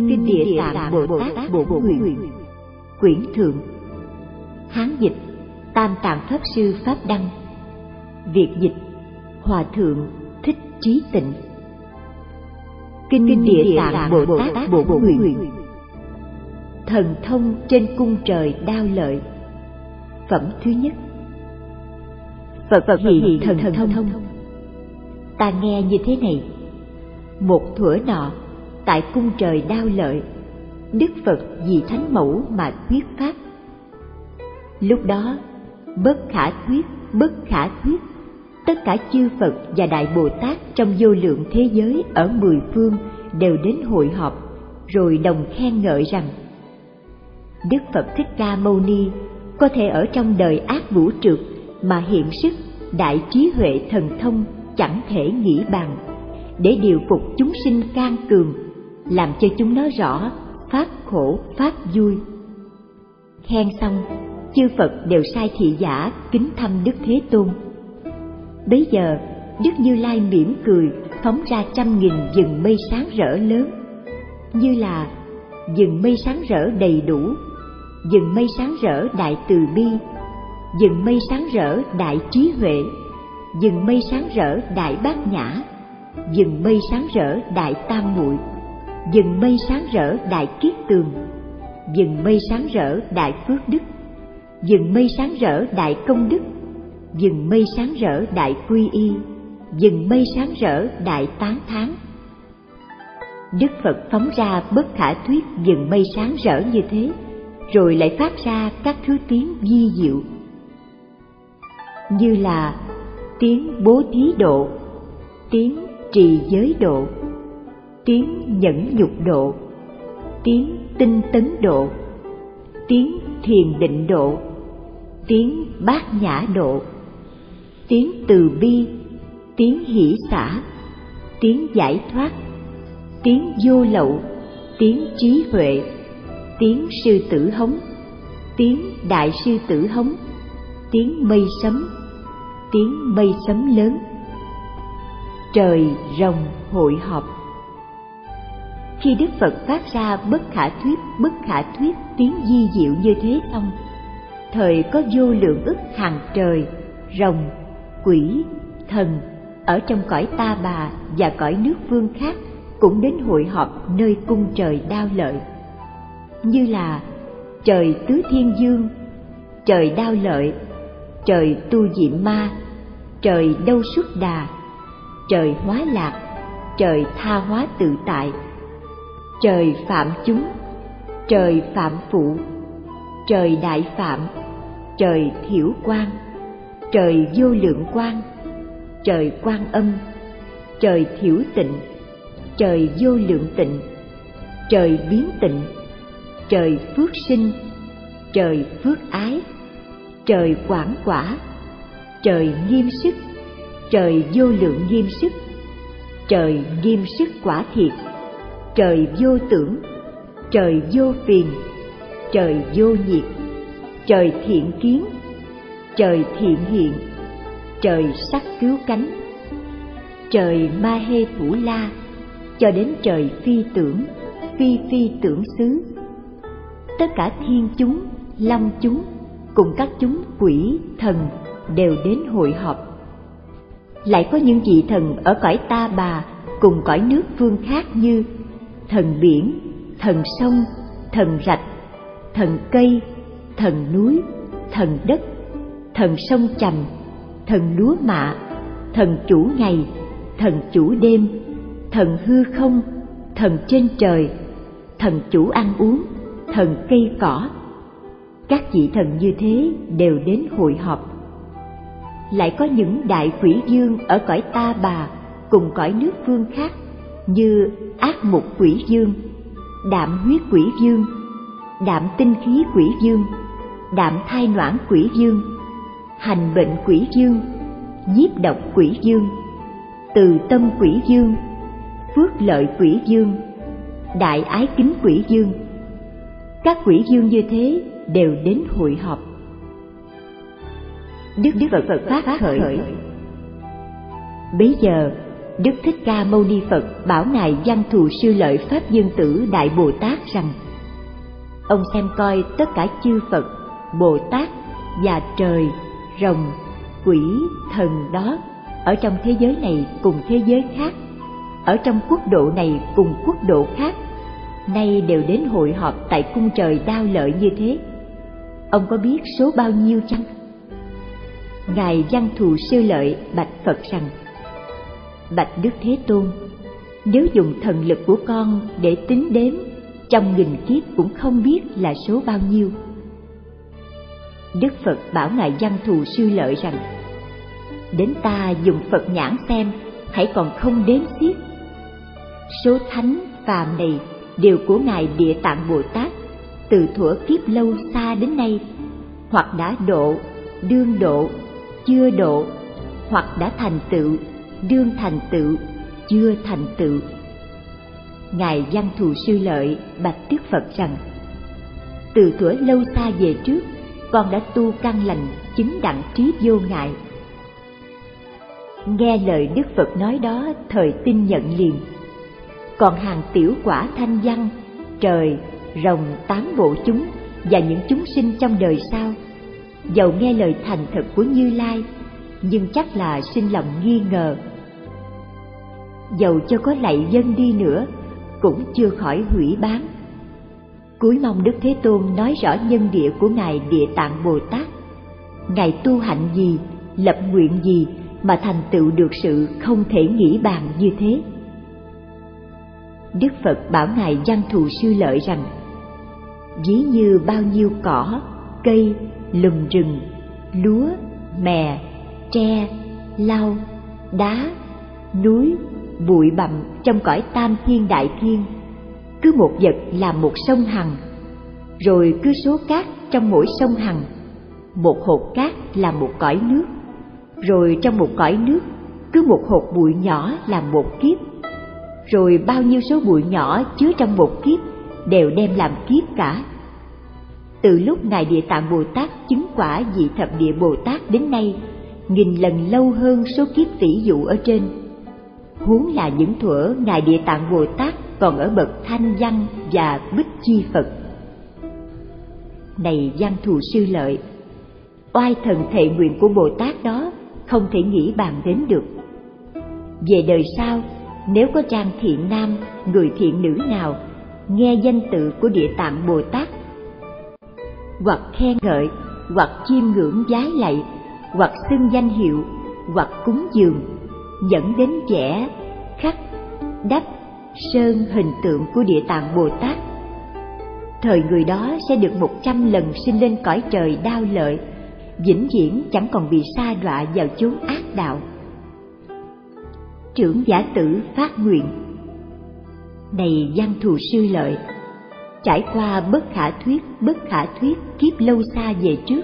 Kinh Địa Tạng Bồ Tát Bộ Nguyện. Quyển Thượng. Hán dịch. Tam Tạng Pháp Sư Pháp Đăng. Việt dịch. Hòa Thượng. Thích Trí Tịnh. Kinh, Kinh Địa Tạng Bồ Tát Bộ Nguyện. Thần thông trên cung trời đao lợi. Phẩm thứ nhất. Phật Phật hiện thần, thần thông. Ta nghe như thế này. Một thuở nọ tại cung trời đao lợi, đức phật vì thánh mẫu mà thuyết pháp. Lúc đó, bất khả thuyết, bất khả thuyết, tất cả chư phật và đại bồ tát trong vô lượng thế giới ở mười phương đều đến hội họp, rồi đồng khen ngợi rằng, đức phật thích ca mâu ni có thể ở trong đời ác vũ trượt mà hiện sức đại trí huệ thần thông chẳng thể nghĩ bàn, để điều phục chúng sinh can cường làm cho chúng nó rõ pháp khổ pháp vui. Khen xong, chư phật đều sai thị giả kính thăm đức thế tôn. Bấy giờ, đức như lai mỉm cười, phóng ra trăm nghìn dừng mây sáng rỡ lớn. Như là dừng mây sáng rỡ đầy đủ dừng mây sáng rỡ đại từ bi dừng mây sáng rỡ đại trí huệ dừng mây sáng rỡ đại bát nhã dừng mây sáng rỡ đại tam muội dừng mây sáng rỡ đại kiết tường. Dừng mây sáng rỡ đại phước đức. Dừng mây sáng rỡ đại công đức. Dừng mây sáng rỡ đại quy y. Dừng mây sáng rỡ đại tán thán. Đức phật phóng ra bất khả thuyết dừng mây sáng rỡ như thế, rồi lại phát ra các thứ tiếng vi diệu. Như là tiếng bố thí độ, tiếng trì giới độ tiếng nhẫn nhục độ, tiếng tinh tấn độ, tiếng thiền định độ, tiếng bát nhã độ, tiếng từ bi, tiếng hỷ xả, tiếng giải thoát, tiếng vô lậu, tiếng trí huệ, tiếng sư tử hống, tiếng đại sư tử hống, tiếng mây sấm, tiếng mây sấm lớn. Trời rồng hội họp khi đức phật phát ra bất khả thuyết, bất khả thuyết tiếng di diệu như thế xong thời có vô lượng ức hàng trời, rồng, quỷ, thần ở trong cõi ta bà và cõi nước vương khác cũng đến hội họp nơi cung trời đao lợi. Như là trời tứ thiên dương, trời đao lợi, trời tu diệm ma, trời đâu xuất đà, trời hóa lạc, trời tha hóa tự tại trời phạm chúng, trời phạm phụ. Trời đại phạm, trời thiểu quan. Trời vô lượng quan, trời quan âm. Trời thiểu tịnh, trời vô lượng tịnh. Trời biến tịnh, trời phước sinh. Trời phước ái, trời quảng quả. Trời nghiêm sức, trời vô lượng nghiêm sức. Trời nghiêm sức quả thiệt trời vô tưởng, trời vô phiền, trời vô nhiệt, trời thiện kiến, trời thiện hiện, trời sắc cứu cánh. Trời ma hê thủ la, cho đến trời phi tưởng, phi phi tưởng xứ. Tất cả thiên chúng long chúng, cùng các chúng quỷ, thần đều đến hội họp. Lại có những vị thần ở cõi ta bà cùng cõi nước phương khác như thần biển, thần sông, thần rạch, thần cây, thần núi, thần đất, thần sông chành, thần lúa mạ, thần chủ ngày, thần chủ đêm, thần hư không, thần trên trời, thần chủ ăn uống, thần cây cỏ. Các vị thần như thế đều đến hội họp. Lại có những đại quỷ dương ở cõi ta bà cùng cõi nước phương khác như ác mục quỷ dương, đạm huyết quỷ dương, đạm tinh khí quỷ dương, đạm thai noãn quỷ dương, hành bệnh quỷ dương, nhiếp độc quỷ dương, từ tâm quỷ dương, phước lợi quỷ dương, đại ái kính quỷ dương. Các quỷ dương như thế đều đến hội họp. Đức Đức Phật Phật phát khởi. Bấy giờ, Đức Thích Ca Mâu Ni Phật bảo ngài Văn Thù Sư Lợi Pháp Dương Tử Đại Bồ Tát rằng: Ông xem coi tất cả chư Phật, Bồ Tát và trời, rồng, quỷ, thần đó ở trong thế giới này cùng thế giới khác, ở trong quốc độ này cùng quốc độ khác, nay đều đến hội họp tại cung trời đao lợi như thế. Ông có biết số bao nhiêu chăng? Ngài Văn Thù Sư Lợi bạch Phật rằng Bạch Đức Thế Tôn. Nếu dùng thần lực của con để tính đếm Trong nghìn kiếp cũng không biết là số bao nhiêu. Đức Phật bảo Ngài Văn Thù Sư Lợi rằng Đến ta dùng Phật nhãn xem Hãy còn không đếm xiết. Số thánh phàm này đều của Ngài Địa Tạng Bồ Tát Từ thuở kiếp lâu xa đến nay Hoặc đã độ, đương độ, chưa độ Hoặc đã thành tựu đương thành tựu, chưa thành tựu. Ngài văn thù sư lợi bạch đức phật rằng, từ thuở lâu xa về trước, con đã tu căn lành chứng đặng trí vô ngại. Nghe lời đức phật nói đó, thời tin nhận liền. Còn hàng tiểu quả thanh văn, trời, rồng tám bộ chúng và những chúng sinh trong đời sau, dầu nghe lời thành thật của như lai nhưng chắc là sinh lòng nghi ngờ. Dầu cho có lạy dân đi nữa, cũng chưa khỏi hủy bán. Cuối mong đức thế tôn nói rõ nhân địa của ngài địa tạng bồ tát. Ngài tu hạnh gì, lập nguyện gì mà thành tựu được sự không thể nghĩ bàn như thế? Đức phật bảo ngài văn thù sư lợi rằng, ví như bao nhiêu cỏ, cây, lùm rừng, lúa, mè tre, lau, đá, núi, bụi bặm trong cõi tam thiên đại thiên. Cứ một vật là một sông hằng, rồi cứ số cát trong mỗi sông hằng, một hột cát là một cõi nước, rồi trong một cõi nước cứ một hột bụi nhỏ là một kiếp, rồi bao nhiêu số bụi nhỏ chứa trong một kiếp đều đem làm kiếp cả. Từ lúc ngài địa tạng bồ tát chứng quả vị thập địa bồ tát đến nay nghìn lần lâu hơn số kiếp tỷ dụ ở trên. Huống là những thuở ngài địa tạng bồ tát còn ở bậc thanh văn và bích chi phật. Này văn thù sư lợi, oai thần thệ nguyện của bồ tát đó không thể nghĩ bàn đến được. Về đời sau, nếu có trang thiện nam, người thiện nữ nào, nghe danh tự của địa tạng bồ tát, hoặc khen ngợi, hoặc chiêm ngưỡng giái lạy hoặc xưng danh hiệu, hoặc cúng dường, dẫn đến vẽ khắc đắp sơn hình tượng của địa tạng bồ tát. Thời người đó sẽ được một trăm lần sinh lên cõi trời đau lợi, vĩnh viễn chẳng còn bị sa đọa vào chốn ác đạo. Trưởng giả tử phát nguyện, này văn thù sư lợi, trải qua bất khả thuyết, bất khả thuyết kiếp lâu xa về trước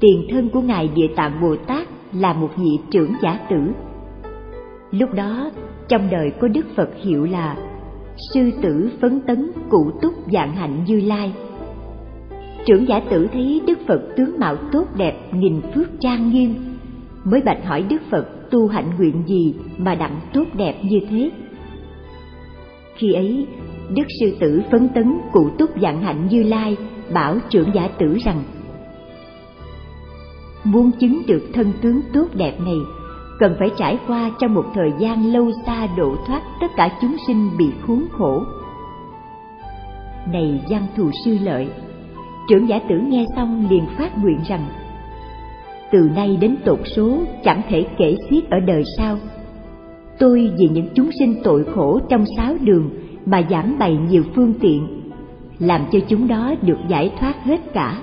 tiền thân của ngài địa tạng bồ tát là một vị trưởng giả tử. Lúc đó, trong đời có đức phật hiệu là sư tử phấn tấn cụ túc dạng hạnh như lai. Trưởng giả tử thấy đức phật tướng mạo tốt đẹp, nghìn phước trang nghiêm, mới bạch hỏi đức phật tu hạnh nguyện gì mà đặng tốt đẹp như thế. Khi ấy, đức sư tử phấn tấn cụ túc dạng hạnh như lai bảo trưởng giả tử rằng muốn chứng được thân tướng tốt đẹp này, cần phải trải qua trong một thời gian lâu xa độ thoát tất cả chúng sinh bị khốn khổ. Này văn thù sư lợi, trưởng giả tử nghe xong liền phát nguyện rằng, từ nay đến tột số chẳng thể kể xiết ở đời sau. Tôi vì những chúng sinh tội khổ trong sáu đường mà giảm bày nhiều phương tiện, làm cho chúng đó được giải thoát hết cả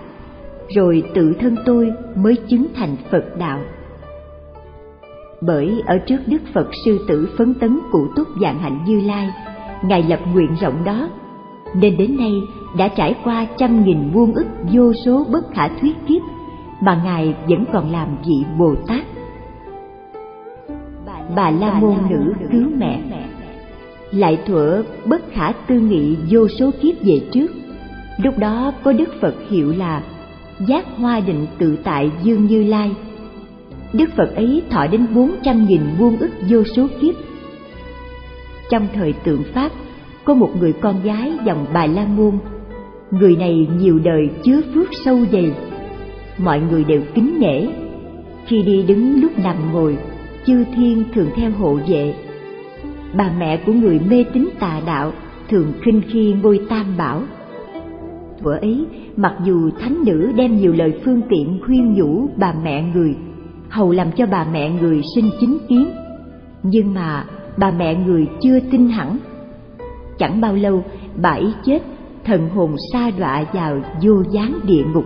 rồi tự thân tôi mới chứng thành phật đạo bởi ở trước Đức Phật sư tử phấn tấn cụ túc dạng hạnh Như Lai, Ngài lập nguyện rộng đó, nên đến nay đã trải qua trăm nghìn muôn ức vô số bất khả thuyết kiếp mà Ngài vẫn còn làm vị Bồ Tát. Bà La Môn Nữ cứu mẹ Lại thuở bất khả tư nghị vô số kiếp về trước, lúc đó có Đức Phật hiệu là Giác Hoa Định Tự Tại Dương Như Lai, Đức Phật ấy thọ đến bốn trăm nghìn muôn ức vô số kiếp. Trong thời tượng Pháp, có một người con gái dòng Bà La Môn. Người này nhiều đời chứa phước sâu dày. Mọi người đều kính nể. Khi đi đứng lúc nằm ngồi, chư thiên thường theo hộ vệ. Bà mẹ của người mê tín tà đạo thường khinh khi ngôi tam bảo. Thuở ấy, mặc dù thánh nữ đem nhiều lời phương tiện khuyên nhủ bà mẹ người hầu làm cho bà mẹ người sinh chính kiến. Nhưng mà bà mẹ người chưa tin hẳn. Chẳng bao lâu bà ấy chết thần hồn sa đọa vào vô gián địa ngục.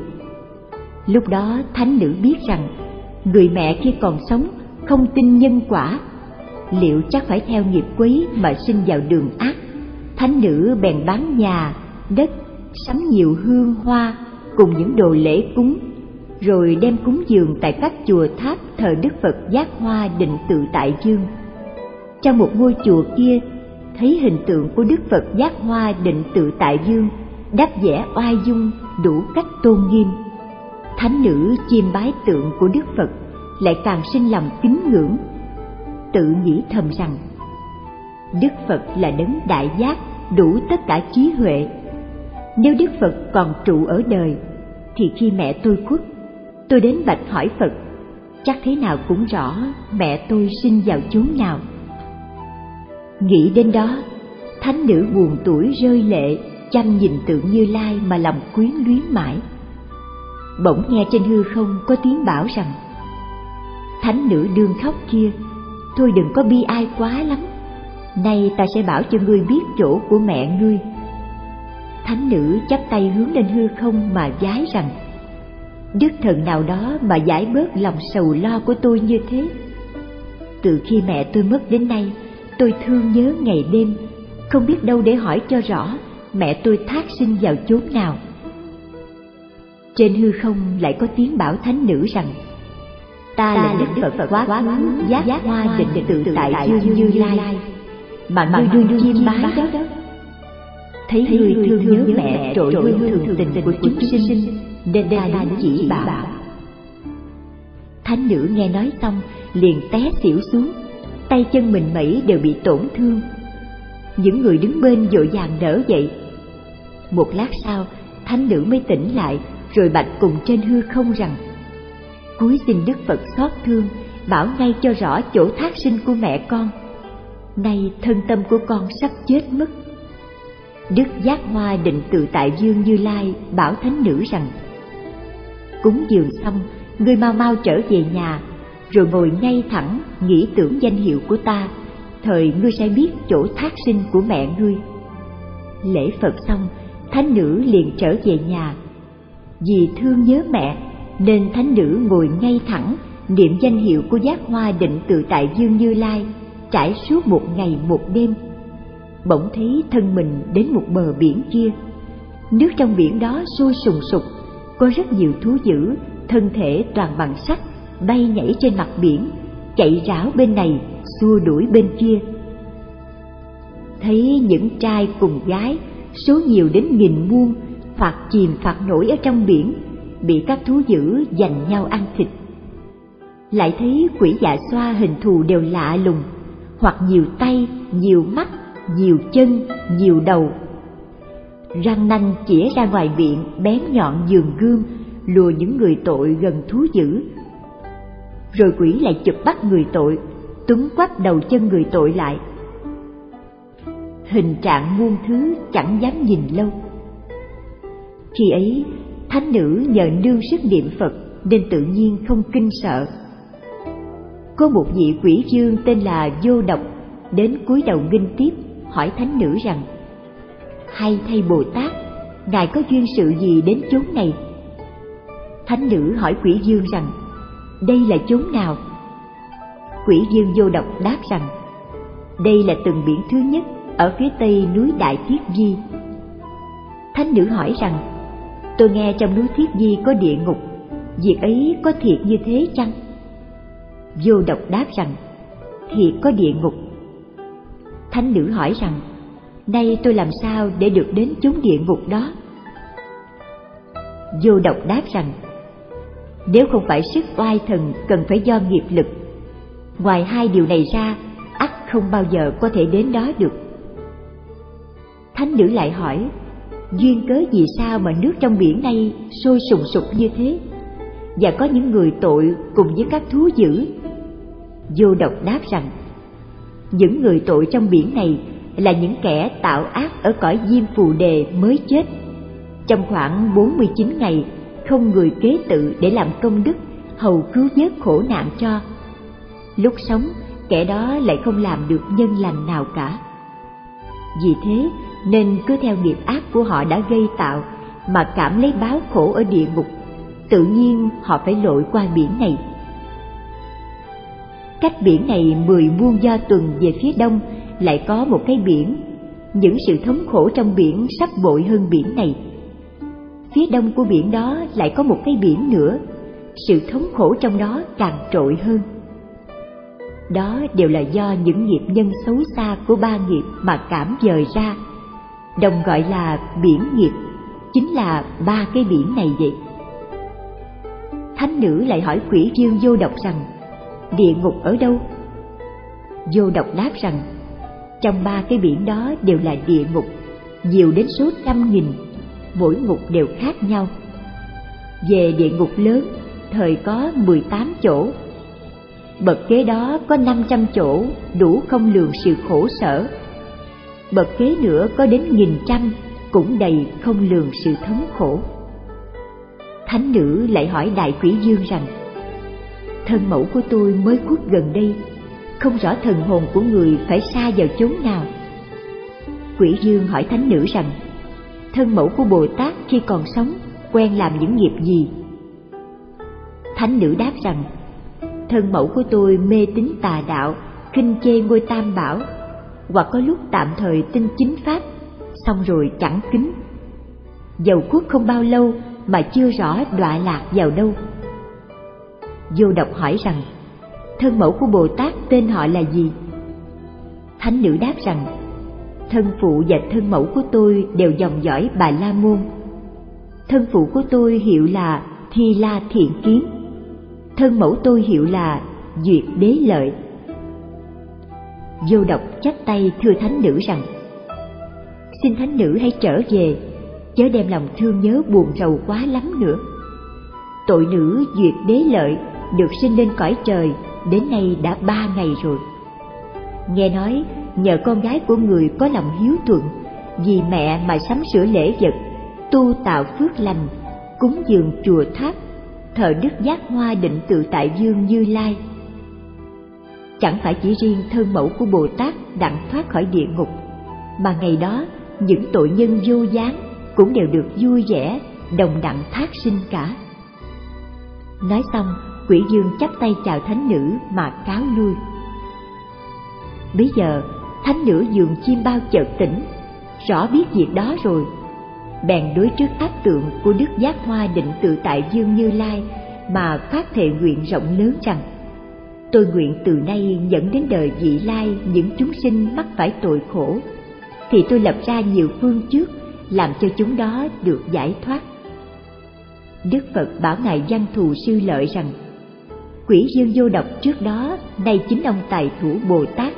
Lúc đó thánh nữ biết rằng người mẹ khi còn sống không tin nhân quả. Liệu chắc phải theo nghiệp quý mà sinh vào đường ác thánh nữ bèn bán nhà đất sắm nhiều hương hoa cùng những đồ lễ cúng rồi đem cúng dường tại các chùa tháp thờ Đức Phật Giác Hoa Định Tự Tại Dương. Trong một ngôi chùa kia, thấy hình tượng của Đức Phật Giác Hoa Định Tự Tại Dương đắp vẽ oai dung đủ cách tôn nghiêm. Thánh nữ chiêm bái tượng của Đức Phật lại càng sinh lòng kính ngưỡng, tự nghĩ thầm rằng Đức Phật là đấng đại giác đủ tất cả trí huệ. Nếu Đức Phật còn trụ ở đời, thì khi mẹ tôi khuất, tôi đến bạch hỏi phật chắc thế nào cũng rõ mẹ tôi sinh vào chốn nào? Nghĩ đến đó thánh nữ buồn tuổi rơi lệ chăm nhìn tượng như lai mà lòng quyến luyến mãi. Bỗng nghe trên hư không có tiếng bảo rằng thánh nữ đương khóc kia thôi đừng có bi ai quá lắm. Nay ta sẽ bảo cho ngươi biết chỗ của mẹ ngươi thánh nữ chắp tay hướng lên hư không mà vái rằng đức thần nào đó mà giải bớt lòng sầu lo của tôi như thế? Từ khi mẹ tôi mất đến nay tôi thương nhớ ngày đêm không biết đâu để hỏi cho rõ mẹ tôi thác sinh vào chốn nào. Trên hư không lại có tiếng bảo thánh nữ rằng ta, ta là đức phật quá quá giác, giác hoa định tự tại dương như lai mà ngươi đương chiêm bái đó thấy người thương nhớ mẹ trội hương thường tình của chúng sinh nên ta đến chỉ bảo. thánh nữ nghe nói xong liền té xỉu xuống. Tay chân mình mẩy đều bị tổn thương. Những người đứng bên vội vàng đỡ dậy. Một lát sau thánh nữ mới tỉnh lại rồi bạch cùng trên hư không rằng cúi xin đức phật xót thương bảo ngay cho rõ chỗ thác sinh của mẹ con. Nay thân tâm của con sắp chết mất đức giác hoa định tự tại dương như lai, bảo thánh nữ rằng, cúng dường xong ngươi mau mau trở về nhà, rồi ngồi ngay thẳng, nghĩ tưởng danh hiệu của ta. Thời ngươi sẽ biết chỗ thác sinh của mẹ ngươi. Lễ phật xong, thánh nữ liền trở về nhà. Vì thương nhớ mẹ, nên thánh nữ ngồi ngay thẳng, niệm danh hiệu của giác hoa định tự tại dương như lai, trải suốt một ngày một đêm bỗng thấy thân mình đến một bờ biển kia. Nước trong biển đó sôi sùng sục, có rất nhiều thú dữ, thân thể toàn bằng sắt, bay nhảy trên mặt biển, chạy rảo bên này, xua đuổi bên kia. Thấy những trai cùng gái, số nhiều đến nghìn muôn hoặc chìm hoặc nổi ở trong biển, bị các thú dữ giành nhau ăn thịt. Lại thấy quỷ dạ xoa hình thù đều lạ lùng, hoặc nhiều tay, nhiều mắt nhiều chân, nhiều đầu. Răng nanh chĩa ra ngoài miệng, bén nhọn giường gươm, lùa những người tội gần thú dữ. Rồi quỷ lại chụp bắt người tội, túm quắp đầu chân người tội lại. Hình trạng muôn thứ chẳng dám nhìn lâu. Khi ấy, thánh nữ nhờ nương sức niệm phật nên tự nhiên không kinh sợ. Có một vị quỷ dương tên là vô độc đến cúi đầu nghinh tiếp hỏi thánh nữ rằng hay thay Bồ Tát, Ngài có duyên sự gì đến chốn này? Thánh nữ hỏi quỷ dương rằng, đây là chốn nào? quỷ dương vô độc đáp rằng đây là từng biển thứ nhất ở phía tây núi đại thiết di thánh nữ hỏi rằng tôi nghe trong núi thiết di có địa ngục việc ấy có thiệt như thế chăng vô độc đáp rằng thiệt có địa ngục thánh nữ hỏi rằng, nay tôi làm sao để được đến chốn địa ngục đó? Vô độc đáp rằng, nếu không phải sức oai thần cần phải do nghiệp lực, ngoài hai điều này ra, ắt không bao giờ có thể đến đó được. Thánh nữ lại hỏi, duyên cớ vì sao mà nước trong biển này sôi sùng sục như thế? Và có những người tội cùng với các thú dữ? Vô độc đáp rằng những người tội trong biển này là những kẻ tạo ác ở cõi diêm phù đề mới chết. Trong khoảng 49 ngày, không người kế tự để làm công đức, hầu cứu vớt khổ nạn cho. Lúc sống, kẻ đó lại không làm được nhân lành nào cả. Vì thế, nên cứ theo nghiệp ác của họ đã gây tạo, mà cảm lấy báo khổ ở địa ngục, tự nhiên họ phải lội qua biển này cách biển này mười muôn do tuần về phía đông, lại có một cái biển. Những sự thống khổ trong biển sắp bội hơn biển này. Phía đông của biển đó lại có một cái biển nữa. Sự thống khổ trong đó càng trội hơn. Đó đều là do những nghiệp nhân xấu xa của ba nghiệp mà cảm dời ra. Đồng gọi là biển nghiệp, chính là ba cái biển này vậy. Thánh nữ lại hỏi quỷ dương vô độc rằng địa ngục ở đâu? Vô độc đáp rằng, trong ba cái biển đó đều là địa ngục, nhiều đến số trăm nghìn, mỗi ngục đều khác nhau. Về địa ngục lớn, thời có mười tám chỗ. Bậc kế đó có năm trăm chỗ, đủ không lường sự khổ sở. Bậc kế nữa có đến nghìn trăm, cũng đầy không lường sự thống khổ. Thánh nữ lại hỏi đại quỷ dương rằng thân mẫu của tôi mới khuất gần đây. Không rõ thần hồn của người phải xa vào chốn nào. Quỷ dương hỏi thánh nữ rằng, thân mẫu của bồ tát khi còn sống, quen làm những nghiệp gì? Thánh nữ đáp rằng, thân mẫu của tôi mê tín tà đạo, khinh chê ngôi tam bảo, hoặc có lúc tạm thời tin chính pháp, xong rồi chẳng kính. Dầu quốc không bao lâu mà chưa rõ đọa lạc vào đâu vô độc hỏi rằng, thân mẫu của bồ tát tên họ là gì? Thánh nữ đáp rằng, thân phụ và thân mẫu của tôi đều dòng dõi bà la môn. Thân phụ của tôi hiệu là thi la thiện kiến. Thân mẫu tôi hiệu là duyệt đế lợi. Vô độc chắp tay thưa thánh nữ rằng, xin thánh nữ hãy trở về, chớ đem lòng thương nhớ buồn rầu quá lắm nữa. Tội nữ duyệt đế lợi được sinh lên cõi trời, đến nay đã ba ngày rồi. Nghe nói, nhờ con gái của người có lòng hiếu thuận, vì mẹ mà sắm sửa lễ vật, tu tạo phước lành, cúng dường chùa tháp, thờ đức giác hoa định tự tại dương như lai. Chẳng phải chỉ riêng thân mẫu của bồ tát đặng thoát khỏi địa ngục, mà ngày đó, những tội nhân vô gián cũng đều được vui vẻ, đồng đặng thác sinh cả. Nói xong quỷ dương chắp tay chào thánh nữ mà cáo lui. Bây giờ, thánh nữ giường chim bao chợt tỉnh, rõ biết việc đó rồi. Bèn đối trước áp tượng của đức giác hoa định tự tại dương như lai mà phát thệ nguyện rộng lớn rằng, tôi nguyện từ nay dẫn đến đời vị lai những chúng sinh mắc phải tội khổ, thì tôi lập ra nhiều phương trước làm cho chúng đó được giải thoát. Đức phật bảo ngài văn thù sư lợi rằng quỷ dương vô độc trước đó, nay chính ông tài thủ bồ tát.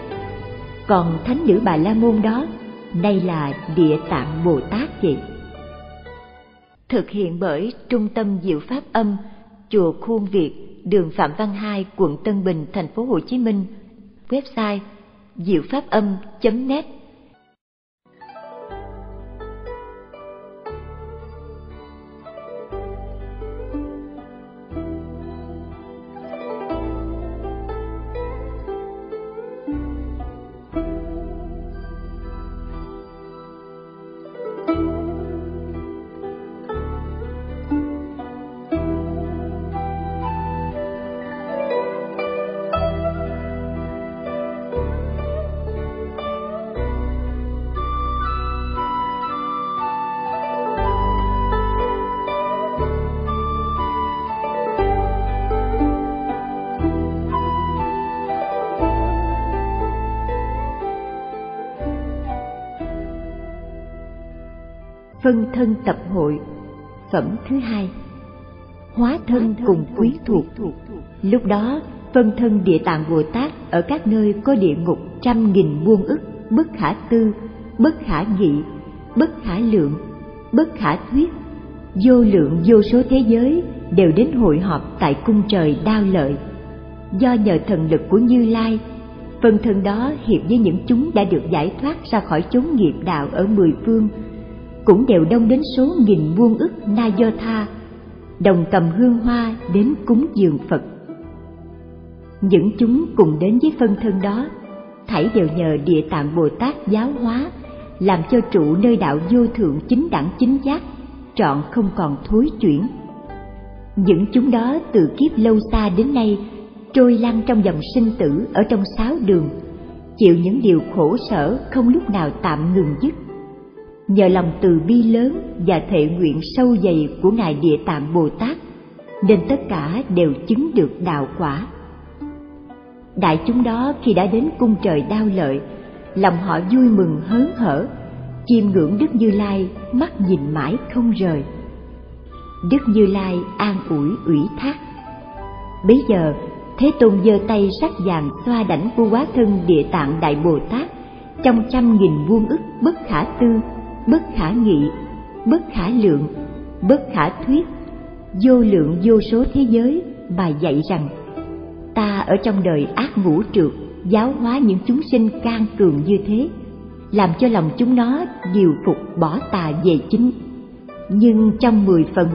Còn thánh nữ bà la môn đó, nay là địa tạng bồ tát vậy. Thực hiện bởi trung tâm diệu pháp âm, chùa khuôn việt, đường phạm văn hai, quận tân bình, thành phố hồ chí minh. Website diệu pháp âm net thân tập hội. Phẩm thứ hai hóa thân cùng quý thuộc. lúc đó phân thân địa tạng bồ tát ở các nơi có địa ngục trăm nghìn muôn ức bất khả tư bất khả nghị bất khả lượng bất khả thuyết vô lượng vô số thế giới đều đến hội họp tại cung trời đao lợi. Do nhờ thần lực của như lai phân thân đó hiệp với những chúng đã được giải thoát ra khỏi chốn nghiệp đạo ở mười phương cũng đều đông đến số nghìn muôn ức na do tha đồng cầm hương hoa đến cúng dường phật. Những chúng cùng đến với phân thân đó, thảy đều nhờ địa tạng bồ tát giáo hóa, làm cho trụ nơi đạo vô thượng chính đẳng chính giác trọn không còn thối chuyển. Những chúng đó từ kiếp lâu xa đến nay trôi lăn trong dòng sinh tử ở trong sáu đường, chịu những điều khổ sở không lúc nào tạm ngừng dứt nhờ lòng từ bi lớn và thệ nguyện sâu dày của ngài địa tạng bồ tát, nên tất cả đều chứng được đạo quả. Đại chúng đó khi đã đến cung trời đao lợi, lòng họ vui mừng hớn hở, chiêm ngưỡng đức như lai, mắt nhìn mãi không rời. Đức như lai an ủi ủy thác bấy giờ, thế tôn giơ tay sắc vàng xoa đảnh của quá thân địa tạng đại bồ tát trong trăm nghìn vuông ức bất khả tư bất khả nghị, bất khả lượng, bất khả thuyết. Vô lượng vô số thế giới mà dạy rằng, ta ở trong đời ác ngũ trượt giáo hóa những chúng sinh can cường như thế, làm cho lòng chúng nó điều phục bỏ tà về chính. Nhưng trong mười phần,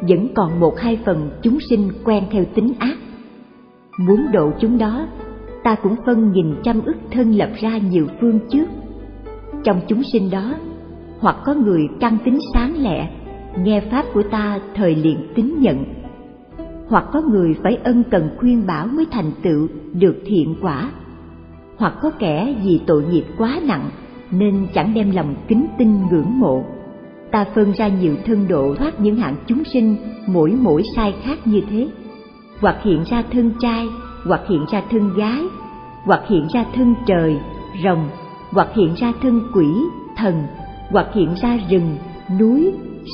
vẫn còn một hai phần chúng sinh quen theo tính ác. Muốn độ chúng đó, ta cũng phân nghìn trăm ức thân lập ra nhiều phương trước. Trong chúng sinh đó hoặc có người căn tính sáng lẹ, nghe pháp của ta thời liền tín nhận. Hoặc có người phải ân cần khuyên bảo mới thành tựu, được thiện quả. Hoặc có kẻ vì tội nghiệp quá nặng, nên chẳng đem lòng kính tin ngưỡng mộ. Ta phân ra nhiều thân độ thoát những hạng chúng sinh, mỗi mỗi sai khác như thế. Hoặc hiện ra thân trai, hoặc hiện ra thân gái, hoặc hiện ra thân trời, rồng, hoặc hiện ra thân quỷ, thần hoặc hiện ra rừng, núi,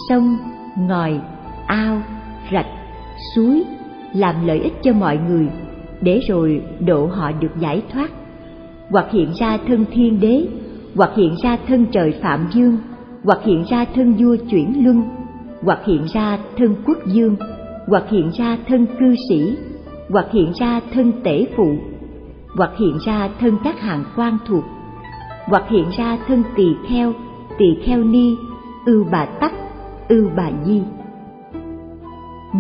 sông, ngòi, ao, rạch, suối, làm lợi ích cho mọi người, để rồi độ họ được giải thoát. Hoặc hiện ra thân thiên đế, hoặc hiện ra thân trời phạm dương, hoặc hiện ra thân vua chuyển luân, hoặc hiện ra thân quốc dương, hoặc hiện ra thân cư sĩ, hoặc hiện ra thân tể phụ, hoặc hiện ra thân các hàng quan thuộc, hoặc hiện ra thân tỳ kheo tỳ kheo ni ưu bà tắc ưu bà di.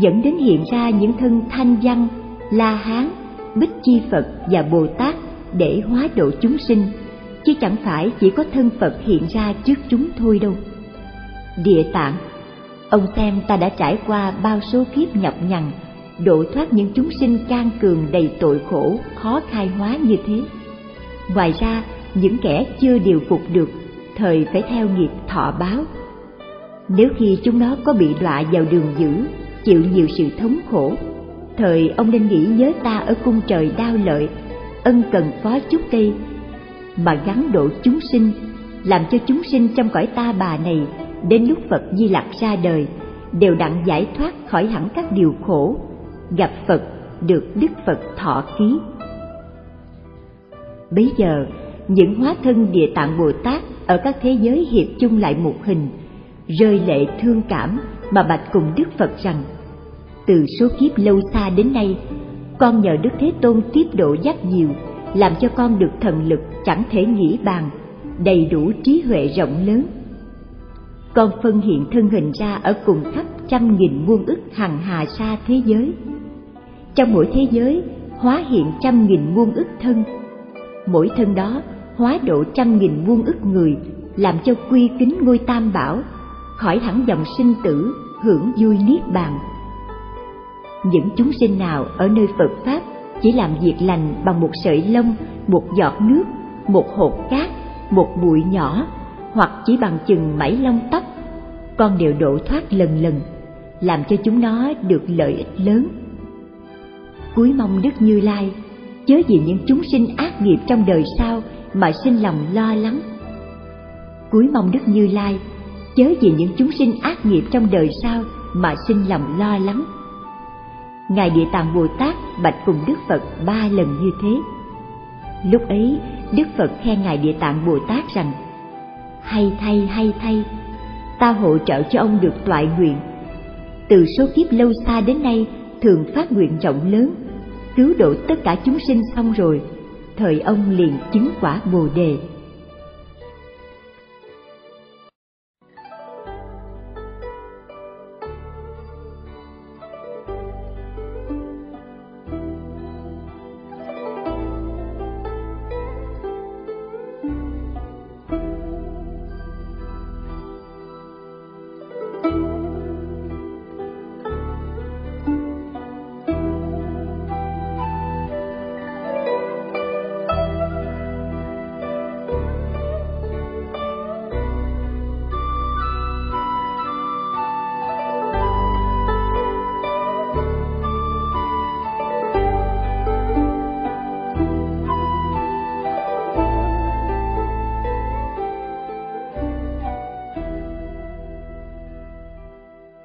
Dẫn đến hiện ra những thân thanh văn, la hán, bích chi phật và bồ tát để hóa độ chúng sinh, chứ chẳng phải chỉ có thân phật hiện ra trước chúng thôi đâu. Địa tạng, ông xem ta đã trải qua bao số kiếp nhọc nhằn, độ thoát những chúng sinh can cường đầy tội khổ, khó khai hóa như thế. Ngoài ra, những kẻ chưa điều phục được thời phải theo nghiệp thọ báo. Nếu khi chúng nó có bị đọa vào đường dữ, chịu nhiều sự thống khổ, thời ông nên nghĩ nhớ ta ở cung trời đao lợi, ân cần phó chúc cây, mà gắn độ chúng sinh, làm cho chúng sinh trong cõi ta bà này, đến lúc phật di lặc ra đời, đều đặng giải thoát khỏi hẳn các điều khổ, gặp phật được đức phật thọ ký. Bấy giờ, những hóa thân địa tạng bồ tát ở các thế giới hiệp chung lại một hình, rơi lệ thương cảm mà bạch cùng đức phật rằng, từ số kiếp lâu xa đến nay, con nhờ đức thế tôn tiếp độ dắt nhiều, làm cho con được thần lực chẳng thể nghĩ bàn, đầy đủ trí huệ rộng lớn. Con phân hiện thân hình ra ở cùng khắp trăm nghìn muôn ức hằng hà xa thế giới. Trong mỗi thế giới, hóa hiện trăm nghìn muôn ức thân. Mỗi thân đó hóa độ trăm nghìn muôn ức người, làm cho quy kính ngôi tam bảo, khỏi hẳn dòng sinh tử, hưởng vui niết bàn. Những chúng sinh nào ở nơi phật pháp chỉ làm việc lành bằng một sợi lông, một giọt nước, một hột cát, một bụi nhỏ, hoặc chỉ bằng chừng mảy lông tóc, con đều độ thoát lần lần, làm cho chúng nó được lợi ích lớn. Cuối mong đức như lai, chớ vì những chúng sinh ác nghiệp trong đời sau mà sinh lòng lo lắng. Cuối mong đức như lai chớ vì những chúng sinh ác nghiệp trong đời sau mà sinh lòng lo lắng. Ngài địa tạng bồ tát bạch cùng đức phật ba lần như thế. Lúc ấy, đức phật khen ngài địa tạng bồ tát rằng, hay thay hay thay, ta hỗ trợ cho ông được toại nguyện. Từ số kiếp lâu xa đến nay thường phát nguyện rộng lớn, cứu độ tất cả chúng sinh xong rồi thời ông liền chứng quả bồ đề.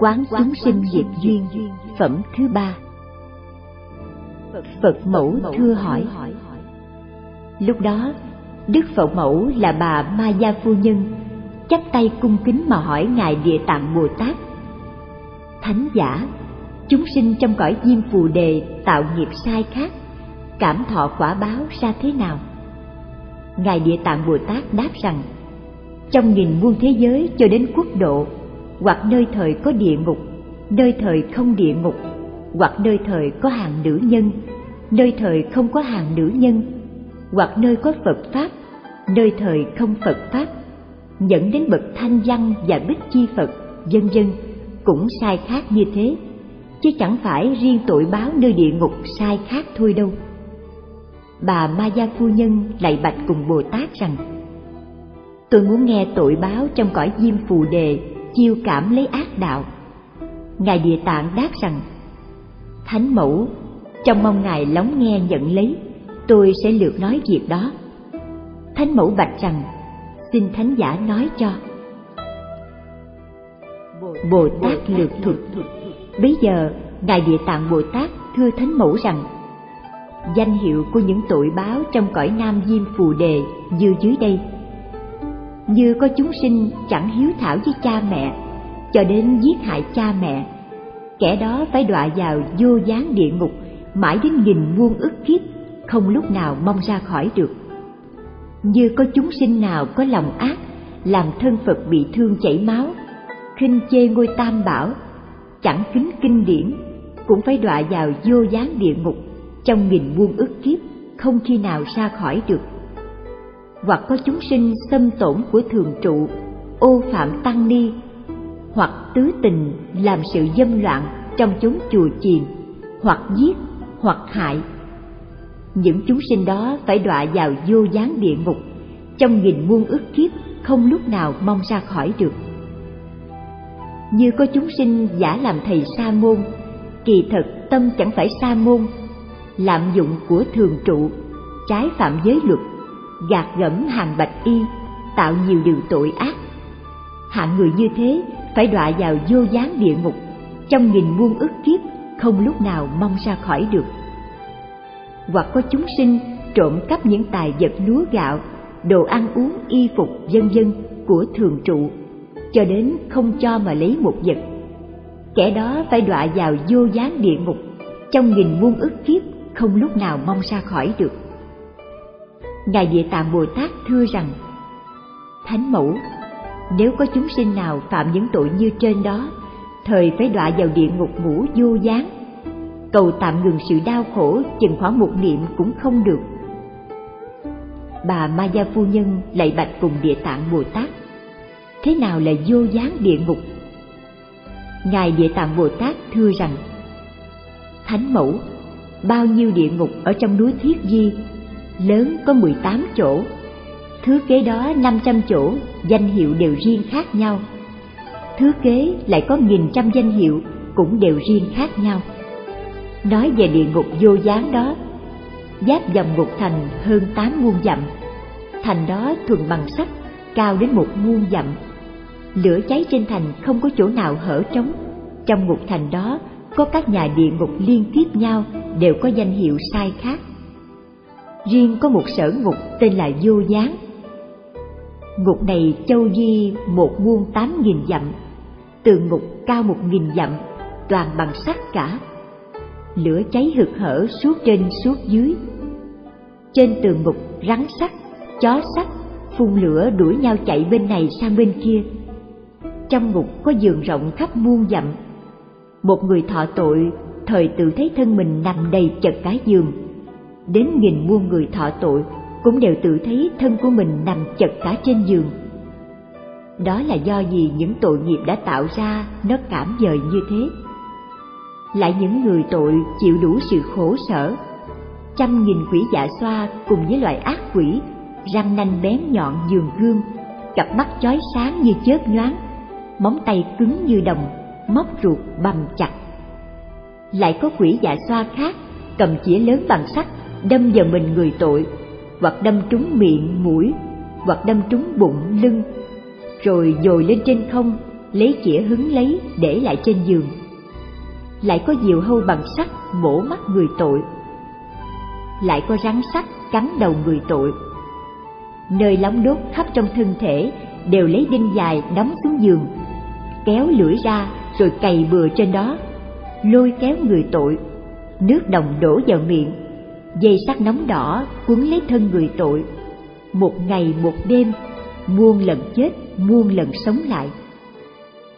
Quán chúng sinh nghiệp duyên. Phẩm thứ ba. Phật mẫu thưa hỏi. Lúc đó, đức phật mẫu là bà ma gia phu nhân, chắp tay cung kính mà hỏi ngài địa tạng bồ tát. Thánh giả, chúng sinh trong cõi diêm phù đề tạo nghiệp sai khác, cảm thọ quả báo ra thế nào? Ngài địa tạng bồ tát đáp rằng, trong nghìn muôn thế giới cho đến quốc độ hoặc nơi thời có địa ngục, nơi thời không địa ngục, hoặc nơi thời có hàng nữ nhân, nơi thời không có hàng nữ nhân, hoặc nơi có phật pháp, nơi thời không phật pháp. Dẫn đến bậc thanh văn và bích chi phật, vân vân, cũng sai khác như thế, chứ chẳng phải riêng tội báo nơi địa ngục sai khác thôi đâu. Bà ma gia phu nhân lại bạch cùng bồ tát rằng, tôi muốn nghe tội báo trong cõi diêm phù đề chiêu cảm lấy ác đạo. Ngài địa tạng đáp rằng, thánh mẫu, trong mong ngài lắng nghe nhận lấy, tôi sẽ lượt nói việc đó. Thánh mẫu bạch rằng, xin thánh giả nói cho. Bồ tát lược thuật. Bây giờ, ngài địa tạng bồ tát thưa thánh mẫu rằng, danh hiệu của những tội báo trong cõi nam diêm phù đề như dưới đây như có chúng sinh chẳng hiếu thảo với cha mẹ, cho đến giết hại cha mẹ. Kẻ đó phải đọa vào vô gián địa ngục, mãi đến nghìn muôn ức kiếp, không lúc nào mong ra khỏi được. Như có chúng sinh nào có lòng ác, làm thân phật bị thương chảy máu, khinh chê ngôi tam bảo, chẳng kính kinh điển, cũng phải đọa vào vô gián địa ngục, trong nghìn muôn ức kiếp, không khi nào ra khỏi được hoặc có chúng sinh xâm tổn của thường trụ, ô phạm tăng ni, hoặc tứ tình làm sự dâm loạn trong chốn chùa chiền, hoặc giết, hoặc hại. Những chúng sinh đó phải đọa vào vô gián địa ngục, trong nghìn muôn ức kiếp không lúc nào mong ra khỏi được. Như có chúng sinh giả làm thầy sa môn, kỳ thật tâm chẳng phải sa môn, lạm dụng của thường trụ, trái phạm giới luật gạt gẫm hàng bạch y, tạo nhiều điều tội ác. Hạng người như thế phải đọa vào vô gián địa ngục, trong nghìn muôn ức kiếp không lúc nào mong ra khỏi được. Hoặc có chúng sinh trộm cắp những tài vật lúa gạo, đồ ăn uống, y phục, vân vân của thường trụ, cho đến không cho mà lấy một vật. Kẻ đó phải đọa vào vô gián địa ngục, trong nghìn muôn ức kiếp không lúc nào mong ra khỏi được ngài địa tạng bồ tát thưa rằng, thánh mẫu, nếu có chúng sinh nào phạm những tội như trên đó, thời phải đọa vào địa ngục ngũ vô gián. Cầu tạm ngừng sự đau khổ, chừng khoảng một niệm cũng không được. Bà ma gia phu nhân lại bạch cùng địa tạng bồ tát, thế nào là vô gián địa ngục? Ngài địa tạng bồ tát thưa rằng, thánh mẫu, bao nhiêu địa ngục ở trong núi thiết di lớn có mười tám chỗ. Thứ kế đó năm trăm chỗ, danh hiệu đều riêng khác nhau. Thứ kế lại có nghìn trăm danh hiệu cũng đều riêng khác nhau. Nói về địa ngục vô gián đó, giáp dòng ngục thành hơn tám muôn dặm. Thành đó thuần bằng sắt, cao đến một muôn dặm. Lửa cháy trên thành không có chỗ nào hở trống. Trong ngục thành đó, có các nhà địa ngục liên tiếp nhau, đều có danh hiệu sai khác riêng có một sở ngục tên là vô gián. Ngục này châu di một muôn tám nghìn dặm tường ngục cao một nghìn dặm, toàn bằng sắt cả. Lửa cháy hực hở suốt trên suốt dưới. Trên tường ngục rắn sắt, chó sắt, phun lửa đuổi nhau chạy bên này sang bên kia. Trong ngục có giường rộng khắp muôn dặm. Một người thọ tội, thời tự thấy thân mình nằm đầy chật cái giường đến nghìn muôn người thọ tội, cũng đều tự thấy thân của mình nằm chật cả trên giường. Đó là do gì những tội nghiệp đã tạo ra, nó cảm dời như thế. Lại những người tội chịu đủ sự khổ sở, trăm nghìn quỷ dạ xoa cùng với loại ác quỷ, răng nanh bén nhọn giường gương, cặp mắt chói sáng như chớp nhoáng, móng tay cứng như đồng, móc ruột bầm chặt. Lại có quỷ dạ xoa khác, cầm chĩa lớn bằng sắt đâm vào mình người tội, hoặc đâm trúng miệng, mũi, hoặc đâm trúng bụng, lưng, rồi dồi lên trên không, lấy chĩa hứng lấy để lại trên giường. Lại có diều hâu bằng sắt mổ mắt người tội, lại có rắn sắt cắn đầu người tội. Nơi lóng đốt khắp trong thân thể đều lấy đinh dài đóng xuống giường, kéo lưỡi ra rồi cày bừa trên đó, lôi kéo người tội, nước đồng đổ vào miệng dây sắt nóng đỏ quấn lấy thân người tội. Một ngày một đêm, muôn lần chết, muôn lần sống lại.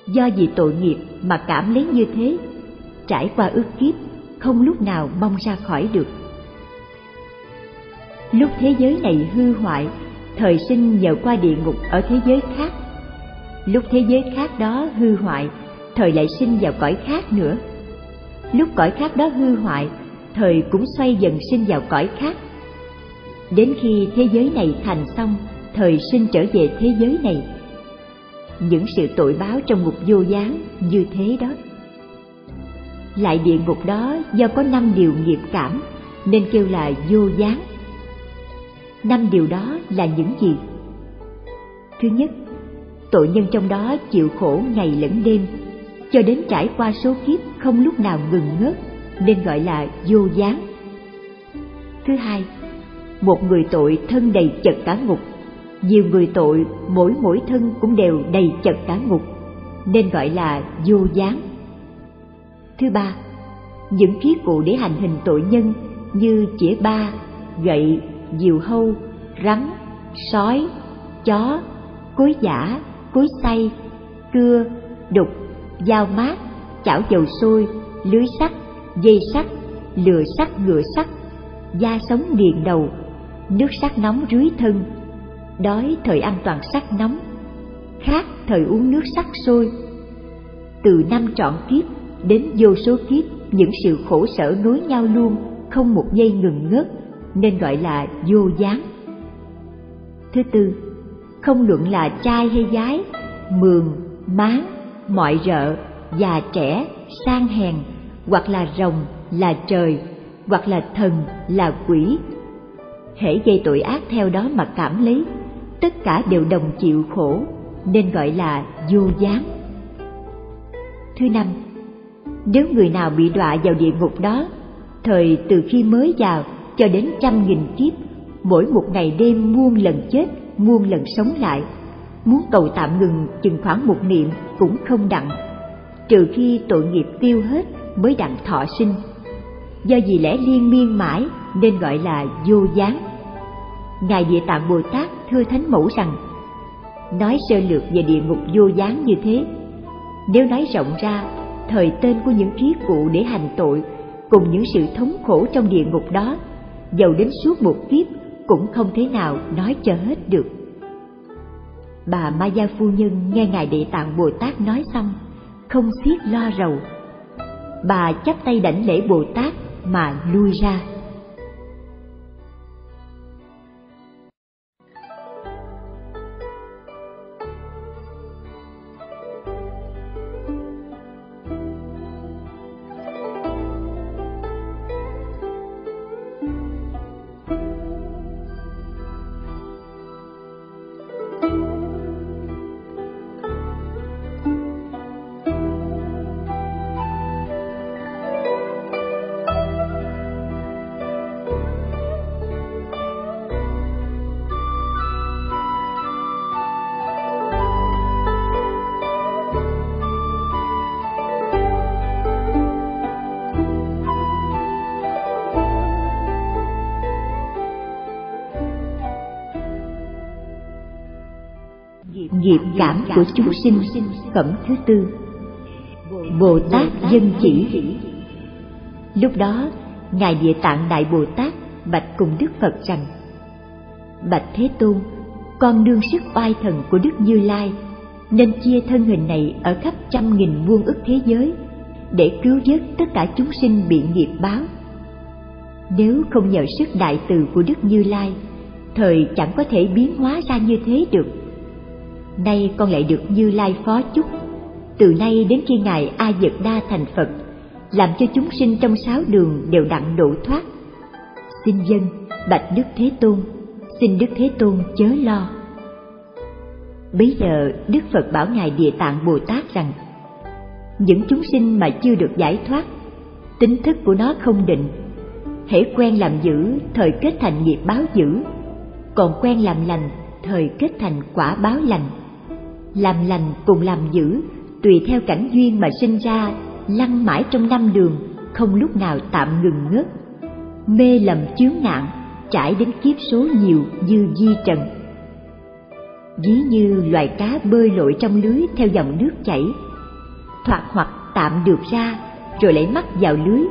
Do vì tội nghiệp mà cảm lấy như thế, trải qua ước kiếp, không lúc nào mong ra khỏi được. Lúc thế giới này hư hoại, thời sinh nhờ qua địa ngục ở thế giới khác. Lúc thế giới khác đó hư hoại, thời lại sinh vào cõi khác nữa. Lúc cõi khác đó hư hoại thời cũng xoay dần sinh vào cõi khác. Đến khi thế giới này thành xong, thời sinh trở về thế giới này. Những sự tội báo trong ngục vô gián như thế đó. Lại địa ngục đó do có năm điều nghiệp cảm, nên kêu là vô gián. Năm điều đó là những gì? Thứ nhất, tội nhân trong đó chịu khổ ngày lẫn đêm, cho đến trải qua số kiếp không lúc nào ngừng ngớt nên gọi là vô gián. Thứ hai, một người tội thân đầy chật cả ngục. Nhiều người tội mỗi mỗi thân cũng đều đầy chật cả ngục, nên gọi là vô gián. Thứ ba, những khí cụ để hành hình tội nhân như chĩa ba, gậy, diều hâu, rắn, sói, chó, cối giả cối xay, cưa, đục, dao mát, chảo dầu sôi, lưới sắt dây sắt lừa sắt ngựa sắt, da sống nghiền đầu, nước sắt nóng rưới thân. Đói thời ăn toàn sắt nóng, khát thời uống nước sắt sôi. Từ năm trọn kiếp đến vô số kiếp, những sự khổ sở nối nhau luôn, không một giây ngừng ngớt, nên gọi là vô gián. Thứ tư, không luận là trai hay gái, mường, máng, mọi rợ, già trẻ, sang hèn hoặc là rồng, là trời, hoặc là thần, là quỷ. Hễ gây tội ác theo đó mà cảm lấy, tất cả đều đồng chịu khổ, nên gọi là vô gián. Thứ năm, nếu người nào bị đọa vào địa ngục đó, thời từ khi mới vào cho đến trăm nghìn kiếp, mỗi một ngày đêm muôn lần chết, muôn lần sống lại, muốn cầu tạm ngừng chừng khoảng một niệm cũng không đặng, trừ khi tội nghiệp tiêu hết mới đặng thọ sinh. Do vì lẽ liên miên mãi nên gọi là vô gián. Ngài địa tạng bồ tát thưa thánh mẫu rằng, nói sơ lược về địa ngục vô gián như thế, nếu nói rộng ra, thời tên của những kiết cụ để hành tội cùng những sự thống khổ trong địa ngục đó, dầu đến suốt một kiếp cũng không thế nào nói cho hết được. Bà ma gia phu nhân nghe ngài địa tạng bồ tát nói xong, không xiết lo rầu bà chắp tay đảnh lễ bồ tát mà lui ra. Của chúng sinh, phẩm thứ tư. Bồ tát dân chỉ. Lúc đó, ngài địa tạng đại bồ tát bạch cùng đức phật rằng, bạch thế tôn, con đương sức oai thần của đức như lai, nên chia thân hình này ở khắp trăm nghìn muôn ức thế giới để cứu vớt tất cả chúng sinh bị nghiệp báo. Nếu không nhờ sức đại từ của đức như lai, thời chẳng có thể biến hóa ra như thế được nay con lại được như lai phó chúc. Từ nay đến khi ngài a dật đa thành phật, làm cho chúng sinh trong sáu đường đều đặng độ thoát. Xin dân, bạch đức thế tôn, xin đức thế tôn chớ lo. Bấy giờ đức phật bảo ngài địa tạng bồ tát rằng, những chúng sinh mà chưa được giải thoát, tính thức của nó không định, hễ quen làm dữ, thời kết thành nghiệp báo dữ, còn quen làm lành, thời kết thành quả báo lành làm lành cùng làm dữ, tùy theo cảnh duyên mà sinh ra, lăn mãi trong năm đường, không lúc nào tạm ngừng ngớt. Mê lầm chướng nạn trải đến kiếp số nhiều như di trần. Ví như loài cá bơi lội trong lưới theo dòng nước chảy, thoạt hoặc tạm được ra, rồi lại mắc vào lưới.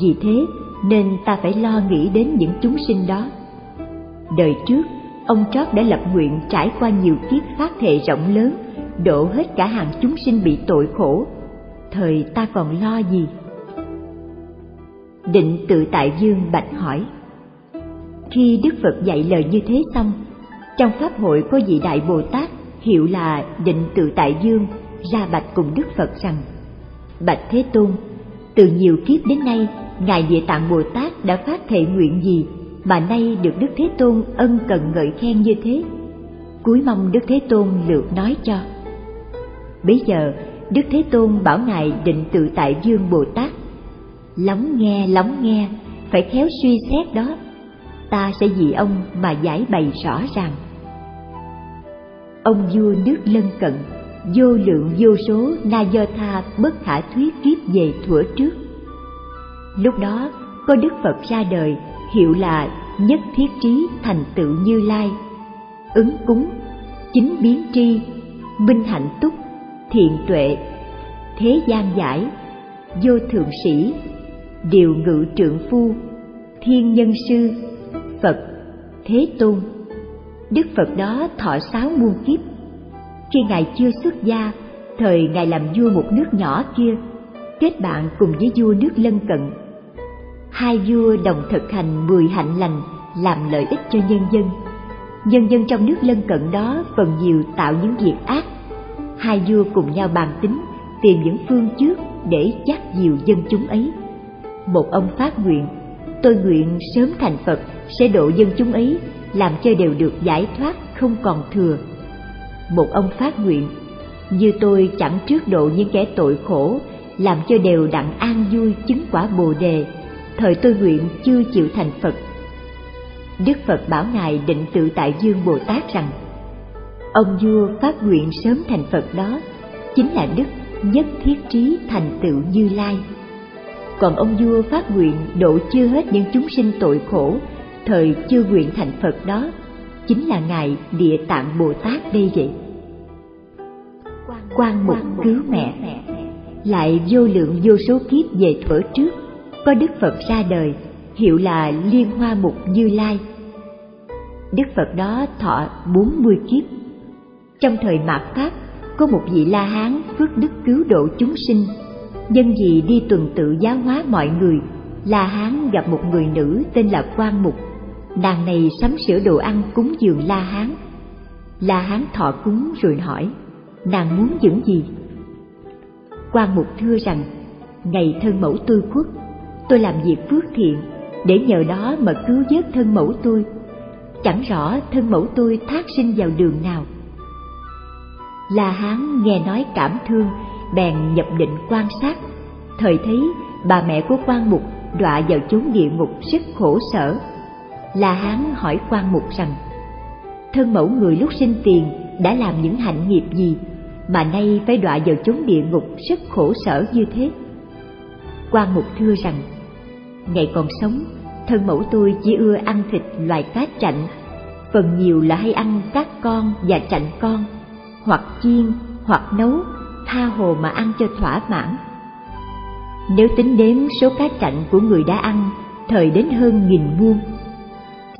Vì thế, nên ta phải lo nghĩ đến những chúng sinh đó. Đời trước ông trót đã lập nguyện trải qua nhiều kiếp phát thệ rộng lớn độ hết cả hàng chúng sinh bị tội khổ. Thời ta còn lo gì? Định tự tại dương bạch hỏi. Khi đức phật dạy lời như thế xong, trong pháp hội có vị đại bồ tát hiệu là định tự tại dương ra bạch cùng đức phật rằng, bạch thế tôn, từ nhiều kiếp đến nay, ngài địa tạng bồ tát đã phát thệ nguyện gì mà nay được đức thế tôn ân cần ngợi khen như thế. Cuối mong đức thế tôn lược nói cho. Bấy giờ, đức thế tôn bảo ngài định tự tại dương bồ tát. Lắng nghe lắng nghe, phải khéo suy xét đó. Ta sẽ vì ông mà giải bày rõ ràng. Ông vua nước lân cận, vô lượng vô số na do tha bất khả thuyết kiếp về thuở trước. Lúc đó, có đức phật ra đời hiệu là nhất thiết trí thành tựu như lai. Ứng cúng, chính biến tri minh hạnh túc, thiện tuệ, thế gian giải, vô thượng sĩ, điều ngự trượng phu, thiên nhân sư, phật, thế tôn. Đức phật đó thọ sáu muôn kiếp. Khi ngài chưa xuất gia, thời ngài làm vua một nước nhỏ kia, kết bạn cùng với vua nước lân cận hai vua đồng thực hành mười hạnh lành, làm lợi ích cho nhân dân. Nhân dân trong nước lân cận đó phần nhiều tạo những việc ác. Hai vua cùng nhau bàn tính, tìm những phương trước để dắt dìu dân chúng ấy. Một ông phát nguyện, tôi nguyện sớm thành phật, sẽ độ dân chúng ấy, làm cho đều được giải thoát, không còn thừa. Một ông phát nguyện, như tôi chẳng trước độ những kẻ tội khổ, làm cho đều đặng an vui chứng quả bồ đề thời tôi nguyện chưa chịu thành phật. Đức phật bảo ngài định tự tại dương bồ tát rằng ông vua phát nguyện sớm thành phật đó chính là đức nhất thiết trí thành tựu như lai. Còn ông vua phát nguyện độ chưa hết những chúng sinh tội khổ thời chưa nguyện thành phật đó chính là ngài địa tạng bồ tát đây vậy. Quan mục cứu mẹ. lại vô lượng vô số kiếp về thuở trước có đức phật ra đời, hiệu là liên hoa mục như lai. Đức phật đó thọ bốn mươi kiếp. Trong thời mạt pháp, có một vị la hán phước đức cứu độ chúng sinh. Nhân vì đi tuần tự giáo hóa mọi người, la hán gặp một người nữ tên là quan mục. Nàng này sắm sửa đồ ăn cúng dường la hán. La hán thọ cúng rồi hỏi, nàng muốn những gì? Quan mục thưa rằng, ngày thân mẫu tôi khuất tôi làm việc phước thiện, để nhờ đó mà cứu vớt thân mẫu tôi. Chẳng rõ thân mẫu tôi thác sinh vào đường nào. La hán nghe nói cảm thương, bèn nhập định quan sát. Thời thấy bà mẹ của quan mục đọa vào chốn địa ngục rất khổ sở. La hán hỏi quan mục rằng, thân mẫu người lúc sinh tiền đã làm những hạnh nghiệp gì mà nay phải đọa vào chốn địa ngục rất khổ sở như thế? Quan mục thưa rằng ngày còn sống thân mẫu tôi chỉ ưa ăn thịt loài cá chạnh phần nhiều là hay ăn các con và chạnh con hoặc chiên, hoặc nấu, tha hồ mà ăn cho thỏa mãn. Nếu tính đếm số cá chạnh của người đã ăn, thời đến hơn nghìn muôn.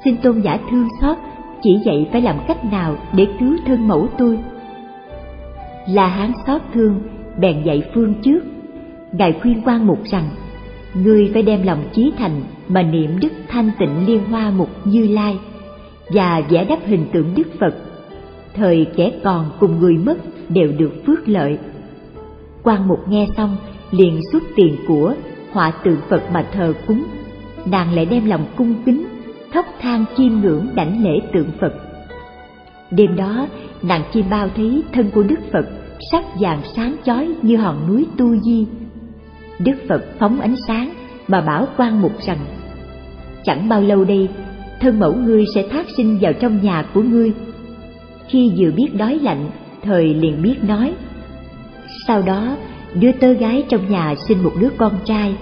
Xin tôn giả thương xót, chỉ dạy phải làm cách nào để cứu thân mẫu tôi. Là hán xót thương, bèn dạy phương trước. Ngài khuyên quan mục rằng, ngươi phải đem lòng chí thành mà niệm đức thanh tịnh liên hoa mục như lai và vẽ đắp hình tượng đức phật. Thời kẻ còn cùng người mất đều được phước lợi. Quan mục nghe xong liền xuất tiền của họa tượng phật mà thờ cúng. Nàng lại đem lòng cung kính, thóc than chiêm ngưỡng đảnh lễ tượng phật. Đêm đó, nàng chiêm bao thấy thân của đức phật sắc vàng sáng chói như hòn núi tu di đức phật phóng ánh sáng mà bảo quan mục rằng, chẳng bao lâu đây, thân mẫu ngươi sẽ thác sinh vào trong nhà của ngươi. Khi vừa biết đói lạnh, thời liền biết nói, sau đó, đứa tơ gái trong nhà sinh một đứa con trai,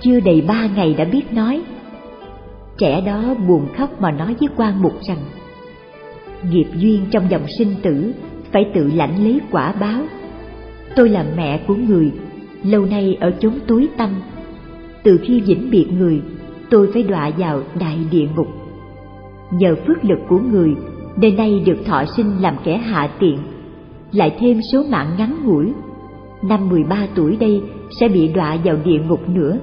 chưa đầy ba ngày đã biết nói. Trẻ đó buồn khóc mà nói với quan mục rằng, nghiệp duyên trong dòng sinh tử phải tự lãnh lấy quả báo. Tôi là mẹ của người lâu nay ở chốn tối tâm từ khi vĩnh biệt người, tôi phải đọa vào đại địa ngục. Nhờ phước lực của người nên nay được thọ sinh làm kẻ hạ tiện, lại thêm số mạng ngắn ngủi. Năm mười ba tuổi đây sẽ bị đọa vào địa ngục nữa.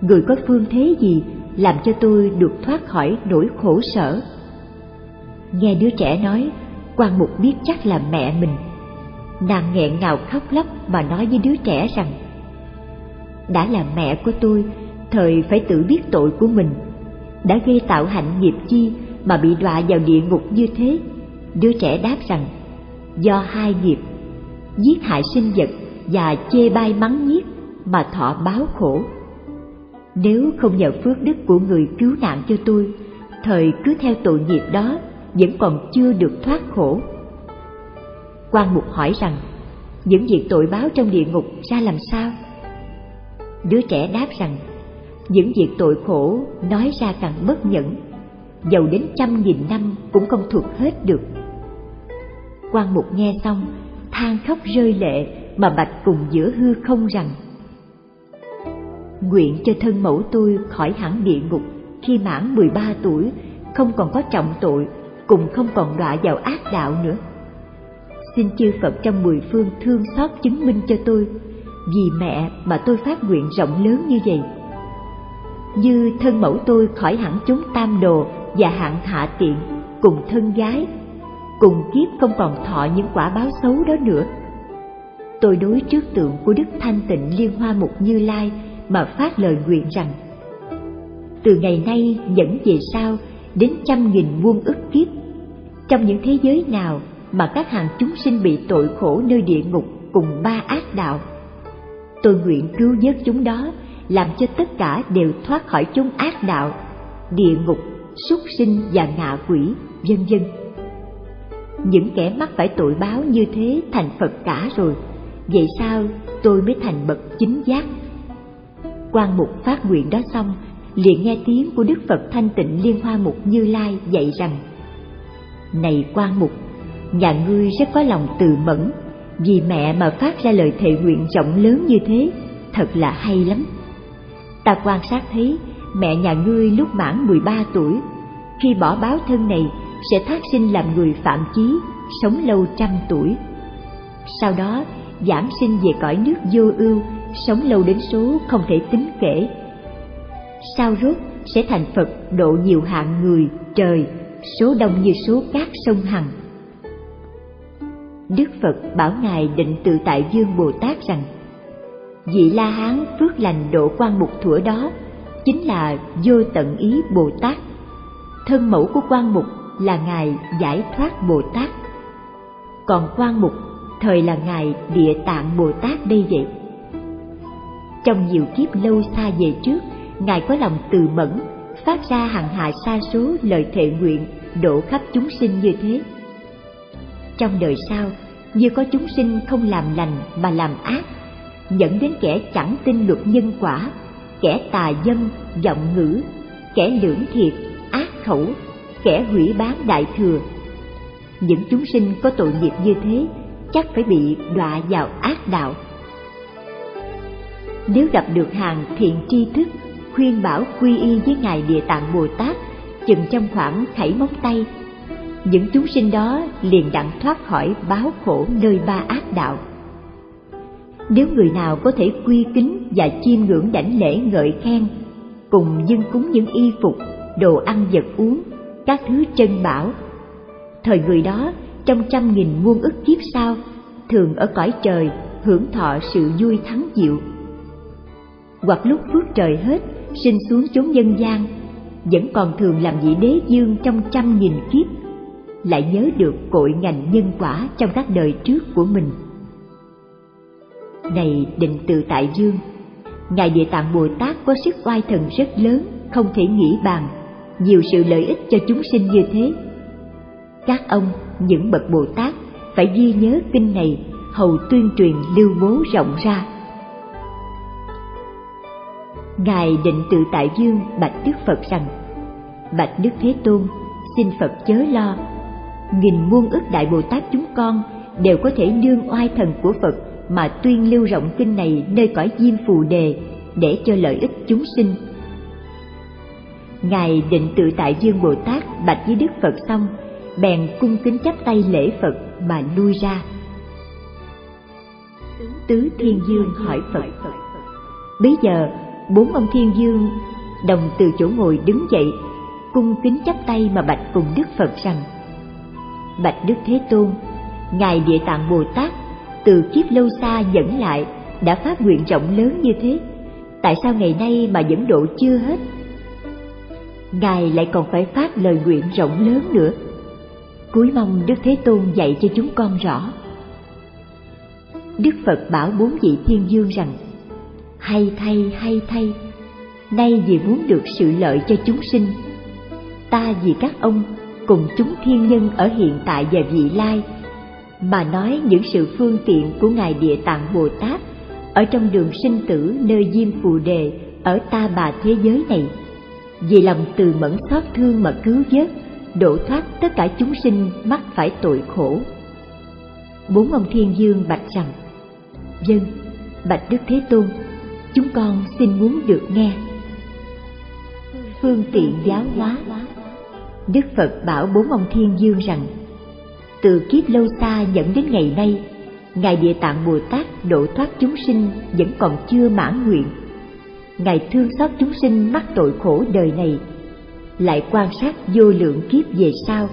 Người có phương thế gì làm cho tôi được thoát khỏi nỗi khổ sở? Nghe đứa trẻ nói quan mục biết chắc là mẹ mình nàng nghẹn ngào khóc lóc mà nói với đứa trẻ rằng, đã là mẹ của tôi, thời phải tự biết tội của mình. Đã gây tạo hạnh nghiệp chi mà bị đọa vào địa ngục như thế? Đứa trẻ đáp rằng, do hai nghiệp, giết hại sinh vật và chê bai mắng nhiếc mà thọ báo khổ. Nếu không nhờ phước đức của người cứu nạn cho tôi, thời cứ theo tội nghiệp đó vẫn còn chưa được thoát khổ quan mục hỏi rằng, những việc tội báo trong địa ngục ra làm sao? Đứa trẻ đáp rằng, những việc tội khổ nói ra càng bất nhẫn dầu đến trăm nghìn năm cũng không thuộc hết được. Quan mục nghe xong, than khóc rơi lệ mà bạch cùng giữa hư không rằng, nguyện cho thân mẫu tôi khỏi hẳn địa ngục khi mãn 13 tuổi, không còn có trọng tội cùng không còn đọa vào ác đạo nữa xin chư Phật trong mười phương thương xót chứng minh cho tôi, vì mẹ mà tôi phát nguyện rộng lớn như vậy. Như thân mẫu tôi khỏi hẳn chúng tam đồ và hạng hạ tiện cùng thân gái, cùng kiếp không còn thọ những quả báo xấu đó nữa. Tôi đối trước tượng của đức thanh tịnh liên hoa mục như lai mà phát lời nguyện rằng, từ ngày nay dẫn về sau đến trăm nghìn muôn ức kiếp, trong những thế giới nào mà các hàng chúng sinh bị tội khổ nơi địa ngục cùng ba ác đạo. Tôi nguyện cứu vớt chúng đó, làm cho tất cả đều thoát khỏi chúng ác đạo, địa ngục, súc sinh và ngạ quỷ, vân vân. Những kẻ mắc phải tội báo như thế thành phật cả rồi, vậy sao tôi mới thành bậc chính giác? Quan mục phát nguyện đó xong, liền nghe tiếng của đức phật thanh tịnh liên hoa mục như lai dạy rằng, này quan mục nhà ngươi rất có lòng từ mẫn. Vì mẹ mà phát ra lời thệ nguyện rộng lớn như thế, thật là hay lắm. Ta quan sát thấy, mẹ nhà ngươi lúc mãn 13 tuổi. Khi bỏ báo thân này, sẽ thác sinh làm người phạm chí, sống lâu trăm tuổi. Sau đó, giảm sinh về cõi nước vô ưu, sống lâu đến số không thể tính kể. Sau rốt, sẽ thành phật độ nhiều hạng người, trời, số đông như số cát sông hằng đức phật bảo ngài định tự tại dương bồ tát rằng, vị la hán phước lành độ quan mục thủa đó chính là vô tận ý bồ tát. Thân mẫu của quan mục là ngài giải thoát bồ tát. Còn quan mục, thời là ngài địa tạng bồ tát đây vậy. Trong nhiều kiếp lâu xa về trước, ngài có lòng từ mẫn, phát ra hàng hạ sa số lời thệ nguyện độ khắp chúng sinh như thế trong đời sau, như có chúng sinh không làm lành mà làm ác, dẫn đến kẻ chẳng tin luật nhân quả, kẻ tà dâm, giọng ngữ, kẻ lưỡng thiệt, ác khẩu, kẻ hủy bán đại thừa. Những chúng sinh có tội nghiệp như thế chắc phải bị đọa vào ác đạo. Nếu gặp được hàng thiện tri thức, khuyên bảo quy y với ngài địa tạng bồ tát, chừng trong khoảng khảy móng tay những chúng sinh đó liền đặng thoát khỏi báo khổ nơi ba ác đạo. Nếu người nào có thể quy kính và chiêm ngưỡng đảnh lễ ngợi khen, cùng dâng cúng những y phục, đồ ăn vật uống, các thứ trân bảo, thời người đó trong trăm nghìn muôn ức kiếp sau thường ở cõi trời hưởng thọ sự vui thắng diệu hoặc lúc phước trời hết, sinh xuống chốn nhân gian, vẫn còn thường làm vị đế dương trong trăm nghìn kiếp lại nhớ được cội ngành nhân quả trong các đời trước của mình. Này định tự tại dương, ngài địa tạng bồ tát có sức oai thần rất lớn, không thể nghĩ bàn, nhiều sự lợi ích cho chúng sinh như thế. Các ông, những bậc bồ tát, phải ghi nhớ kinh này, hầu tuyên truyền lưu bố rộng ra. Ngài định tự tại dương bạch đức phật rằng, bạch đức thế tôn, xin phật chớ lo nghìn muôn ức đại bồ tát chúng con đều có thể đương oai thần của phật mà tuyên lưu rộng kinh này nơi cõi diêm phù đề để cho lợi ích chúng sinh. Ngài định tự tại dương bồ tát bạch với đức phật xong, bèn cung kính chắp tay lễ phật mà lui ra. Tứ thiên dương hỏi phật bấy giờ bốn ông thiên dương đồng từ chỗ ngồi đứng dậy, cung kính chắp tay mà bạch cùng đức phật rằng bạch đức thế tôn, ngài địa tạng bồ tát, từ kiếp lâu xa dẫn lại, đã phát nguyện rộng lớn như thế. Tại sao ngày nay mà vẫn độ chưa hết? Ngài lại còn phải phát lời nguyện rộng lớn nữa. Cuối mong đức thế tôn dạy cho chúng con rõ. Đức phật bảo bốn vị thiên dương rằng, hay thay hay thay, nay vì muốn được sự lợi cho chúng sinh, ta vì các ông cùng chúng thiên nhân ở hiện tại và vị lai. Mà nói những sự phương tiện của ngài địa tạng bồ tát ở trong đường sinh tử nơi diêm phù đề ở ta bà thế giới này. Vì lòng từ mẫn xót thương mà cứu vớt độ thoát tất cả chúng sinh mắc phải tội khổ. Bốn ông thiên dương bạch rằng dân bạch đức thế tôn, chúng con xin muốn được nghe. Phương tiện giáo hóa đức phật bảo bốn ông thiên dương rằng, từ kiếp lâu xa dẫn đến ngày nay, ngài địa tạng bồ tát độ thoát chúng sinh vẫn còn chưa mãn nguyện. Ngài thương xót chúng sinh mắc tội khổ đời này, lại quan sát vô lượng kiếp về sau,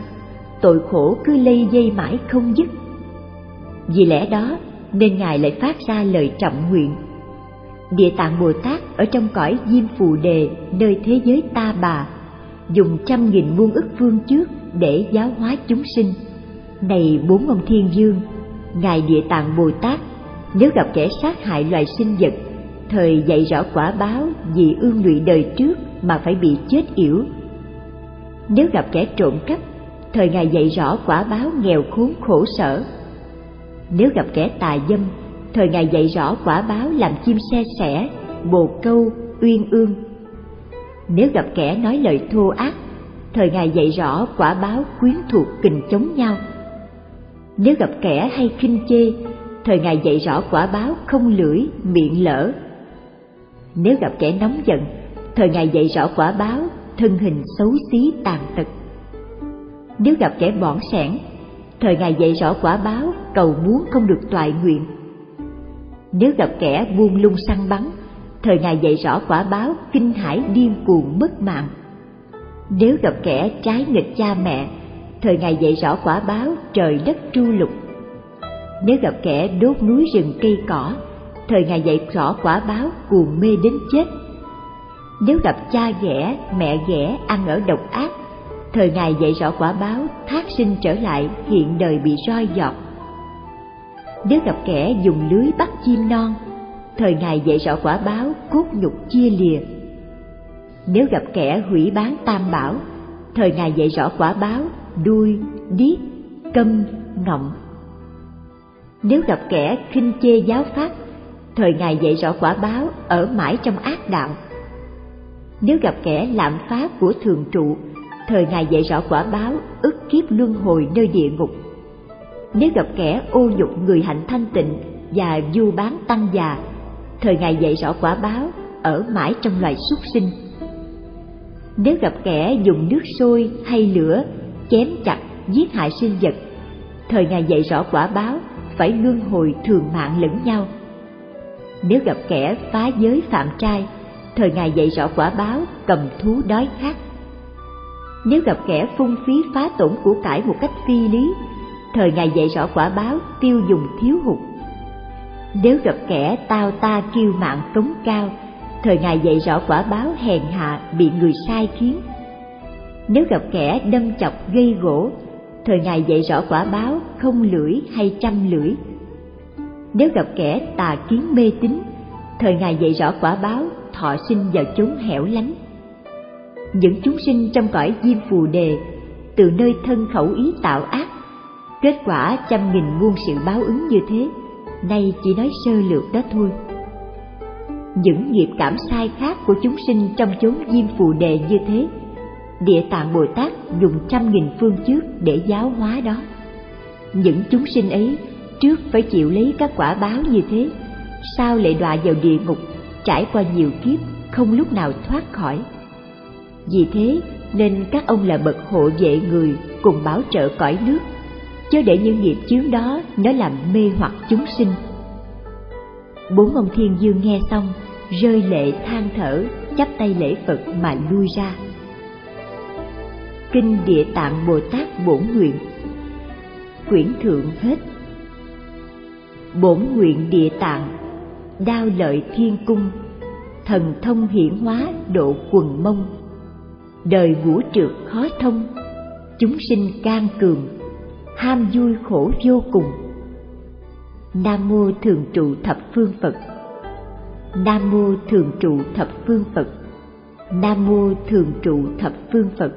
tội khổ cứ lây dây mãi không dứt. Vì lẽ đó nên ngài lại phát ra lời trọng nguyện. Địa tạng bồ tát ở trong cõi diêm phù đề, nơi thế giới ta bà dùng trăm nghìn muôn ức phương trước để giáo hóa chúng sinh. Này bốn ông thiên dương, ngài địa tạng bồ tát, nếu gặp kẻ sát hại loài sinh vật, thời dạy rõ quả báo vì ương lụy đời trước mà phải bị chết yểu. Nếu gặp kẻ trộm cắp, thời ngài dạy rõ quả báo nghèo khốn khổ sở. Nếu gặp kẻ tà dâm, thời ngài dạy rõ quả báo làm chim xe sẻ, bồ câu, uyên ương nếu gặp kẻ nói lời thô ác, thời ngài dạy rõ quả báo quyến thuộc kình chống nhau. Nếu gặp kẻ hay khinh chê, thời ngài dạy rõ quả báo không lưỡi, miệng lỡ nếu gặp kẻ nóng giận, thời ngài dạy rõ quả báo thân hình xấu xí tàn tật. Nếu gặp kẻ bỏng sẻn, thời ngài dạy rõ quả báo cầu muốn không được toại nguyện. Nếu gặp kẻ buông lung săn bắn thời ngài dạy rõ quả báo kinh hải điên cuồng mất mạng. Nếu gặp kẻ trái nghịch cha mẹ, thời ngài dạy rõ quả báo trời đất tru lục. Nếu gặp kẻ đốt núi rừng cây cỏ, thời ngài dạy rõ quả báo cuồng mê đến chết. Nếu gặp cha ghẻ, mẹ ghẻ ăn ở độc ác, thời ngài dạy rõ quả báo thác sinh trở lại hiện đời bị roi giọt nếu gặp kẻ dùng lưới bắt chim non thời ngài dạy rõ quả báo, cốt nhục chia lìa. Nếu gặp kẻ hủy bán tam bảo, thời ngài dạy rõ quả báo, đuôi, điếc, câm, ngọng. Nếu gặp kẻ khinh chê giáo pháp, thời ngài dạy rõ quả báo ở mãi trong ác đạo. Nếu gặp kẻ lạm phá của thường trụ, thời ngài dạy rõ quả báo ức kiếp luân hồi nơi địa ngục. Nếu gặp kẻ ô nhục người hạnh thanh tịnh và du bán tăng già thời ngài dạy rõ quả báo ở mãi trong loài súc sinh. Nếu gặp kẻ dùng nước sôi hay lửa chém chặt, giết hại sinh vật, thời ngài dạy rõ quả báo phải luân hồi thường mạng lẫn nhau. Nếu gặp kẻ phá giới phạm trai, thời ngài dạy rõ quả báo cầm thú đói khát. Nếu gặp kẻ phung phí phá tổn của cải một cách phi lý, thời ngài dạy rõ quả báo tiêu dùng thiếu hụt nếu gặp kẻ tao ta kiêu mạng tống cao, thời ngài dạy rõ quả báo hèn hạ bị người sai khiến. Nếu gặp kẻ đâm chọc gây gỗ, thời ngài dạy rõ quả báo không lưỡi hay trăm lưỡi. Nếu gặp kẻ tà kiến mê tín, thời ngài dạy rõ quả báo thọ sinh vào chốn hẻo lánh. Những chúng sinh trong cõi diêm phù đề, từ nơi thân khẩu ý tạo ác, kết quả trăm nghìn muôn sự báo ứng như thế nay chỉ nói sơ lược đó thôi. Những nghiệp cảm sai khác của chúng sinh trong chốn diêm phù đề như thế, địa tạng bồ tát dùng trăm nghìn phương trước để giáo hóa đó. Những chúng sinh ấy trước phải chịu lấy các quả báo như thế, sao lại đọa vào địa ngục, trải qua nhiều kiếp, không lúc nào thoát khỏi? Vì thế, nên các ông là bậc hộ vệ người cùng bảo trợ cõi nước chớ để những nghiệp chướng đó nó làm mê hoặc chúng sinh. Bốn ông thiên dương nghe xong, rơi lệ than thở, chắp tay lễ phật mà lui ra. Kinh địa tạng bồ tát bổn nguyện. Quyển thượng hết. Bổn nguyện địa tạng, đao lợi thiên cung, thần thông hiển hóa độ quần mông. Đời vũ trượt khó thông, chúng sinh can cường ham vui khổ vô cùng. Nam mô thường trụ thập phương phật. Nam mô thường trụ thập phương phật. Nam mô thường trụ thập phương phật.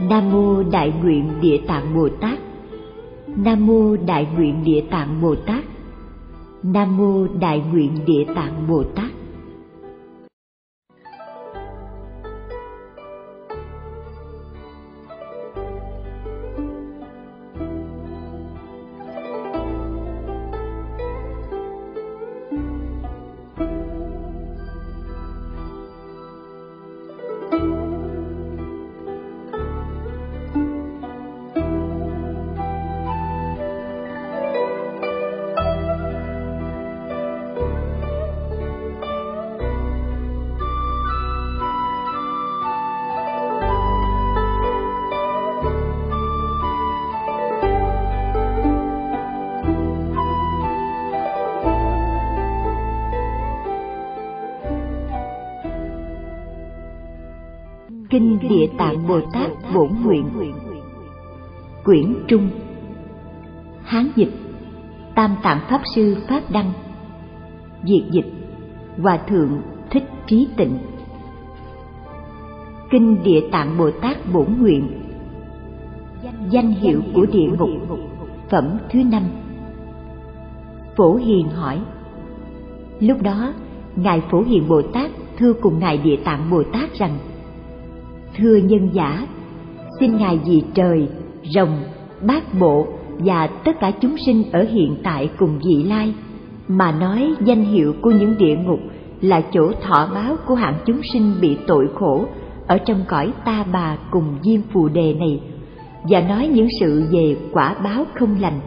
Nam mô đại nguyện địa tạng bồ tát. Nam mô đại nguyện địa tạng bồ tát. Nam mô đại nguyện địa tạng bồ tát. Kinh Địa Tạng Bồ Tát Bổn Nguyện. Quyển Trung. Hán dịch. Tam Tạng Pháp Sư Pháp Đăng. Việt dịch. Hòa Thượng Thích Trí Tịnh. Kinh Địa Tạng Bồ Tát Bổn Nguyện. Danh hiệu của địa ngục. Phẩm thứ năm. Phổ Hiền hỏi. Lúc đó, Ngài Phổ Hiền Bồ Tát thưa cùng Ngài Địa Tạng Bồ Tát rằng thưa nhân giả, xin ngài vì trời, rồng, bát bộ và tất cả chúng sinh ở hiện tại cùng vị lai, mà nói danh hiệu của những địa ngục là chỗ thọ báo của hạng chúng sinh bị tội khổ ở trong cõi ta bà cùng diêm phù đề này, và nói những sự về quả báo không lành,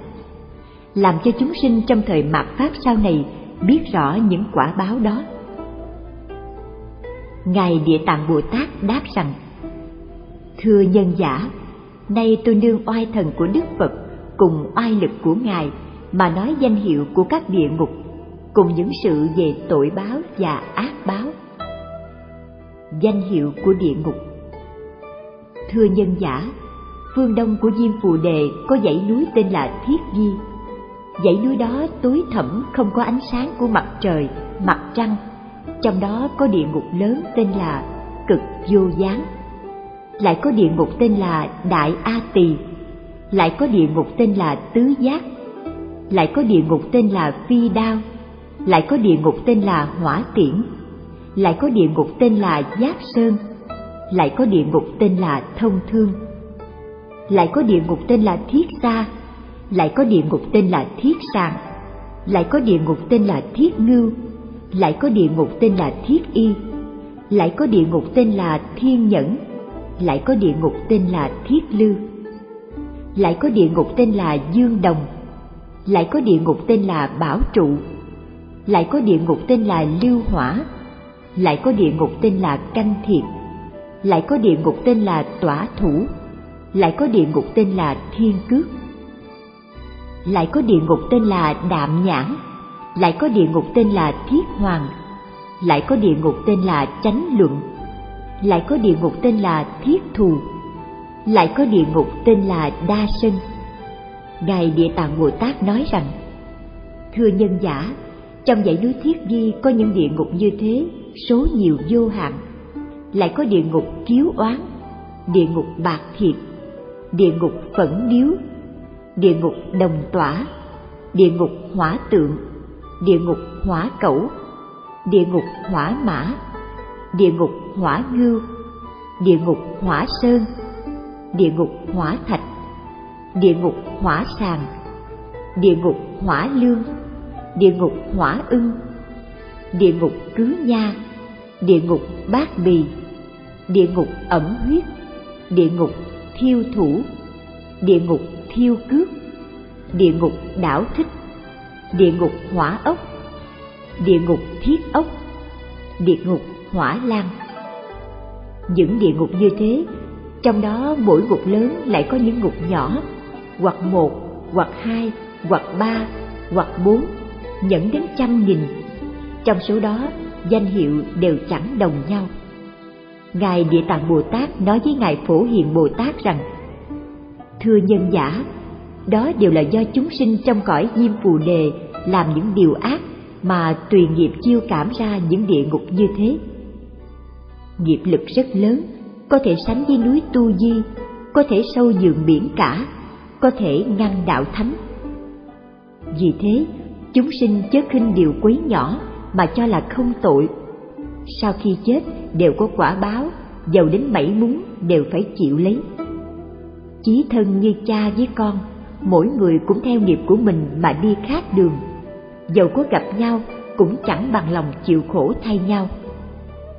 làm cho chúng sinh trong thời mạt pháp sau này biết rõ những quả báo đó. Ngài địa tạng bồ tát đáp rằng Thưa nhân giả, nay tôi nương oai thần của Đức Phật cùng oai lực của Ngài mà nói danh hiệu của các địa ngục cùng những sự về tội báo và ác báo. Danh hiệu của địa ngục Thưa nhân giả, phương đông của Diêm Phù Đề có dãy núi tên là Thiết Di. Dãy núi đó tối thẳm không có ánh sáng của mặt trời, mặt trăng. Trong đó có địa ngục lớn tên là Cực Vô Gián lại có địa ngục tên là Đại A Tỳ, lại có địa ngục tên là Tứ Giác, lại có địa ngục tên là Phi Đao, lại có địa ngục tên là Hỏa Tiễn, lại có địa ngục tên là Giáp Sơn, lại có địa ngục tên là thông thương lại có địa ngục tên là thiết xa lại có địa ngục tên là thiết sàng lại có địa ngục tên là thiết ngưu lại có địa ngục tên là thiết y lại có địa ngục tên là thiên nhẫn lại có địa ngục tên là thiết lư lại có địa ngục tên là dương đồng lại có địa ngục tên là bảo trụ lại có địa ngục tên là lưu hỏa lại có địa ngục tên là canh thiệt lại có địa ngục tên là tỏa thủ lại có địa ngục tên là thiên cước lại có địa ngục tên là đạm nhãn lại có địa ngục tên là thiết hoàng lại có địa ngục tên là chánh luận lại có địa ngục tên là thiết thù lại có địa ngục tên là đa sân ngài địa tạng bồ tát nói rằng thưa nhân giả trong dãy núi thiết di có những địa ngục như thế số nhiều vô hạn lại có địa ngục kiếu oán địa ngục bạc thiệt địa ngục phẫn điếu địa ngục đồng tỏa địa ngục hỏa tượng địa ngục hỏa cẩu địa ngục hỏa mã địa ngục hỏa ngưu địa ngục hỏa sơn địa ngục hỏa thạch địa ngục hỏa sàng địa ngục hỏa lương địa ngục hỏa ưng địa ngục cứ nha địa ngục bát bì địa ngục ẩm huyết địa ngục thiêu thủ địa ngục thiêu cước địa ngục đảo thích địa ngục hỏa ốc địa ngục thiết ốc địa ngục hỏa lan những địa ngục như thế. Trong đó mỗi ngục lớn lại có những ngục nhỏ, hoặc một, hoặc hai, hoặc ba, hoặc bốn, nhẫn đến trăm nghìn. Trong số đó, danh hiệu đều chẳng đồng nhau. Ngài địa tạng bồ tát nói với ngài phổ hiền bồ tát rằng, thưa nhân giả, đó đều là do chúng sinh trong cõi diêm phù đề làm những điều ác mà tùy nghiệp chiêu cảm ra những địa ngục như thế nghiệp lực rất lớn, có thể sánh với núi tu di, có thể sâu dường biển cả, có thể ngăn đạo thánh. Vì thế, chúng sinh chớ khinh điều quấy nhỏ mà cho là không tội. Sau khi chết, đều có quả báo, giàu đến bảy múng đều phải chịu lấy. Chí thân như cha với con, mỗi người cũng theo nghiệp của mình mà đi khác đường. Dầu có gặp nhau, cũng chẳng bằng lòng chịu khổ thay nhau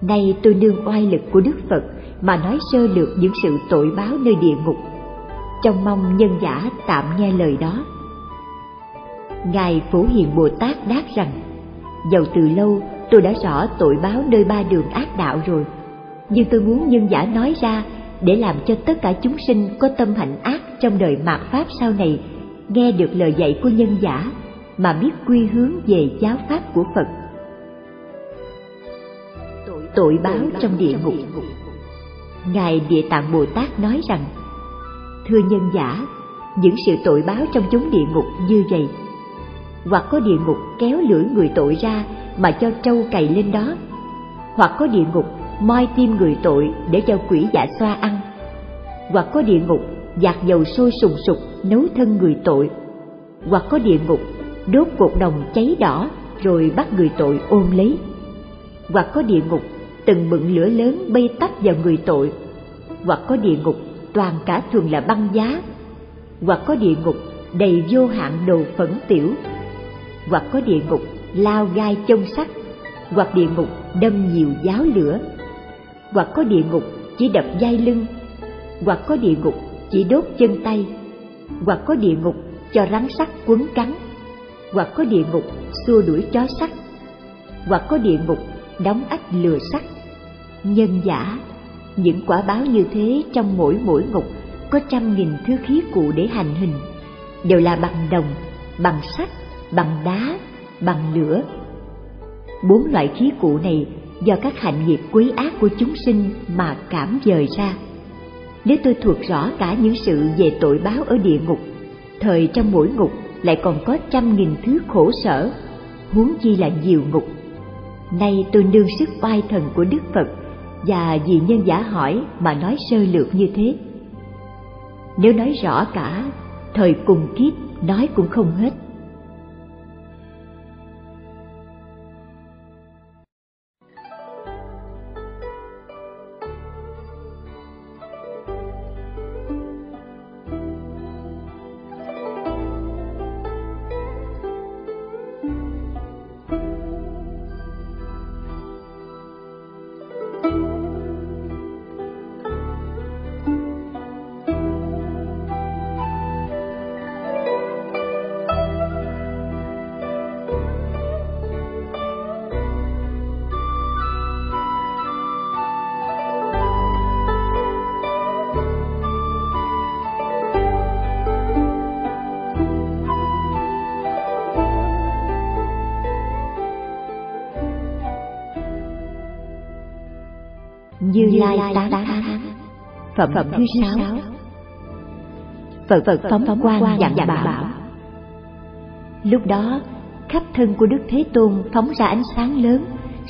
nay tôi nương oai lực của đức phật mà nói sơ lược những sự tội báo nơi địa ngục. Trong mong nhân giả tạm nghe lời đó. Ngài phổ hiền bồ tát đáp rằng, dầu từ lâu tôi đã rõ tội báo nơi ba đường ác đạo rồi, nhưng tôi muốn nhân giả nói ra để làm cho tất cả chúng sinh có tâm hạnh ác trong đời mạt pháp sau này nghe được lời dạy của nhân giả mà biết quy hướng về giáo pháp của phật tội báo trong địa ngục. Ngài địa tạng bồ tát nói rằng, thưa nhân giả, những sự tội báo trong chúng địa ngục như vậy, hoặc có địa ngục kéo lưỡi người tội ra mà cho trâu cày lên đó, hoặc có địa ngục moi tim người tội để cho quỷ dạ xoa ăn, hoặc có địa ngục giặt dầu sôi sùng sục nấu thân người tội, hoặc có địa ngục đốt cột đồng cháy đỏ rồi bắt người tội ôm lấy, hoặc có địa ngục từng bựng lửa lớn bay tắp vào người tội. Hoặc có địa ngục, toàn cả thường là băng giá. Hoặc có địa ngục, đầy vô hạn đồ phẫn tiểu. Hoặc có địa ngục, lao gai chông sắt hoặc địa ngục, đâm nhiều giáo lửa. Hoặc có địa ngục, chỉ đập dai lưng. Hoặc có địa ngục, chỉ đốt chân tay. Hoặc có địa ngục, cho rắn sắt quấn cắn. Hoặc có địa ngục, xua đuổi chó sắt. Hoặc có địa ngục, đóng ách lừa sắt nhân giả. Những quả báo như thế trong mỗi mỗi ngục có trăm nghìn thứ khí cụ để hành hình. Đều là bằng đồng, bằng sắt, bằng đá, bằng lửa. Bốn loại khí cụ này do các hạnh nghiệp quý ác của chúng sinh mà cảm dời ra. Nếu tôi thuộc rõ cả những sự về tội báo ở địa ngục, thời trong mỗi ngục lại còn có trăm nghìn thứ khổ sở, huống chi là nhiều ngục. Nay tôi nương sức oai thần của đức phật và vì nhân giả hỏi mà nói sơ lược như thế. Nếu nói rõ cả, thời cùng kiếp, nói cũng không hết. Lai tán thán Phẩm phẩm thứ sáu Phật Phật phóng quang dặn bảo. Lúc đó khắp thân của Đức Thế Tôn phóng ra ánh sáng lớn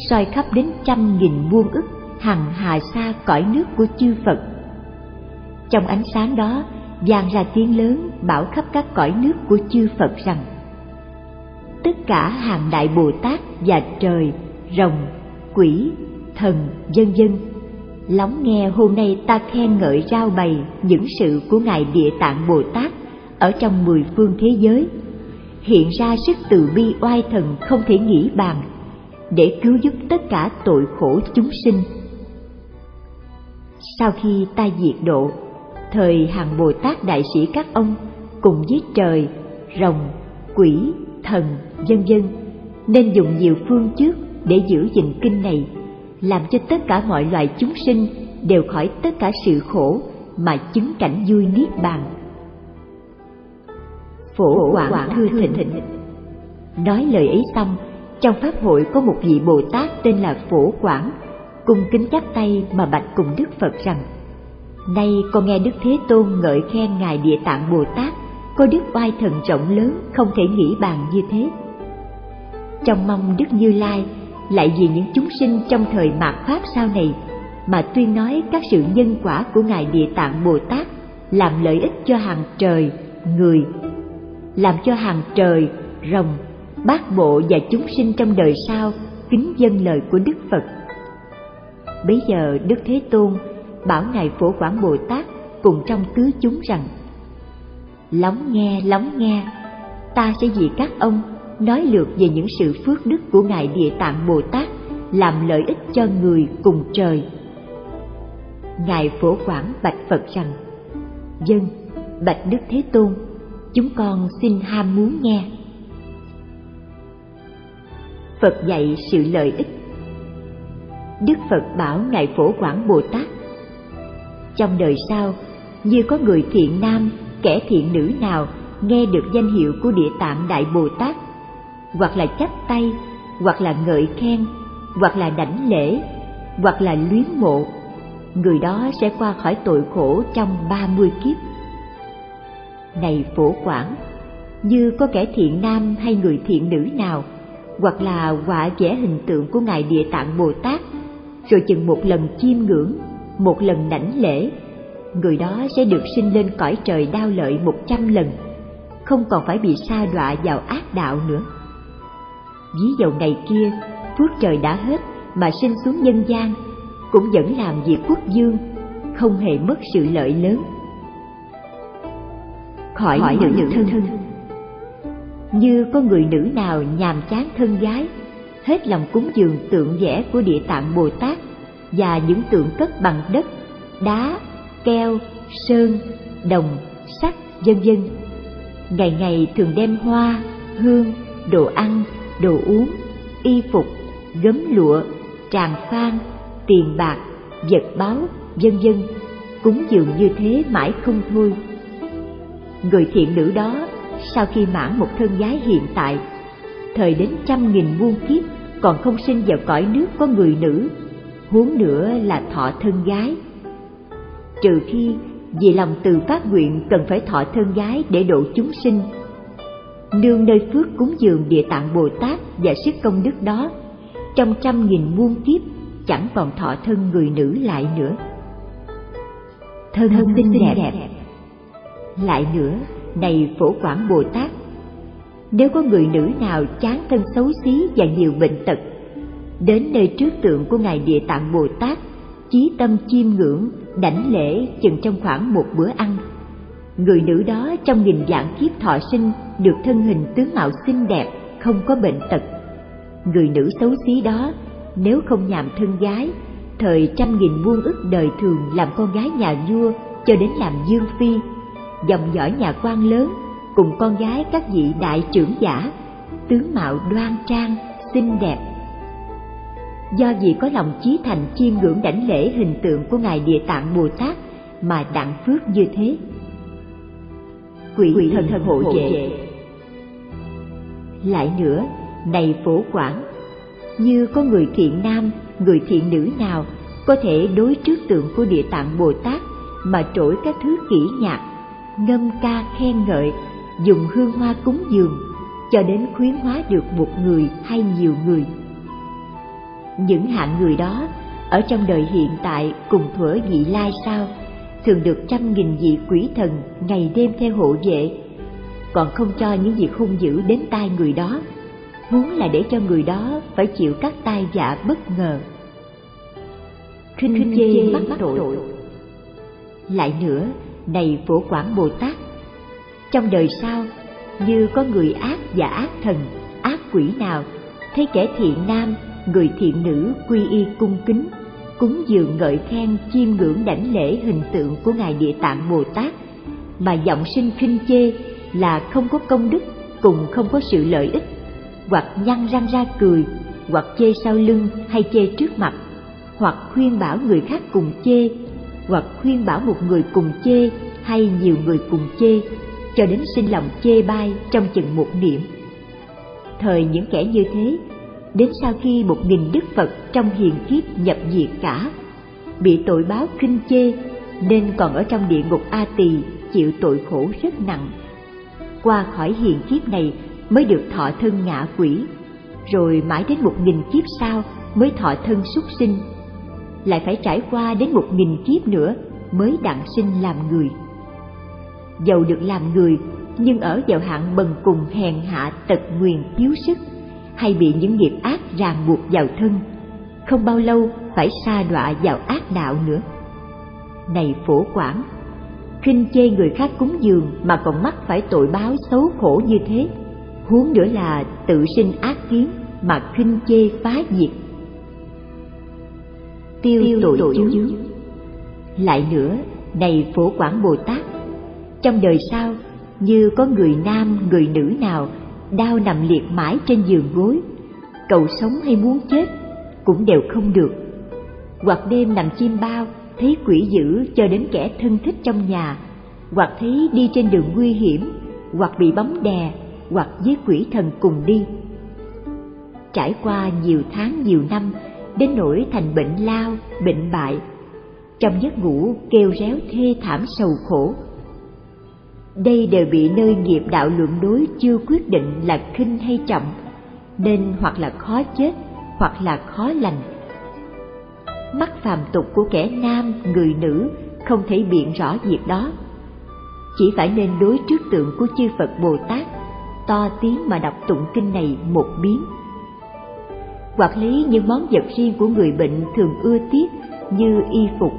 soi khắp đến trăm nghìn muôn ức hằng hà xa cõi nước của chư Phật. Trong ánh sáng đó vang ra tiếng lớn bảo khắp các cõi nước của chư Phật rằng tất cả hàng đại Bồ Tát và trời, rồng, quỷ, thần, dân dân lắng nghe hôm nay ta khen ngợi rao bày những sự của ngài Địa Tạng Bồ Tát ở trong mười phương thế giới, hiện ra sức từ bi oai thần không thể nghĩ bàn để cứu giúp tất cả tội khổ chúng sinh. Sau khi ta diệt độ, thời hàng Bồ Tát đại sĩ các ông cùng với trời, rồng, quỷ, thần, vân vân nên dùng nhiều phương trước để giữ gìn kinh này, làm cho tất cả mọi loài chúng sinh đều khỏi tất cả sự khổ mà chứng cảnh vui niết bàn. Phổ Quảng Thư Thịnh Nói lời ấy xong, trong pháp hội có một vị Bồ Tát tên là Phổ Quảng, cung kính chắp tay mà bạch cùng Đức Phật rằng Nay con nghe Đức Thế Tôn ngợi khen Ngài Địa Tạng Bồ Tát có đức oai thần rộng lớn không thể nghĩ bàn như thế. Trong mong Đức Như Lai lại vì những chúng sinh trong thời mạt Pháp sau này mà tuyên nói các sự nhân quả của Ngài Địa Tạng Bồ Tát làm lợi ích cho hàng trời, người, làm cho hàng trời, rồng, bát bộ và chúng sinh trong đời sau kính dân lời của Đức Phật. Bấy giờ Đức Thế Tôn bảo Ngài Phổ Quảng Bồ Tát cùng trong tứ chúng rằng Lóng nghe, lóng nghe, ta sẽ vì các ông nói lượt về những sự phước đức của Ngài Địa Tạng Bồ Tát làm lợi ích cho người cùng trời. Ngài Phổ Quảng bạch Phật rằng, Dân, bạch Đức Thế Tôn, chúng con xin ham muốn nghe. Phật dạy sự lợi ích Đức Phật bảo Ngài Phổ Quảng Bồ Tát Trong đời sau, như có người thiện nam, kẻ thiện nữ nào nghe được danh hiệu của Địa Tạng Đại Bồ Tát, hoặc là chắp tay, hoặc là ngợi khen, hoặc là đảnh lễ, hoặc là luyến mộ, người đó sẽ qua khỏi tội khổ trong ba mươi kiếp. Này phổ quản như có kẻ thiện nam hay người thiện nữ nào hoặc là quả vẽ hình tượng của ngài địa tạng bồ tát rồi chừng một lần chiêm ngưỡng một lần đảnh lễ người đó sẽ được sinh lên cõi trời đau lợi một trăm lần không còn phải bị sa đọa vào ác đạo nữa ví dầu ngày kia phước trời đã hết mà sinh xuống nhân gian cũng vẫn làm việc quốc dương không hề mất sự lợi lớn. Khỏi, khỏi nữ thân, thân. Như có người nữ nào nhàm chán thân gái hết lòng cúng dường tượng vẽ của địa tạng bồ tát và những tượng cất bằng đất đá keo sơn đồng sắt vân vân. Ngày ngày thường đem hoa hương đồ ăn đồ uống, y phục, gấm lụa, tràng phan, tiền bạc, vật báo, vân vân. Cúng dường như thế mãi không thôi. Người thiện nữ đó, sau khi mãn một thân gái hiện tại, thời đến trăm nghìn muôn kiếp, còn không sinh vào cõi nước có người nữ, huống nữa là thọ thân gái. Trừ khi vì lòng từ phát nguyện cần phải thọ thân gái để độ chúng sinh nương nơi phước cúng dường địa tạng bồ tát và sức công đức đó trong trăm nghìn muôn kiếp chẳng còn thọ thân người nữ lại nữa thân, thân xinh đẹp. đẹp lại nữa này phổ quảng bồ tát nếu có người nữ nào chán thân xấu xí và nhiều bệnh tật đến nơi trước tượng của ngài địa tạng bồ tát chí tâm chiêm ngưỡng đảnh lễ chừng trong khoảng một bữa ăn người nữ đó trong nghìn dạng kiếp thọ sinh được thân hình tướng mạo xinh đẹp, không có bệnh tật. Người nữ xấu xí đó, nếu không nhàm thân gái, thời trăm nghìn muôn ức đời thường làm con gái nhà vua cho đến làm dương phi, dòng dõi nhà quan lớn cùng con gái các vị đại trưởng giả, tướng mạo đoan trang, xinh đẹp. Do vì có lòng chí thành chiêm ngưỡng đảnh lễ hình tượng của ngài địa tạng bồ tát mà đặng phước như thế quỷ, thần, thần hộ vệ. Lại nữa này phổ quảng như có người thiện nam người thiện nữ nào có thể đối trước tượng của địa tạng bồ tát mà trỗi các thứ kỹ nhạc ngâm ca khen ngợi dùng hương hoa cúng dường cho đến khuyến hóa được một người hay nhiều người. Những hạng người đó ở trong đời hiện tại cùng thuở vị lai sao thường được trăm nghìn vị quỷ thần ngày đêm theo hộ vệ. Còn không cho những việc hung dữ đến tai người đó muốn là để cho người đó phải chịu các tai vạ bất ngờ. Khinh chê mắc tội. lại nữa này phổ quảng bồ tát trong đời sau như có người ác và ác thần ác quỷ nào thấy kẻ thiện nam người thiện nữ quy y cung kính cúng dường ngợi khen chiêm ngưỡng đảnh lễ hình tượng của ngài địa tạng bồ tát. Mà giọng sinh khinh chê là không có công đức cùng không có sự lợi ích, hoặc nhăn răng ra cười, hoặc chê sau lưng hay chê trước mặt, hoặc khuyên bảo người khác cùng chê, hoặc khuyên bảo một người cùng chê hay nhiều người cùng chê, cho đến sinh lòng chê bai trong chừng một niệm. Thời những kẻ như thế đến sau khi một nghìn đức phật trong hiền kiếp nhập diệt cả. Bị tội báo kinh chê, nên còn ở trong địa ngục a tỳ chịu tội khổ rất nặng. Qua khỏi hiền kiếp này mới được thọ thân ngạ quỷ, rồi mãi đến một nghìn kiếp sau mới thọ thân súc sinh. Lại phải trải qua đến một nghìn kiếp nữa mới đặng sinh làm người. Dầu được làm người, nhưng ở vào hạng bần cùng hèn hạ tật nguyền thiếu sức hay bị những nghiệp ác ràng buộc vào thân không bao lâu phải sa đọa vào ác đạo nữa. Này phổ quảng khinh chê người khác cúng dường mà còn mắc phải tội báo xấu khổ như thế huống nữa là tự sinh ác kiến mà khinh chê phá diệt. Tiêu, tiêu tội, tội chướng. lại nữa này phổ quảng bồ tát trong đời sau như có người nam người nữ nào đau nằm liệt mãi trên giường gối. Cầu sống hay muốn chết cũng đều không được. Hoặc đêm nằm chim bao, thấy quỷ dữ cho đến kẻ thân thích trong nhà. Hoặc thấy đi trên đường nguy hiểm, hoặc bị bấm đè, hoặc với quỷ thần cùng đi. Trải qua nhiều tháng nhiều năm, đến nỗi thành bệnh lao, bệnh bại, trong giấc ngủ kêu réo thê thảm sầu khổ đây đều bị nơi nghiệp đạo luận đối chưa quyết định là khinh hay trọng nên hoặc là khó chết, hoặc là khó lành. Mắt phàm tục của kẻ nam, người nữ không thể biện rõ việc đó. Chỉ phải nên đối trước tượng của chư phật bồ tát, to tiếng mà đọc tụng kinh này một biến. Hoặc lấy những món vật riêng của người bệnh thường ưa tiếc như y phục,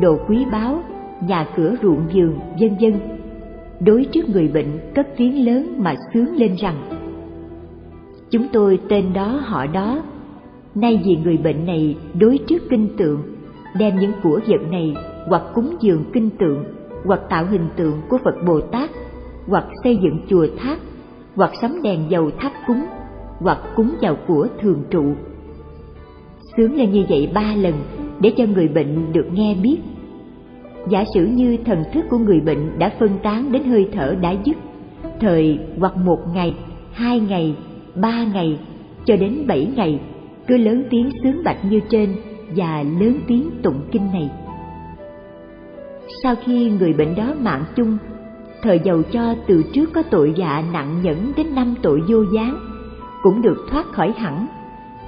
đồ quý báu, nhà cửa ruộng vườn vân vân đối trước người bệnh cất tiếng lớn mà sướng lên rằng, chúng tôi tên đó, họ đó. Nay vì người bệnh này đối trước kinh tượng, đem những của vật này hoặc cúng dường kinh tượng, hoặc tạo hình tượng của phật bồ tát, hoặc xây dựng chùa tháp, hoặc sắm đèn dầu thắp cúng, hoặc cúng vào của thường trụ. Sướng lên như vậy ba lần để cho người bệnh được nghe biết giả sử như thần thức của người bệnh đã phân tán đến hơi thở đã dứt, thời hoặc một ngày, hai ngày, ba ngày, cho đến bảy ngày, cứ lớn tiếng sướng bạch như trên và lớn tiếng tụng kinh này. Sau khi người bệnh đó mạng chung thời giàu cho từ trước có tội dạ nặng nhẫn đến năm tội vô gián, cũng được thoát khỏi hẳn,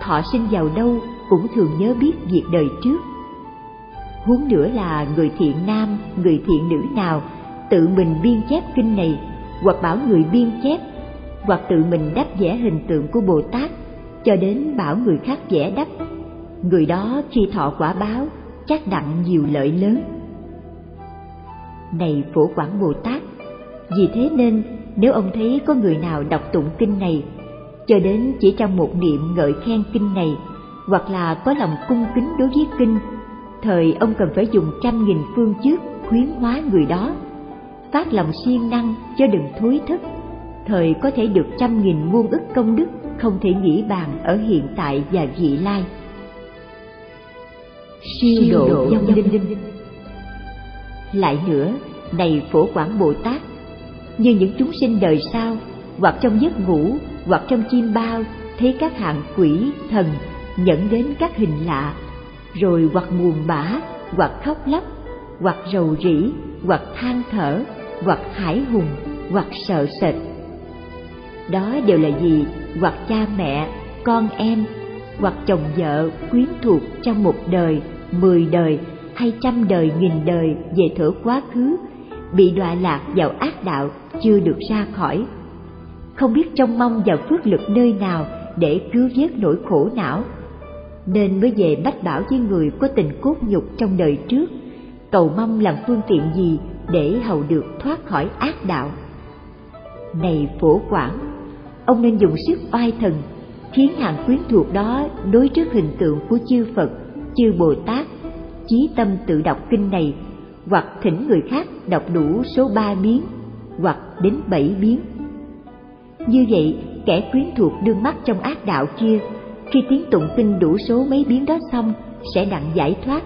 thọ sinh giàu đâu cũng thường nhớ biết việc đời trước huống nữa là người thiện nam, người thiện nữ nào, tự mình biên chép kinh này, hoặc bảo người biên chép, hoặc tự mình đắp vẽ hình tượng của bồ tát, cho đến bảo người khác vẽ đắp. Người đó khi thọ quả báo, chắc đặng nhiều lợi lớn. Này phổ quảng bồ tát, vì thế nên nếu ông thấy có người nào đọc tụng kinh này, cho đến chỉ trong một niệm ngợi khen kinh này, hoặc là có lòng cung kính đối với kinh thời ông cần phải dùng trăm nghìn phương trước khuyến hóa người đó. Phát lòng siêng năng cho đừng thối thức thời có thể được trăm nghìn muôn ức công đức không thể nghĩ bàn ở hiện tại và vị lai. Siêu độ vong linh. Lại nữa, này phổ quảng bồ tát, như những chúng sinh đời sau, hoặc trong giấc ngủ, hoặc trong chim bao, thấy các hạng quỷ, thần nhận đến các hình lạ rồi hoặc buồn bã, hoặc khóc lóc, hoặc rầu rĩ, hoặc than thở, hoặc hải hùng, hoặc sợ sệt. Đó đều là gì? Hoặc cha mẹ, con em, hoặc chồng vợ quyến thuộc trong một đời, mười đời hay trăm đời, nghìn đời về thở quá khứ, bị đọa lạc vào ác đạo chưa được ra khỏi. Không biết trông mong vào phước lực nơi nào để cứu vớt nỗi khổ não nên mới về bách bảo với người có tình cốt nhục trong đời trước. Cầu mong làm phương tiện gì để hầu được thoát khỏi ác đạo? Này phổ quảng, ông nên dùng sức oai thần, khiến hàng quyến thuộc đó đối trước hình tượng của chư phật, chư bồ tát, chí tâm tự đọc kinh này, hoặc thỉnh người khác đọc đủ số ba biến, hoặc đến bảy biến. Như vậy, kẻ quyến thuộc đương mắt trong ác đạo kia khi tiếng tụng kinh đủ số mấy biến đó xong sẽ đặng giải thoát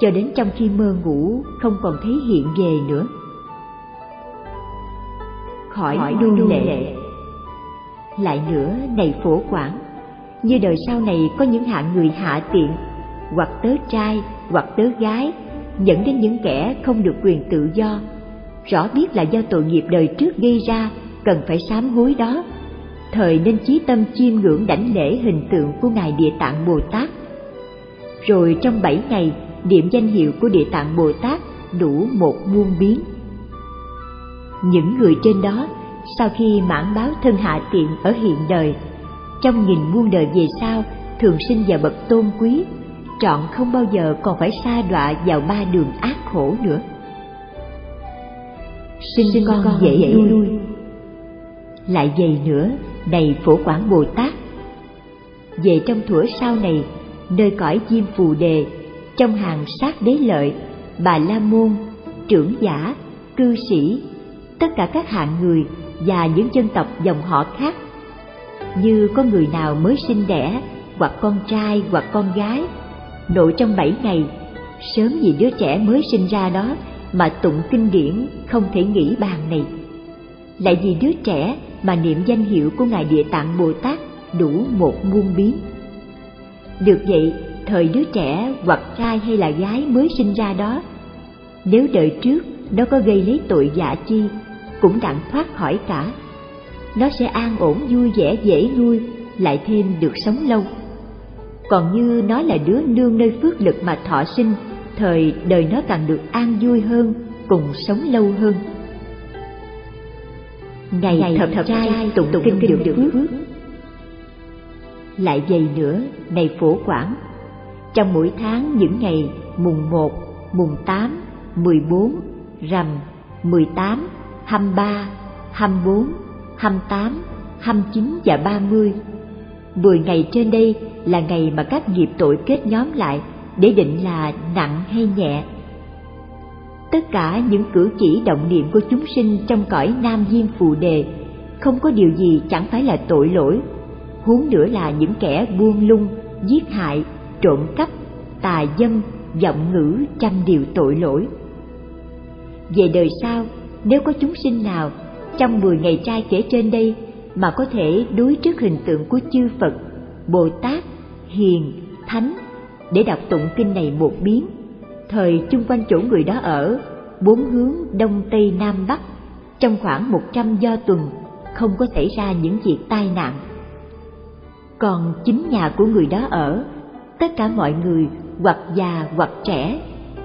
cho đến trong khi mơ ngủ không còn thấy hiện về nữa. Khỏi, khỏi đu lệ. lệ. Lại nữa này phổ quản như đời sau này có những hạng người hạ tiện hoặc tớ trai hoặc tớ gái dẫn đến những kẻ không được quyền tự do rõ biết là do tội nghiệp đời trước gây ra cần phải sám hối đó thời nên chí tâm chiêm ngưỡng đảnh lễ hình tượng của ngài địa tạng bồ tát. Rồi trong bảy ngày niệm danh hiệu của địa tạng bồ tát đủ một muôn biến. Những người trên đó sau khi mãn báo thân hạ tiện ở hiện đời trong nghìn muôn đời về sau thường sinh vào bậc tôn quý trọn không bao giờ còn phải sa đọa vào ba đường ác khổ nữa. Sinh, sinh con, con dễ nuôi lại vậy nữa này phổ quảng bồ tát. Về trong thuở sau này, nơi cõi diêm phù đề, trong hàng sát đế lợi, bà la môn, trưởng giả, cư sĩ, tất cả các hạng người và những dân tộc dòng họ khác, như có người nào mới sinh đẻ, hoặc con trai, hoặc con gái nội trong bảy ngày, sớm vì đứa trẻ mới sinh ra đó mà tụng kinh điển không thể nghĩ bàn này. Lại vì đứa trẻ mà niệm danh hiệu của ngài địa tạng bồ tát đủ một muôn biến. Được vậy, thời đứa trẻ hoặc trai hay là gái mới sinh ra đó, nếu đợi trước nó có gây lấy tội dạ chi, cũng đặng thoát khỏi cả. Nó sẽ an ổn, vui vẻ, dễ nuôi, lại thêm được sống lâu. Còn như nó là đứa nương nơi phước lực mà thọ sinh, thời đời nó càng được an vui hơn, cùng sống lâu hơn ngày, thập, thập trai tụng kinh, kinh được phước. lại vậy nữa này phổ quảng trong mỗi tháng những ngày mùng một mùng tám mười bốn rằm mười tám hăm ba hăm bốn hăm tám hăm chín và ba mươi. Mười ngày trên đây là ngày mà các nghiệp tội kết nhóm lại để định là nặng hay nhẹ tất cả những cử chỉ động niệm của chúng sinh trong cõi nam diêm phù đề. Không có điều gì chẳng phải là tội lỗi. Huống nữa là những kẻ buông lung giết hại trộm cắp tà dâm giọng ngữ trăm điều tội lỗi. Về đời sau nếu có chúng sinh nào trong mười ngày trai kể trên đây mà có thể đối trước hình tượng của chư Phật, Bồ Tát, Hiền, Thánh để đọc tụng kinh này một biến, thời chung quanh chỗ người đó ở, bốn hướng Đông Tây Nam Bắc, trong khoảng một trăm do tuần không có xảy ra những việc tai nạn. Còn chính nhà của người đó ở, tất cả mọi người hoặc già hoặc trẻ,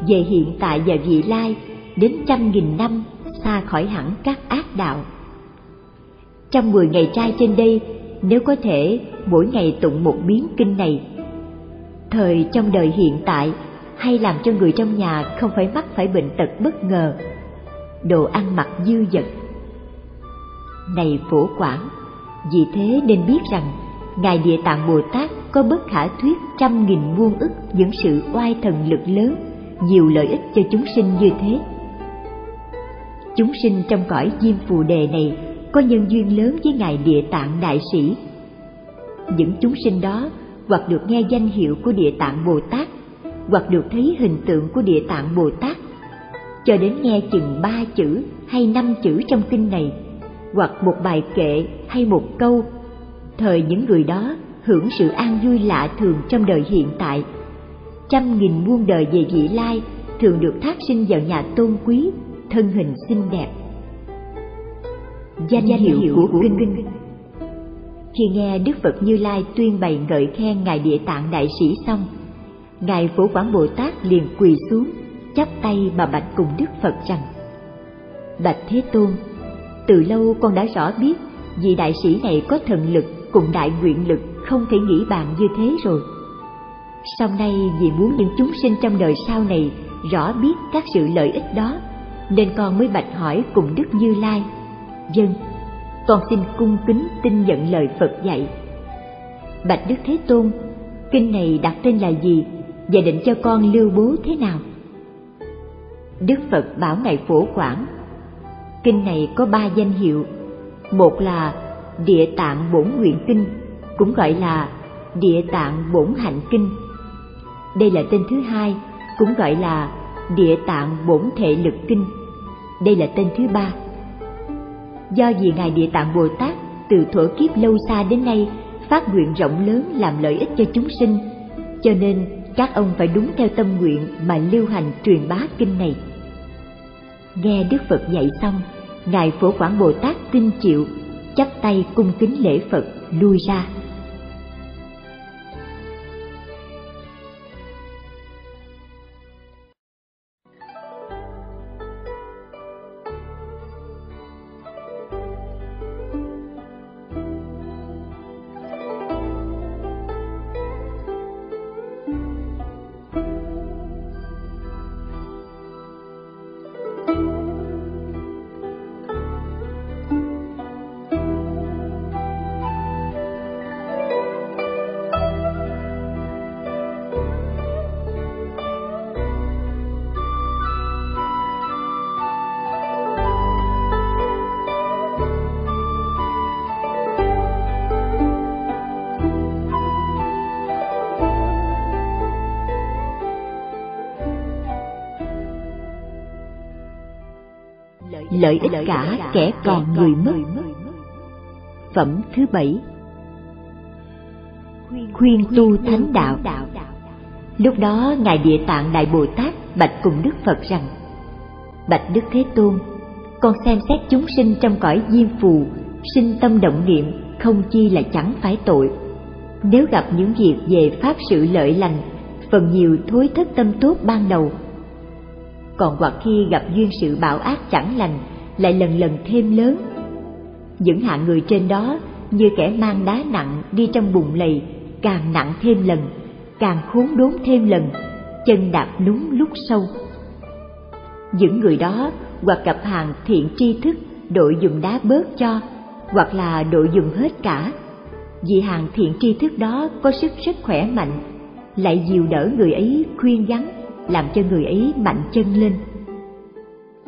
về hiện tại và vị lai đến trăm nghìn năm xa khỏi hẳn các ác đạo. Trong mười ngày trai trên đây, nếu có thể mỗi ngày tụng một biến kinh này, thời trong đời hiện tại hay làm cho người trong nhà không phải mắc phải bệnh tật bất ngờ, đồ ăn mặc dư dật. Này phổ quản vì thế nên biết rằng Ngài Địa Tạng Bồ Tát có bất khả thuyết trăm nghìn muôn ức những sự oai thần lực lớn, nhiều lợi ích cho chúng sinh như thế. Chúng sinh trong cõi diêm phù đề này có nhân duyên lớn với Ngài Địa Tạng Đại Sĩ. Những chúng sinh đó hoặc được nghe danh hiệu của Địa Tạng Bồ Tát, hoặc được thấy hình tượng của Địa Tạng Bồ Tát, cho đến nghe chừng ba chữ hay năm chữ trong kinh này, hoặc một bài kệ hay một câu, thời những người đó hưởng sự an vui lạ thường trong đời hiện tại, trăm nghìn muôn đời về vị lai thường được thác sinh vào nhà tôn quý thân hình xinh đẹp. Danh, danh hiệu, hiệu của kinh. kinh. Khi nghe đức phật như lai tuyên bày ngợi khen ngài địa tạng đại sĩ xong ngài phổ quảng bồ tát liền quỳ xuống, chắp tay mà bạch cùng đức phật rằng, bạch thế tôn, từ lâu con đã rõ biết vị đại sĩ này có thần lực cùng đại nguyện lực không thể nghĩ bàn như thế rồi. Sau nay vì muốn những chúng sinh trong đời sau này rõ biết các sự lợi ích đó, nên con mới bạch hỏi cùng đức như lai dân con xin cung kính tin nhận lời phật dạy. Bạch đức thế tôn, kinh này đặt tên là gì và định cho con lưu bố thế nào? Đức phật bảo ngài phổ quảng, kinh này có ba danh hiệu, một là địa tạng bổn nguyện kinh, cũng gọi là địa tạng bổn hạnh kinh. Đây là tên thứ hai, cũng gọi là địa tạng bổn thể lực kinh. Đây là tên thứ ba. Do vì ngài địa tạng bồ tát từ thuở kiếp lâu xa đến nay phát nguyện rộng lớn làm lợi ích cho chúng sinh, cho nên các ông phải đúng theo tâm nguyện mà lưu hành truyền bá kinh này. Nghe đức phật dạy xong, ngài phổ quảng bồ tát tin chịu chắp tay cung kính lễ phật, lui ra. Lợi ích cả kẻ còn người mất. Phẩm thứ bảy. Khuyên tu thánh đạo. Lúc đó ngài địa tạng đại bồ tát bạch cùng đức phật rằng, bạch đức thế tôn, con xem xét chúng sinh trong cõi diêm phù, sinh tâm động niệm không chi là chẳng phải tội. Nếu gặp những việc về pháp sự lợi lành, phần nhiều thối thất tâm tốt ban đầu, còn hoặc khi gặp duyên sự bạo ác chẳng lành lại lần lần thêm lớn. Những hạng người trên đó, như kẻ mang đá nặng đi trong bùn lầy, càng nặng thêm lần, càng khốn đốn thêm lần, chân đạp lún lúc sâu. Những người đó, hoặc gặp hàng thiện tri thức, đội dùng đá bớt cho, hoặc là đội dùng hết cả. Vì hàng thiện tri thức đó có sức rất khỏe mạnh, lại dìu đỡ người ấy khuyên gắn, làm cho người ấy mạnh chân lên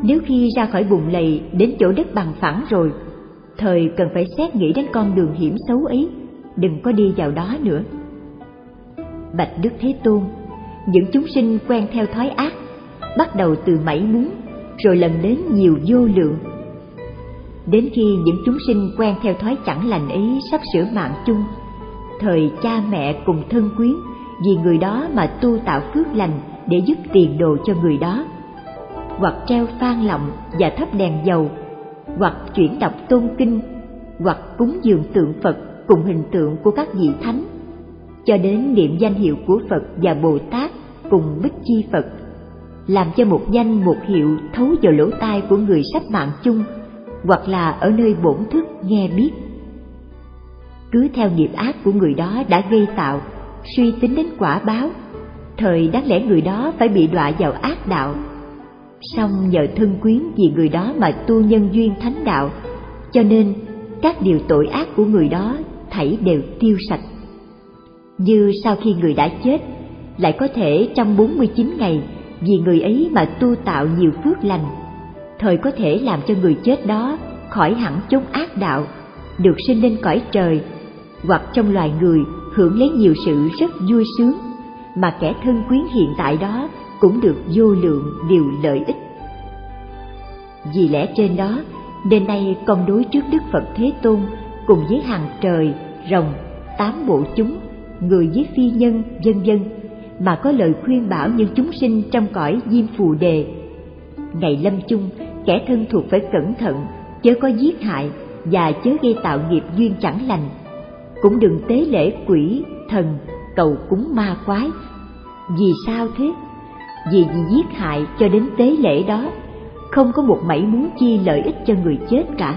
nếu khi ra khỏi bùn lầy, đến chỗ đất bằng phẳng rồi, thời cần phải xét nghĩ đến con đường hiểm xấu ấy, đừng có đi vào đó nữa. Bạch đức thế tôn, những chúng sinh quen theo thói ác, bắt đầu từ mảy muốn, rồi lần đến nhiều vô lượng. Đến khi những chúng sinh quen theo thói chẳng lành ấy sắp sửa mạng chung, thời cha mẹ cùng thân quyến vì người đó mà tu tạo phước lành để giúp tiền đồ cho người đó hoặc treo phan lọng và thắp đèn dầu, hoặc chuyển đọc tôn kinh, hoặc cúng dường tượng phật cùng hình tượng của các vị thánh. Cho đến niệm danh hiệu của phật và bồ tát cùng bích chi phật, làm cho một danh một hiệu thấu vào lỗ tai của người sắp mạng chung, hoặc là ở nơi bổn thức nghe biết. Cứ theo nghiệp ác của người đó đã gây tạo, suy tính đến quả báo, thời đáng lẽ người đó phải bị đọa vào ác đạo song nhờ thân quyến vì người đó mà tu nhân duyên thánh đạo, cho nên các điều tội ác của người đó thảy đều tiêu sạch. Như sau khi người đã chết, lại có thể trong 49 ngày vì người ấy mà tu tạo nhiều phước lành, thời có thể làm cho người chết đó khỏi hẳn chốn ác đạo, được sinh lên cõi trời, hoặc trong loài người hưởng lấy nhiều sự rất vui sướng mà kẻ thân quyến hiện tại đó cũng được vô lượng điều lợi ích vì lẽ trên đó đêm nay con đối trước đức phật thế tôn cùng với hàng trời rồng tám bộ chúng người với phi nhân vân vân mà có lời khuyên bảo những chúng sinh trong cõi diêm phù đề. Ngày lâm chung, kẻ thân thuộc phải cẩn thận, chớ có giết hại và chớ gây tạo nghiệp duyên chẳng lành. Cũng đừng tế lễ quỷ, thần, cầu cúng ma quái. Vì sao thế? Vì vì giết hại cho đến tế lễ đó, không có một mảy muốn chi lợi ích cho người chết cả.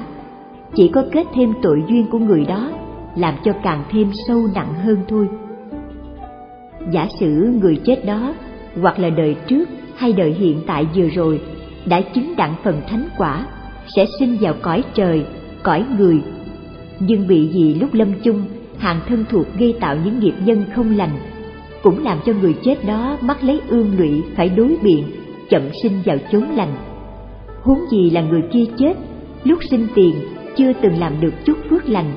Chỉ có kết thêm tội duyên của người đó, làm cho càng thêm sâu nặng hơn thôi. Giả sử người chết đó, hoặc là đời trước hay đời hiện tại vừa rồi, đã chứng đặng phần thánh quả, sẽ sinh vào cõi trời, cõi người. Nhưng bị gì lúc lâm chung, hàng thân thuộc gây tạo những nghiệp nhân không lành, cũng làm cho người chết đó mắc lấy ương lụy phải đối biện, chậm sinh vào chốn lành. Huống gì là người kia chết, lúc sinh tiền chưa từng làm được chút phước lành,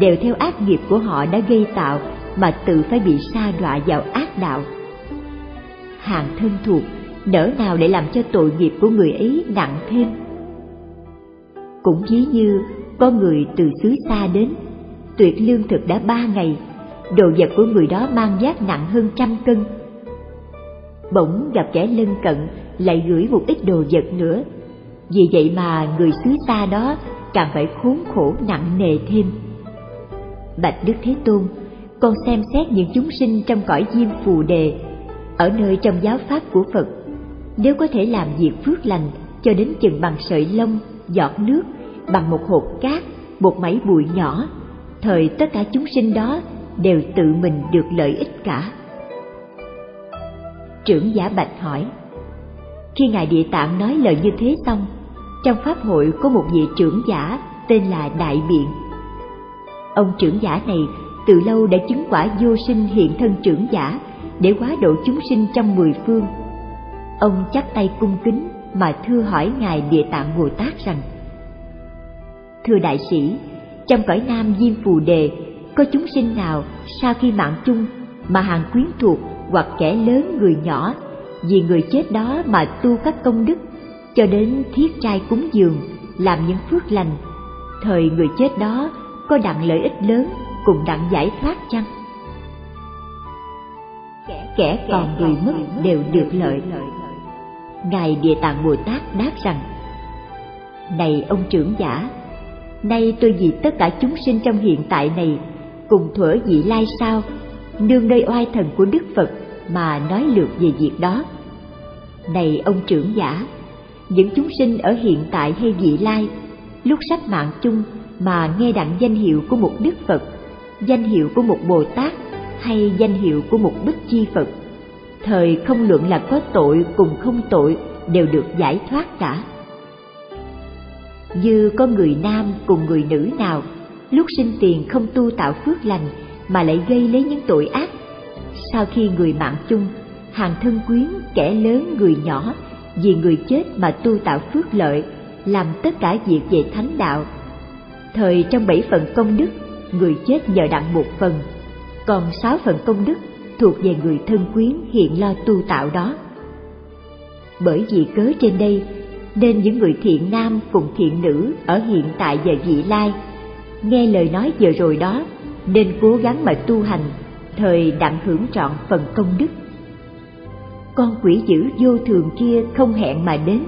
đều theo ác nghiệp của họ đã gây tạo mà tự phải bị sa đọa vào ác đạo. Hàng thân thuộc, nỡ nào để làm cho tội nghiệp của người ấy nặng thêm. Cũng ví như có người từ xứ xa đến, tuyệt lương thực đã ba ngày, đồ vật của người đó mang vác nặng hơn trăm cân. Bỗng gặp kẻ lân cận lại gửi một ít đồ vật nữa, vì vậy mà người xứ ta đó càng phải khốn khổ nặng nề thêm. Bạch Đức Thế Tôn, con xem xét những chúng sinh trong cõi diêm phù đề, ở nơi trong giáo pháp của Phật, nếu có thể làm việc phước lành cho đến chừng bằng sợi lông, giọt nước, bằng một hột cát, một mảy bụi nhỏ, thời tất cả chúng sinh đó đều tự mình được lợi ích cả. Trưởng giả Bạch hỏi, khi Ngài Địa Tạng nói lời như thế xong, trong Pháp hội có một vị trưởng giả tên là Đại Biện. Ông trưởng giả này từ lâu đã chứng quả vô sinh hiện thân trưởng giả để hóa độ chúng sinh trong mười phương. Ông chắp tay cung kính mà thưa hỏi Ngài Địa Tạng Bồ Tát rằng Thưa đại sĩ, trong cõi nam Diêm Phù Đề có chúng sinh nào sau khi mạng chung mà hàng quyến thuộc hoặc kẻ lớn người nhỏ vì người chết đó mà tu các công đức cho đến thiết trai cúng dường làm những phước lành thời người chết đó có đặng lợi ích lớn cùng đặng giải thoát chăng? Kẻ còn người mất đều được lợi. Ngài địa tạng bồ tát đáp rằng này ông trưởng giả nay tôi vì tất cả chúng sinh trong hiện tại này cùng thuở dị lai sao? Nương nơi oai thần của đức phật mà nói lược về việc đó. Này ông trưởng giả, những chúng sinh ở hiện tại hay vị lai, lúc sắp mạng chung mà nghe đặng danh hiệu của một đức phật, danh hiệu của một bồ tát hay danh hiệu của một bích chi phật, thời không luận là có tội cùng không tội đều được giải thoát cả. Như có người nam cùng người nữ nào lúc sinh tiền không tu tạo phước lành mà lại gây lấy những tội ác. Sau khi người mạng chung, hàng thân quyến, kẻ lớn, người nhỏ, vì người chết mà tu tạo phước lợi, làm tất cả việc về thánh đạo. Thời trong bảy phần công đức, người chết nhờ đặng một phần. Còn sáu phần công đức thuộc về người thân quyến hiện lo tu tạo đó. Bởi vì cớ trên đây, nên những người thiện nam cùng thiện nữ ở hiện tại và vị lai nghe lời nói vừa rồi đó, nên cố gắng mà tu hành, thời đặng hưởng trọn phần công đức. Con quỷ dữ vô thường kia không hẹn mà đến.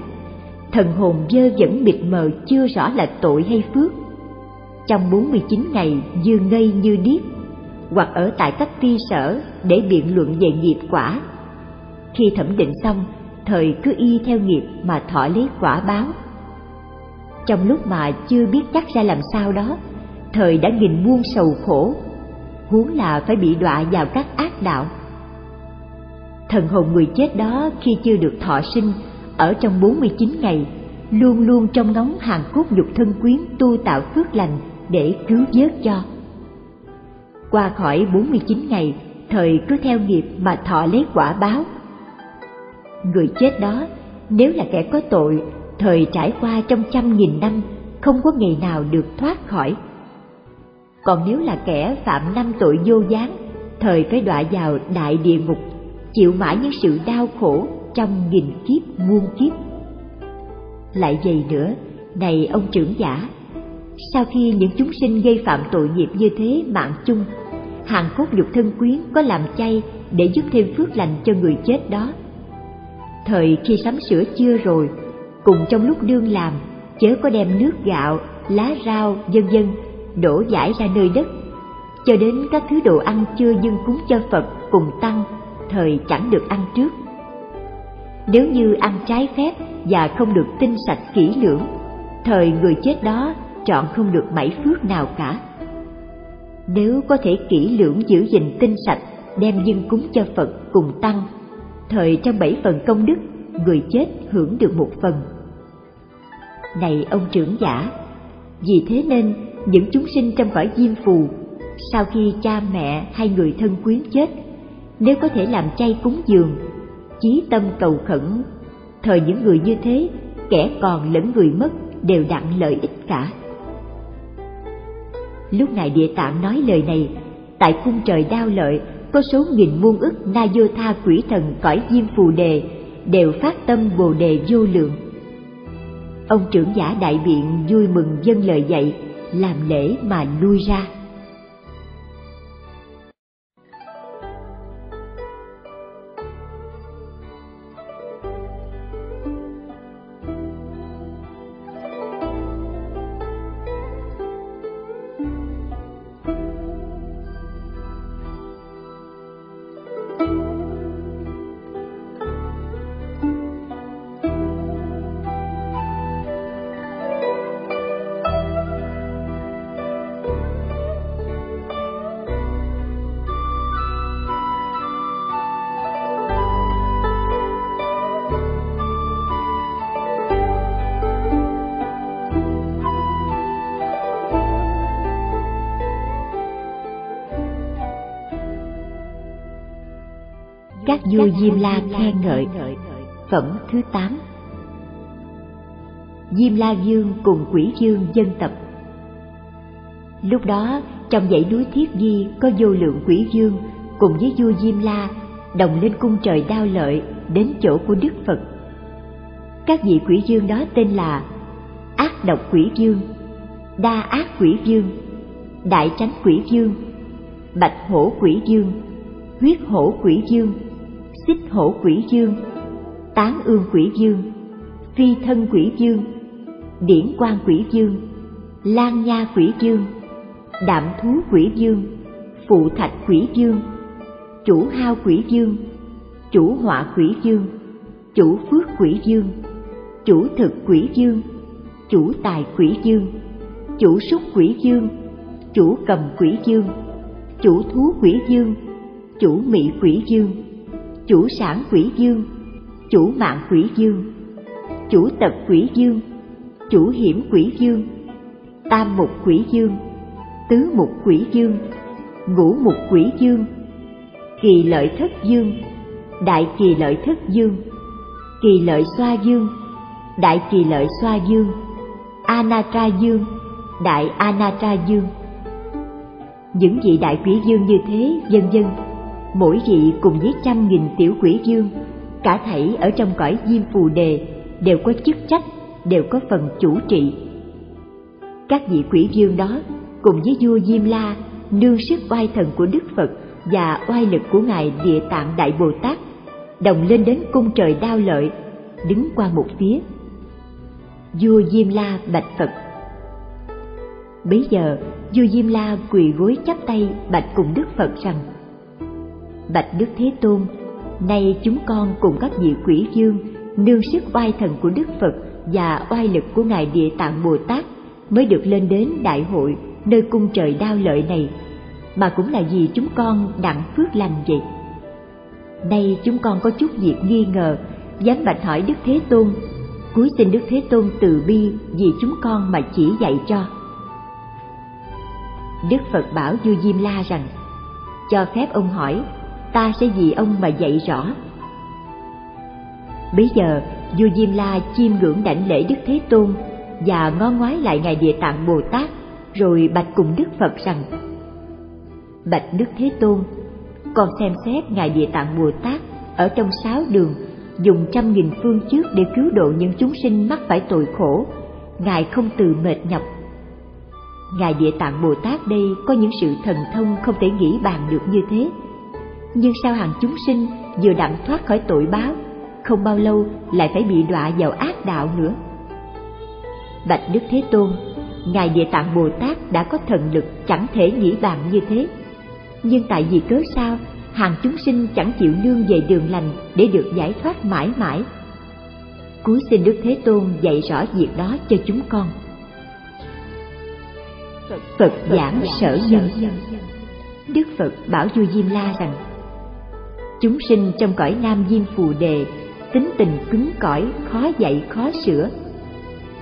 Thần hồn dơ vẫn mịt mờ chưa rõ là tội hay phước. Trong 49 ngày như ngây như điếc, hoặc ở tại các ti sở để biện luận về nghiệp quả. Khi thẩm định xong, thời cứ y theo nghiệp mà thọ lấy quả báo. Trong lúc mà chưa biết chắc ra làm sao đó thời đã nghìn muôn sầu khổ huống là phải bị đọa vào các ác đạo thần hồn người chết đó khi chưa được thọ sinh ở trong 49 ngày luôn luôn trong ngóng hàng cốt nhục thân quyến tu tạo phước lành để cứu vớt cho. Qua khỏi 49 ngày, thời cứ theo nghiệp mà thọ lấy quả báo. Người chết đó, nếu là kẻ có tội, thời trải qua trong trăm nghìn năm, không có ngày nào được thoát khỏi. Còn nếu là kẻ phạm năm tội vô gián, thời phải đọa vào đại địa ngục chịu mãi những sự đau khổ trong nghìn kiếp muôn kiếp. Lại vậy nữa, này ông trưởng giả, sau khi những chúng sinh gây phạm tội nghiệp như thế mạng chung, hàng cốt dục thân quyến có làm chay để giúp thêm phước lành cho người chết đó. Thời khi sắm sửa chưa rồi, cùng trong lúc đương làm, chớ có đem nước gạo, lá rau, vân vân đổ giải ra nơi đất, cho đến các thứ đồ ăn chưa dâng cúng cho Phật cùng tăng, thời chẳng được ăn trước. Nếu như ăn trái phép và không được tinh sạch kỹ lưỡng, thời người chết đó chọn không được mảy phước nào cả. Nếu có thể kỹ lưỡng giữ gìn tinh sạch, đem dân cúng cho Phật cùng tăng, thời trong bảy phần công đức, người chết hưởng được một phần. Này ông trưởng giả, vì thế nên những chúng sinh trong cõi diêm phù, sau khi cha mẹ hay người thân quyến chết, nếu có thể làm chay cúng dường, chí tâm cầu khẩn, thời những người như thế, kẻ còn lẫn người mất đều đặng lợi ích cả. Lúc Ngài Địa Tạng nói lời này, tại cung trời đao lợi có số nghìn muôn ức na vô tha quỷ thần cõi diêm phù đề đều phát tâm bồ đề vô lượng. Ông trưởng giả đại biện vui mừng dân lời dạy, làm lễ mà lui ra. Các vua Diêm La khen ngợi. Phẩm thứ 8 Diêm La Dương cùng quỷ dương dân tập Lúc đó, trong dãy núi Thiết Di có vô lượng quỷ dương cùng với vua Diêm La đồng lên cung trời đao lợi đến chỗ của Đức Phật. Các vị quỷ dương đó tên là Ác độc quỷ dương, Đa ác quỷ dương, Đại tránh quỷ dương, Bạch hổ quỷ dương, Huyết hổ quỷ dương, xích hổ quỷ dương tán ương quỷ dương phi thân quỷ dương điển quan quỷ dương lan nha quỷ dương đạm thú quỷ dương phụ thạch quỷ dương chủ hao quỷ dương chủ họa quỷ dương chủ phước quỷ dương chủ thực quỷ dương chủ tài quỷ dương chủ súc quỷ dương chủ cầm quỷ dương chủ thú quỷ dương chủ mị quỷ dương chủ sản quỷ dương chủ mạng quỷ dương chủ tật quỷ dương chủ hiểm quỷ dương tam mục quỷ dương tứ mục quỷ dương ngũ mục quỷ dương kỳ lợi thất dương đại kỳ lợi thất dương kỳ lợi xoa dương đại kỳ lợi xoa dương anatra dương đại anatra dương những vị đại quỷ dương như thế, vân vân mỗi vị cùng với trăm nghìn tiểu quỷ dương cả thảy ở trong cõi diêm phù đề đều có chức trách, đều có phần chủ trị. Các vị quỷ dương đó cùng với vua diêm la, nương sức oai thần của đức phật và oai lực của ngài địa tạng đại bồ tát, đồng lên đến cung trời đao lợi, đứng qua một phía. Vua diêm la bạch phật. Bấy giờ, vua diêm la quỳ gối chắp tay bạch cùng đức phật rằng bạch đức thế tôn, nay chúng con cùng các vị quỷ dương nương sức oai thần của đức phật và oai lực của ngài địa tạng bồ tát mới được lên đến đại hội nơi cung trời đao lợi này, mà cũng là vì chúng con đặng phước lành vậy. Nay chúng con có chút việc nghi ngờ, dám bạch hỏi đức thế tôn cuối xin đức thế tôn từ bi vì chúng con mà chỉ dạy cho. Đức phật bảo vua diêm la rằng, cho phép ông hỏi ta sẽ vì ông mà dạy rõ. Bấy giờ, vua diêm la chiêm ngưỡng đảnh lễ đức thế tôn và ngó ngoái lại ngài địa tạng bồ tát, rồi bạch cùng đức phật rằng, bạch đức thế tôn, con xem xét ngài địa tạng bồ tát ở trong sáu đường, dùng trăm nghìn phương trước để cứu độ những chúng sinh mắc phải tội khổ. Ngài không từ mệt nhọc. Ngài địa tạng bồ tát đây có những sự thần thông không thể nghĩ bàn được như thế nhưng sao hàng chúng sinh vừa đặng thoát khỏi tội báo, không bao lâu lại phải bị đọa vào ác đạo nữa? Bạch đức thế tôn, ngài địa tạng bồ tát đã có thần lực chẳng thể nghĩ bàn như thế. Nhưng tại vì cớ sao, hàng chúng sinh chẳng chịu nương về đường lành để được giải thoát mãi mãi? Cuối xin đức thế tôn dạy rõ việc đó cho chúng con. Phật giảng sở nhân đức phật bảo vua diêm la rằng chúng sinh trong cõi nam diêm phù đề, tính tình cứng cỏi, khó dạy, khó sửa.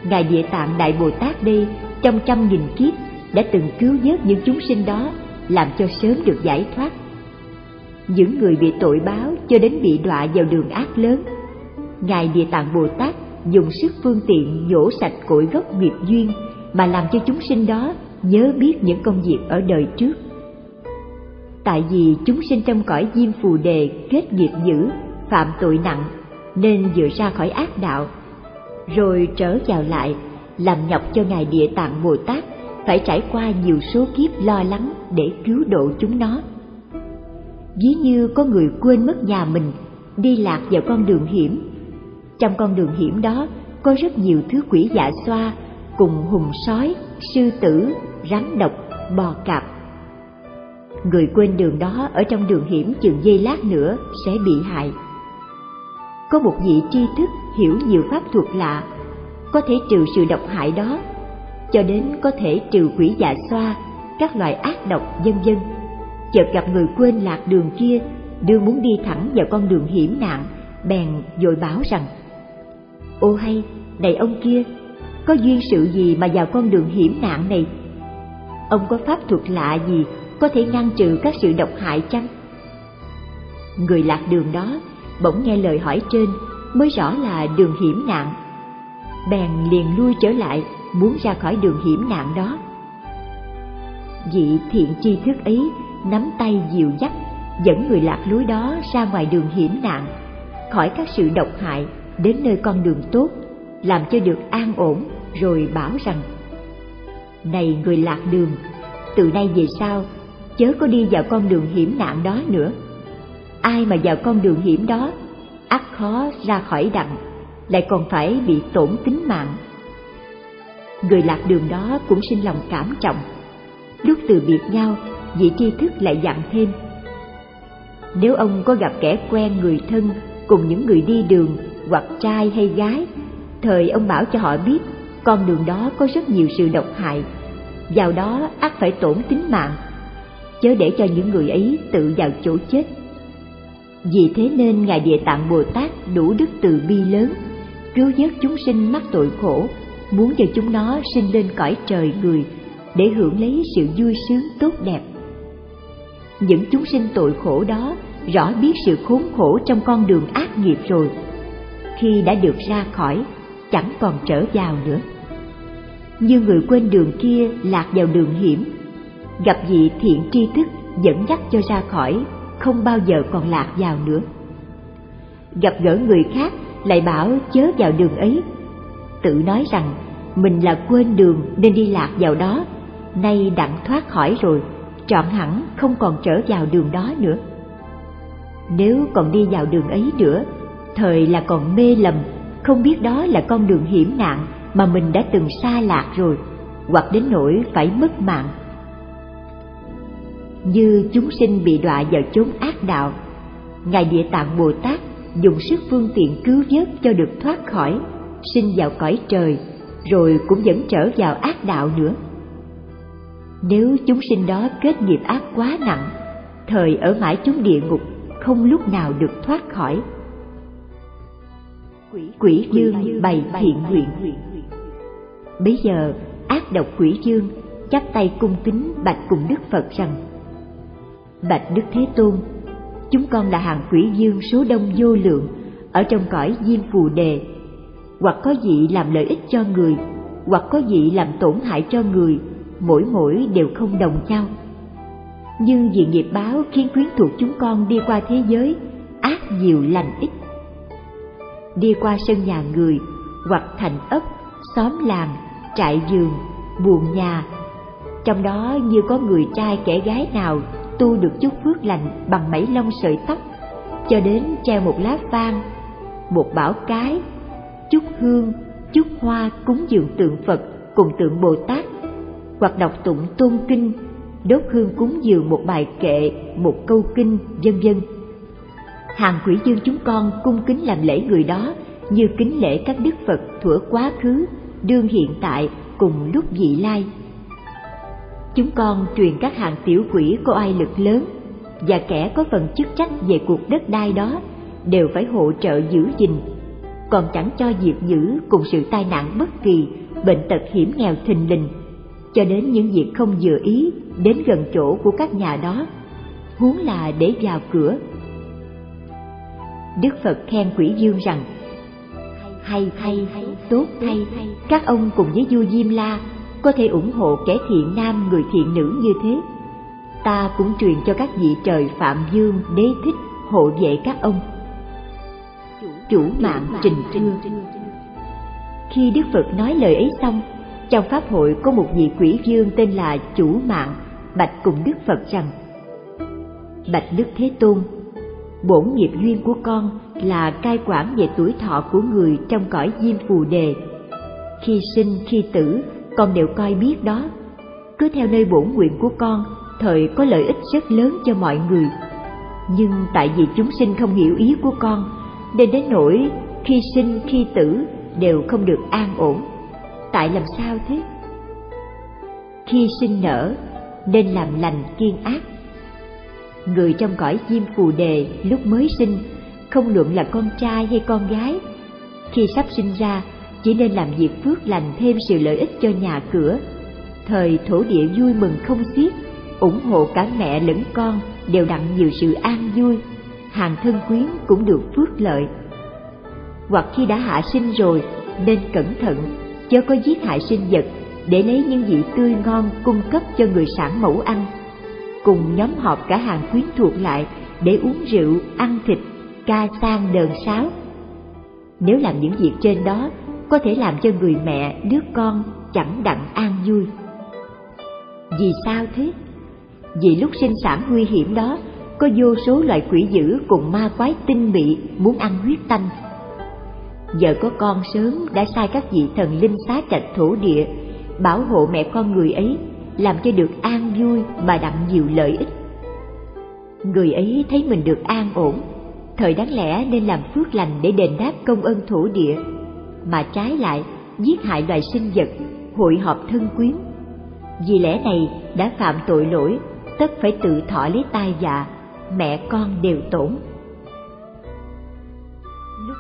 Ngài địa tạng đại bồ tát đây, trong trăm nghìn kiếp, đã từng cứu vớt những chúng sinh đó, làm cho sớm được giải thoát. Những người bị tội báo cho đến bị đọa vào đường ác lớn, ngài địa tạng bồ tát dùng sức phương tiện nhổ sạch cội gốc nghiệp duyên mà làm cho chúng sinh đó nhớ biết những công việc ở đời trước tại vì chúng sinh trong cõi diêm phù đề kết nghiệp dữ, phạm tội nặng, nên vừa ra khỏi ác đạo, rồi trở vào lại, làm nhọc cho ngài địa tạng bồ tát, phải trải qua nhiều số kiếp lo lắng để cứu độ chúng nó. Ví như có người quên mất nhà mình, đi lạc vào con đường hiểm. Trong con đường hiểm đó, có rất nhiều thứ quỷ dạ xoa, cùng hùng sói, sư tử, rắn độc, bò cạp người quên đường đó ở trong đường hiểm chừng giây lát nữa sẽ bị hại. Có một vị tri thức hiểu nhiều pháp thuật lạ, có thể trừ sự độc hại đó, cho đến có thể trừ quỷ dạ xoa, các loại ác độc vân vân. Chợt gặp người quên lạc đường kia đương muốn đi thẳng vào con đường hiểm nạn, bèn vội bảo rằng, ô hay, này ông kia, có duyên sự gì mà vào con đường hiểm nạn này? Ông có pháp thuật lạ gì có thể ngăn trừ các sự độc hại chăng? Người lạc đường đó bỗng nghe lời hỏi trên, mới rõ là đường hiểm nạn. Bèn liền lui trở lại, muốn ra khỏi đường hiểm nạn đó. Vị thiện tri thức ấy nắm tay dìu dắt, dẫn người lạc lối đó ra ngoài đường hiểm nạn, khỏi các sự độc hại, đến nơi con đường tốt, làm cho được an ổn, rồi bảo rằng, này người lạc đường, từ nay về sau chớ có đi vào con đường hiểm nạn đó nữa. Ai mà vào con đường hiểm đó, ắt khó ra khỏi đặng lại còn phải bị tổn tính mạng. Người lạc đường đó cũng sinh lòng cảm trọng. Lúc từ biệt nhau, vị tri thức lại dặn thêm. Nếu ông có gặp kẻ quen người thân cùng những người đi đường, hoặc trai hay gái, thời ông bảo cho họ biết, con đường đó có rất nhiều sự độc hại. Vào đó ắt phải tổn tính mạng chớ để cho những người ấy tự vào chỗ chết. Vì thế nên ngài địa tạng bồ tát đủ đức từ bi lớn, cứu vớt chúng sinh mắc tội khổ, muốn cho chúng nó sinh lên cõi trời người để hưởng lấy sự vui sướng tốt đẹp. Những chúng sinh tội khổ đó rõ biết sự khốn khổ trong con đường ác nghiệp rồi. Khi đã được ra khỏi, chẳng còn trở vào nữa. Như người quên đường kia lạc vào đường hiểm gặp vị thiện tri thức dẫn dắt cho ra khỏi, không bao giờ còn lạc vào nữa. Gặp gỡ người khác lại bảo chớ vào đường ấy. Tự nói rằng, mình là quên đường nên đi lạc vào đó. Nay đặng thoát khỏi rồi, trọn hẳn không còn trở vào đường đó nữa. Nếu còn đi vào đường ấy nữa, thời là còn mê lầm, không biết đó là con đường hiểm nạn mà mình đã từng xa lạc rồi, hoặc đến nỗi phải mất mạng như chúng sinh bị đọa vào chốn ác đạo. Ngài địa tạng bồ tát dùng sức phương tiện cứu vớt cho được thoát khỏi, sinh vào cõi trời, rồi cũng vẫn trở vào ác đạo nữa. Nếu chúng sinh đó kết nghiệp ác quá nặng, thời ở mãi chúng địa ngục không lúc nào được thoát khỏi. Quỷ dương bày thiện nguyện. Bấy giờ, ác độc quỷ dương chắp tay cung kính bạch cùng đức phật rằng bạch đức thế tôn. Chúng con là hàng quỷ dương số đông vô lượng ở trong cõi diêm phù đề. Hoặc có vị làm lợi ích cho người hoặc có vị làm tổn hại cho người mỗi mỗi đều không đồng nhau. Nhưng vì nghiệp báo khiến quyến thuộc chúng con đi qua thế giới ác nhiều lành ít. Đi qua sân nhà người hoặc thành ấp xóm làng trại giường, buồng nhà trong đó như có người trai kẻ gái nào tu được chút phước lành bằng mảy lông sợi tóc, cho đến treo một lá vang, một bảo cái, chút hương, chút hoa cúng dường tượng Phật cùng tượng Bồ Tát, hoặc đọc tụng tôn kinh, đốt hương cúng dường một bài kệ, một câu kinh, vân vân. Hàng quỷ dương chúng con cung kính làm lễ người đó như kính lễ các đức Phật thuở quá khứ, đương hiện tại cùng lúc vị lai. Chúng con truyền các hạng tiểu quỷ có ai lực lớn và kẻ có phần chức trách về cuộc đất đai đó đều phải hỗ trợ giữ gìn, còn chẳng cho diệt giữ cùng sự tai nạn bất kỳ, bệnh tật hiểm nghèo thình lình, cho đến những việc không vừa ý đến gần chỗ của các nhà đó, huống là để vào cửa. Đức Phật khen quỷ dương rằng hay hay tốt hay các ông cùng với vua diêm la có thể ủng hộ kẻ thiện nam, người thiện nữ như thế. Ta cũng truyền cho các vị trời phạm dương, đế thích, hộ vệ các ông. Chủ mạng trình trưa khi đức phật nói lời ấy xong, trong pháp hội có một vị quỷ dương tên là chủ mạng bạch cùng đức phật rằng, bạch đức thế tôn, bổn nghiệp duyên của con là cai quản về tuổi thọ của người trong cõi diêm phù đề. Khi sinh, khi tử con đều coi biết đó. Cứ theo nơi bổn nguyện của con, thời có lợi ích rất lớn cho mọi người. Nhưng tại vì chúng sinh không hiểu ý của con, nên đến nỗi khi sinh, khi tử đều không được an ổn. Tại làm sao thế? Khi sinh nở, nên làm lành kiên ác. Người trong cõi diêm phù đề lúc mới sinh, không luận là con trai hay con gái, khi sắp sinh ra chỉ nên làm việc phước lành thêm sự lợi ích cho nhà cửa. Thời thổ địa vui mừng không xiết, ủng hộ cả mẹ lẫn con đều đặng nhiều sự an vui. Hàng thân quyến cũng được phước lợi. Hoặc khi đã hạ sinh rồi, nên cẩn thận, chớ có giết hại sinh vật, để lấy những vị tươi ngon cung cấp cho người sản mẫu ăn. Cùng nhóm họp cả hàng quyến thuộc lại để uống rượu, ăn thịt, ca sang đờn sáo. Nếu làm những việc trên đó có thể làm cho người mẹ, đứa con chẳng đặng an vui. Vì sao thế? Vì lúc sinh sản nguy hiểm đó, có vô số loại quỷ dữ cùng ma quái tinh mị muốn ăn huyết tanh. Giờ có con sớm đã sai các vị thần linh xá trạch thổ địa, bảo hộ mẹ con người ấy, làm cho được an vui mà đặng nhiều lợi ích. Người ấy thấy mình được an ổn, thời đáng lẽ nên làm phước lành để đền đáp công ơn thổ địa mà trái lại giết hại loài sinh vật, hội họp thân quyến. Vì lẽ này đã phạm tội lỗi, tất phải tự thọ lấy tai dạ mẹ con đều tổn.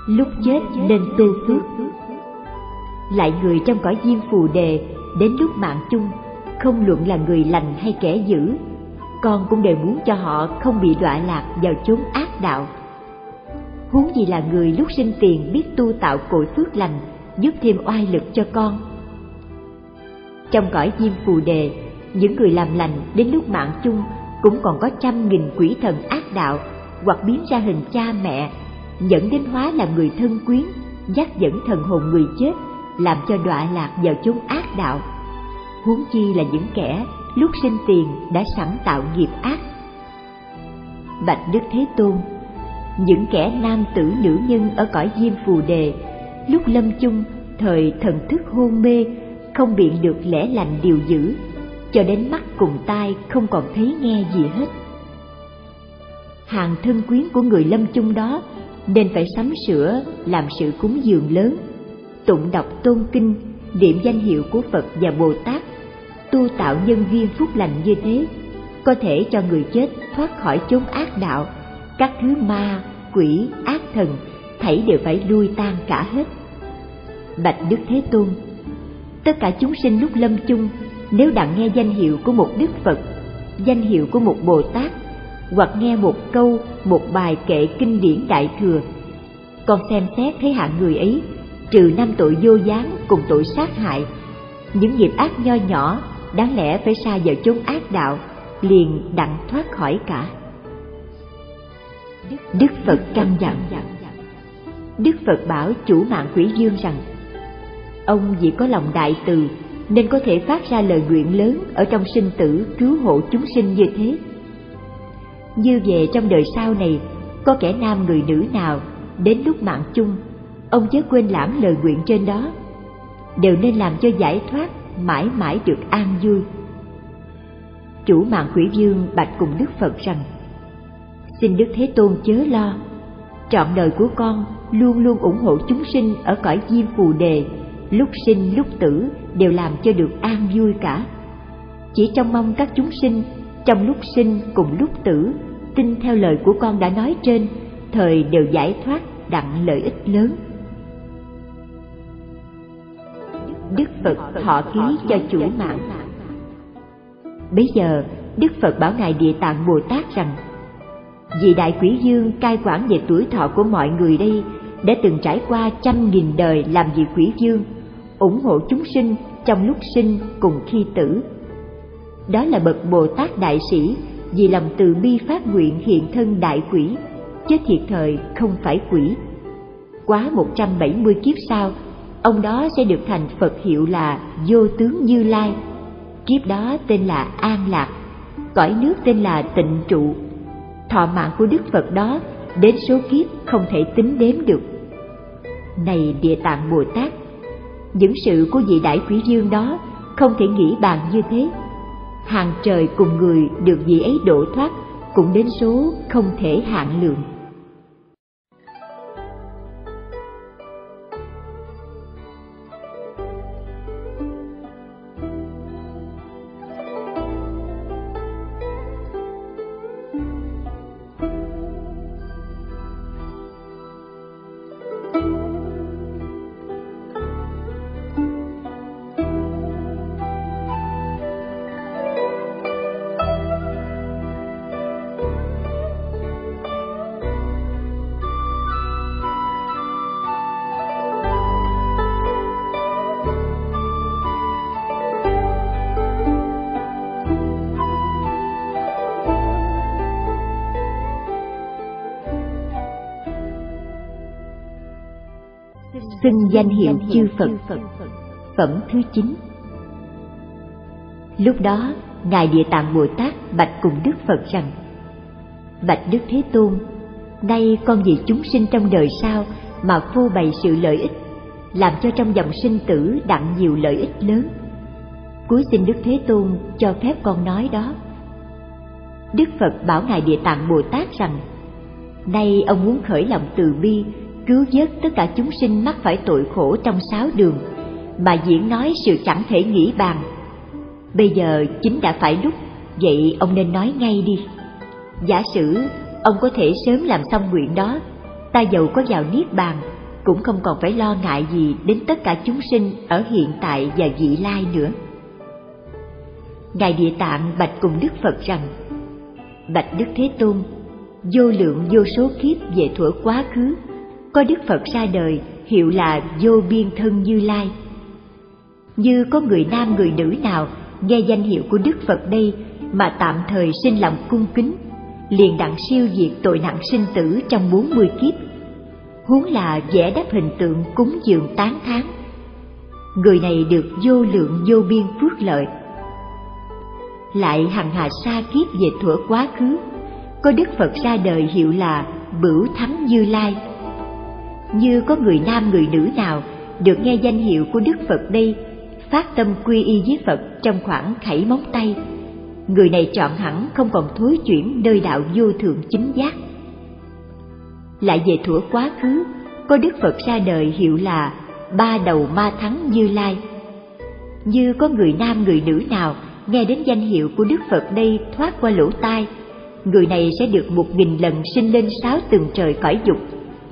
Lúc chết nên tu phước. Lại người trong cõi diêm phù đề đến lúc mạng chung, không luận là người lành hay kẻ dữ, con cũng đều muốn cho họ không bị đọa lạc vào chốn ác đạo huống gì là người lúc sinh tiền biết tu tạo cội phước lành, giúp thêm oai lực cho con. Trong cõi diêm phù đề, những người làm lành đến lúc mạng chung cũng còn có trăm nghìn quỷ thần ác đạo hoặc biến ra hình cha mẹ, dẫn đến hóa là người thân quyến, dắt dẫn thần hồn người chết, làm cho đọa lạc vào chốn ác đạo. Huống chi là những kẻ lúc sinh tiền đã sẵn tạo nghiệp ác. Bạch đức thế tôn những kẻ nam tử nữ nhân ở cõi diêm phù đề, lúc lâm chung, thời thần thức hôn mê, không biện được lẽ lành điều dữ, cho đến mắt cùng tai không còn thấy nghe gì hết. Hàng thân quyến của người lâm chung đó nên phải sắm sửa làm sự cúng dường lớn, tụng đọc tôn kinh niệm danh hiệu của phật và bồ tát, tu tạo nhân viên phúc lành như thế, có thể cho người chết thoát khỏi chốn ác đạo các thứ ma, quỷ, ác thần, thảy đều phải lui tan cả hết. Bạch đức thế tôn, tất cả chúng sinh lúc lâm chung, nếu đặng nghe danh hiệu của một đức phật, danh hiệu của một bồ tát, hoặc nghe một câu, một bài kệ kinh điển đại thừa, con xem xét thấy hạng người ấy, trừ năm tội vô gián cùng tội sát hại, những nghiệp ác nho nhỏ, đáng lẽ phải xa vào chốn ác đạo, liền đặng thoát khỏi cả đức phật căn dặn. Đức phật bảo chủ mạng quỷ dương rằng, ông vì có lòng đại từ nên có thể phát ra lời nguyện lớn ở trong sinh tử cứu hộ chúng sinh như thế. Như về trong đời sau này, có kẻ nam người nữ nào đến lúc mạng chung, ông chớ quên lãm lời nguyện trên đó. Đều nên làm cho giải thoát, mãi mãi được an vui. Chủ mạng quỷ dương bạch cùng đức phật rằng xin đức thế tôn chớ lo. Trọn đời của con luôn luôn ủng hộ chúng sinh ở cõi diêm phù đề. Lúc sinh, lúc tử đều làm cho được an vui cả. Chỉ trong mong các chúng sinh trong lúc sinh cùng lúc tử, tin theo lời của con đã nói trên, thời đều giải thoát đặng lợi ích lớn. Đức phật thọ ký cho chủ mạng. Bấy giờ, đức phật bảo ngài địa tạng bồ tát rằng vì đại quỷ dương cai quản về tuổi thọ của mọi người đây đã từng trải qua trăm nghìn đời làm vị quỷ dương ủng hộ chúng sinh trong lúc sinh cùng khi tử đó là bậc bồ tát đại sĩ vì lòng từ bi phát nguyện hiện thân đại quỷ chứ thiệt thời không phải quỷ quá 170 kiếp sau ông đó sẽ được thành Phật hiệu là Vô Tướng Như Lai. Kiếp đó tên là An Lạc, cõi nước tên là Tịnh Trụ. Thọ mạng của Đức Phật đó đến số kiếp không thể tính đếm được. Này Địa Tạng Bồ Tát, những sự của vị đại quý dương đó không thể nghĩ bàn như thế. Hàng trời cùng người được vị ấy độ thoát cũng đến số không thể hạn lượng. Danh hiệu chư Phật Phẩm thứ 9 Lúc đó, Ngài Địa Tạng Bồ Tát bạch cùng Đức Phật rằng Bạch Đức Thế Tôn, nay con vì chúng sinh trong đời sau mà phô bày sự lợi ích, làm cho trong dòng sinh tử đặng nhiều lợi ích lớn. Cuối xin Đức Thế Tôn cho phép con nói đó. Đức Phật bảo Ngài Địa Tạng Bồ Tát rằng, nay ông muốn khởi lòng từ bi cứu vớt tất cả chúng sinh mắc phải tội khổ trong sáu đường. Mà diễn nói sự chẳng thể nghĩ bàn. Bây giờ chính đã phải lúc vậy ông nên nói ngay đi. Giả sử ông có thể sớm làm xong nguyện đó, ta giàu có vào niết bàn, cũng không còn phải lo ngại gì đến tất cả chúng sinh ở hiện tại và vị lai nữa. Ngài địa tạng bạch cùng đức phật rằng, bạch đức thế tôn, vô lượng vô số kiếp về thuở quá khứ có Đức Phật ra đời hiệu là vô biên thân Như Lai. Như có người nam người nữ nào nghe danh hiệu của Đức Phật đây mà tạm thời sinh lòng cung kính, liền đặng siêu diệt tội nặng sinh tử trong bốn mươi kiếp. Huống là vẽ đắp hình tượng cúng dường tán thán. Người này được vô lượng vô biên phước lợi. Lại hằng hà xa kiếp về thuở quá khứ, có Đức Phật ra đời hiệu là Bửu Thắng Như Lai như có người nam người nữ nào được nghe danh hiệu của Đức Phật đây, phát tâm quy y với Phật trong khoảng khẩy móng tay, người này chọn hẳn không còn thối chuyển nơi đạo vô thượng chính giác. Lại về thuở quá khứ, có Đức Phật ra đời hiệu là Ba Đầu Ma Thắng Như Lai. Như có người nam người nữ nào nghe đến danh hiệu của Đức Phật đây thoát qua lỗ tai, người này sẽ được một nghìn lần sinh lên sáu tầng trời cõi dục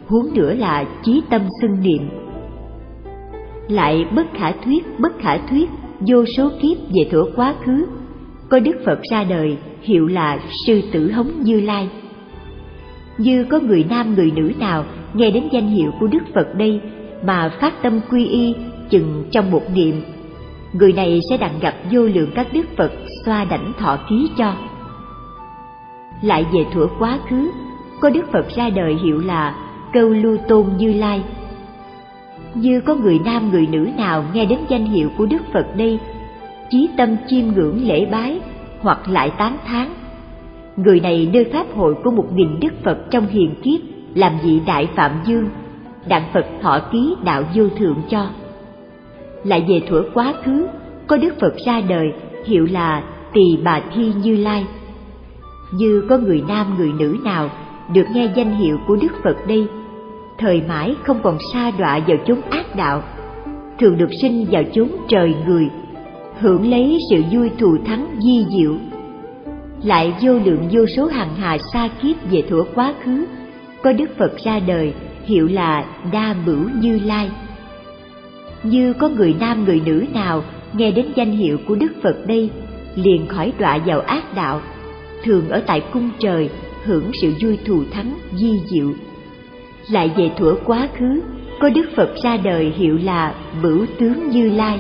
huống nữa là chí tâm xưng niệm. Lại bất khả thuyết, bất khả thuyết, vô số kiếp về thuở quá khứ, có đức phật ra đời, hiệu là sư tử hống như lai. Như có người nam, người nữ nào nghe đến danh hiệu của đức phật đây mà phát tâm quy y chừng trong một niệm, người này sẽ đặng gặp vô lượng các đức phật xoa đảnh thọ ký cho. Lại về thuở quá khứ, có đức phật ra đời hiệu là câu lưu tôn như lai như có người nam người nữ nào nghe đến danh hiệu của đức phật đây chí tâm chiêm ngưỡng lễ bái hoặc lại tán thán người này nơi pháp hội của một nghìn đức Phật trong hiền kiếp làm vị đại phạm dương, đặng Phật thọ ký đạo vô thượng cho. Lại về thuở quá khứ, có Đức Phật ra đời hiệu là Tỳ Bà Thi Như Lai. Như có người nam người nữ nào được nghe danh hiệu của Đức Phật đây, thời mãi không còn xa đọa vào chốn ác đạo, thường được sinh vào chốn trời người, hưởng lấy sự vui thù thắng di diệu. Lại vô lượng vô số hàng hà xa kiếp về thuở quá khứ, có Đức Phật ra đời hiệu là Đa Bửu Như Lai. Như có người nam người nữ nào nghe đến danh hiệu của Đức Phật đây, liền khỏi đọa vào ác đạo, thường ở tại cung trời hưởng sự vui thù thắng di diệu. Lại về thuở quá khứ, có Đức Phật ra đời hiệu là Bửu Tướng Như Lai.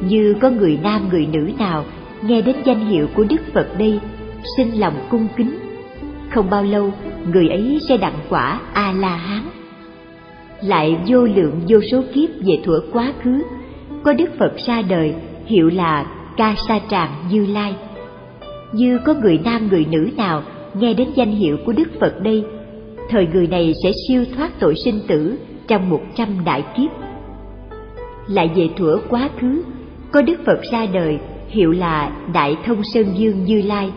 Như có người nam người nữ nào nghe đến danh hiệu của Đức Phật đây, sinh lòng cung kính. Không bao lâu, người ấy sẽ đặng quả A-la-hán. Lại vô lượng vô số kiếp về thuở quá khứ, có Đức Phật ra đời hiệu là Ca Sa Tràng Như Lai. Như có người nam người nữ nào nghe đến danh hiệu của Đức Phật đây, thời người này sẽ siêu thoát tội sinh tử trong một trăm đại kiếp. Lại về thuở quá khứ, có Đức Phật ra đời hiệu là Đại Thông Sơn Dương Như Lai.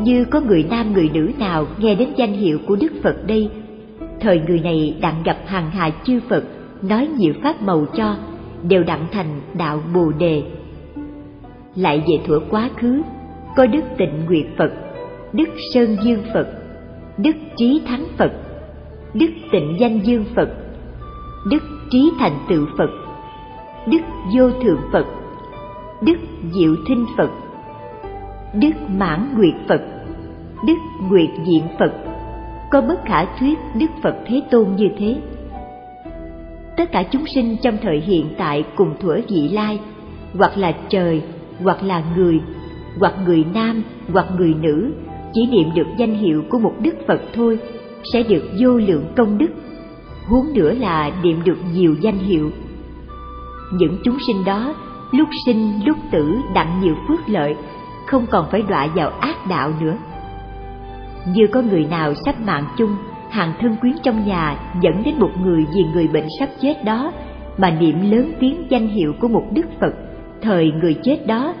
Như có người nam người nữ nào nghe đến danh hiệu của Đức Phật đây, thời người này đặng gặp hàng hà chư Phật nói nhiều pháp màu cho, đều đặng thành đạo Bồ Đề. Lại về thuở quá khứ, có Đức Tịnh Nguyệt Phật, Đức Sơn Dương Phật, Đức Trí Thắng Phật, Đức Tịnh Danh Dương Phật, Đức Trí Thành Tựu Phật, Đức Vô Thượng Phật, Đức Diệu Thinh Phật, Đức Mãn Nguyệt Phật, Đức Nguyệt Diện Phật, có bất khả thuyết Đức Phật Thế Tôn như thế. Tất cả chúng sinh trong thời hiện tại cùng thuở vị lai, hoặc là trời, hoặc là người, hoặc người nam, hoặc người nữ, chỉ niệm được danh hiệu của một Đức Phật thôi, sẽ được vô lượng công đức, huống nữa là niệm được nhiều danh hiệu. Những chúng sinh đó, lúc sinh lúc tử đặng nhiều phước lợi, không còn phải đọa vào ác đạo nữa. Như có người nào sắp mạng chung, hàng thân quyến trong nhà dẫn đến một người vì người bệnh sắp chết đó mà niệm lớn tiếng danh hiệu của một đức Phật, thời người chết đó,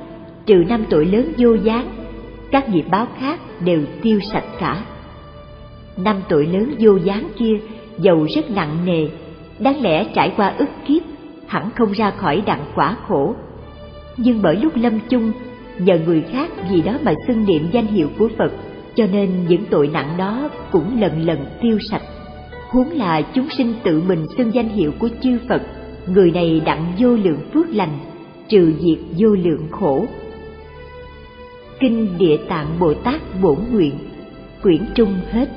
trừ năm tội lớn vô gián, các nghiệp báo khác đều tiêu sạch cả. Năm tội lớn vô dáng kia dầu rất nặng nề, đáng lẽ trải qua ức kiếp, hẳn không ra khỏi đặng quả khổ. Nhưng bởi lúc lâm chung, nhờ người khác vì đó mà xưng niệm danh hiệu của Phật cho nên những tội nặng đó cũng lần lần tiêu sạch huống là chúng sinh tự mình xưng danh hiệu của chư phật người này đặng vô lượng phước lành trừ diệt vô lượng khổ kinh địa tạng bồ tát bổn nguyện, quyển trung hết.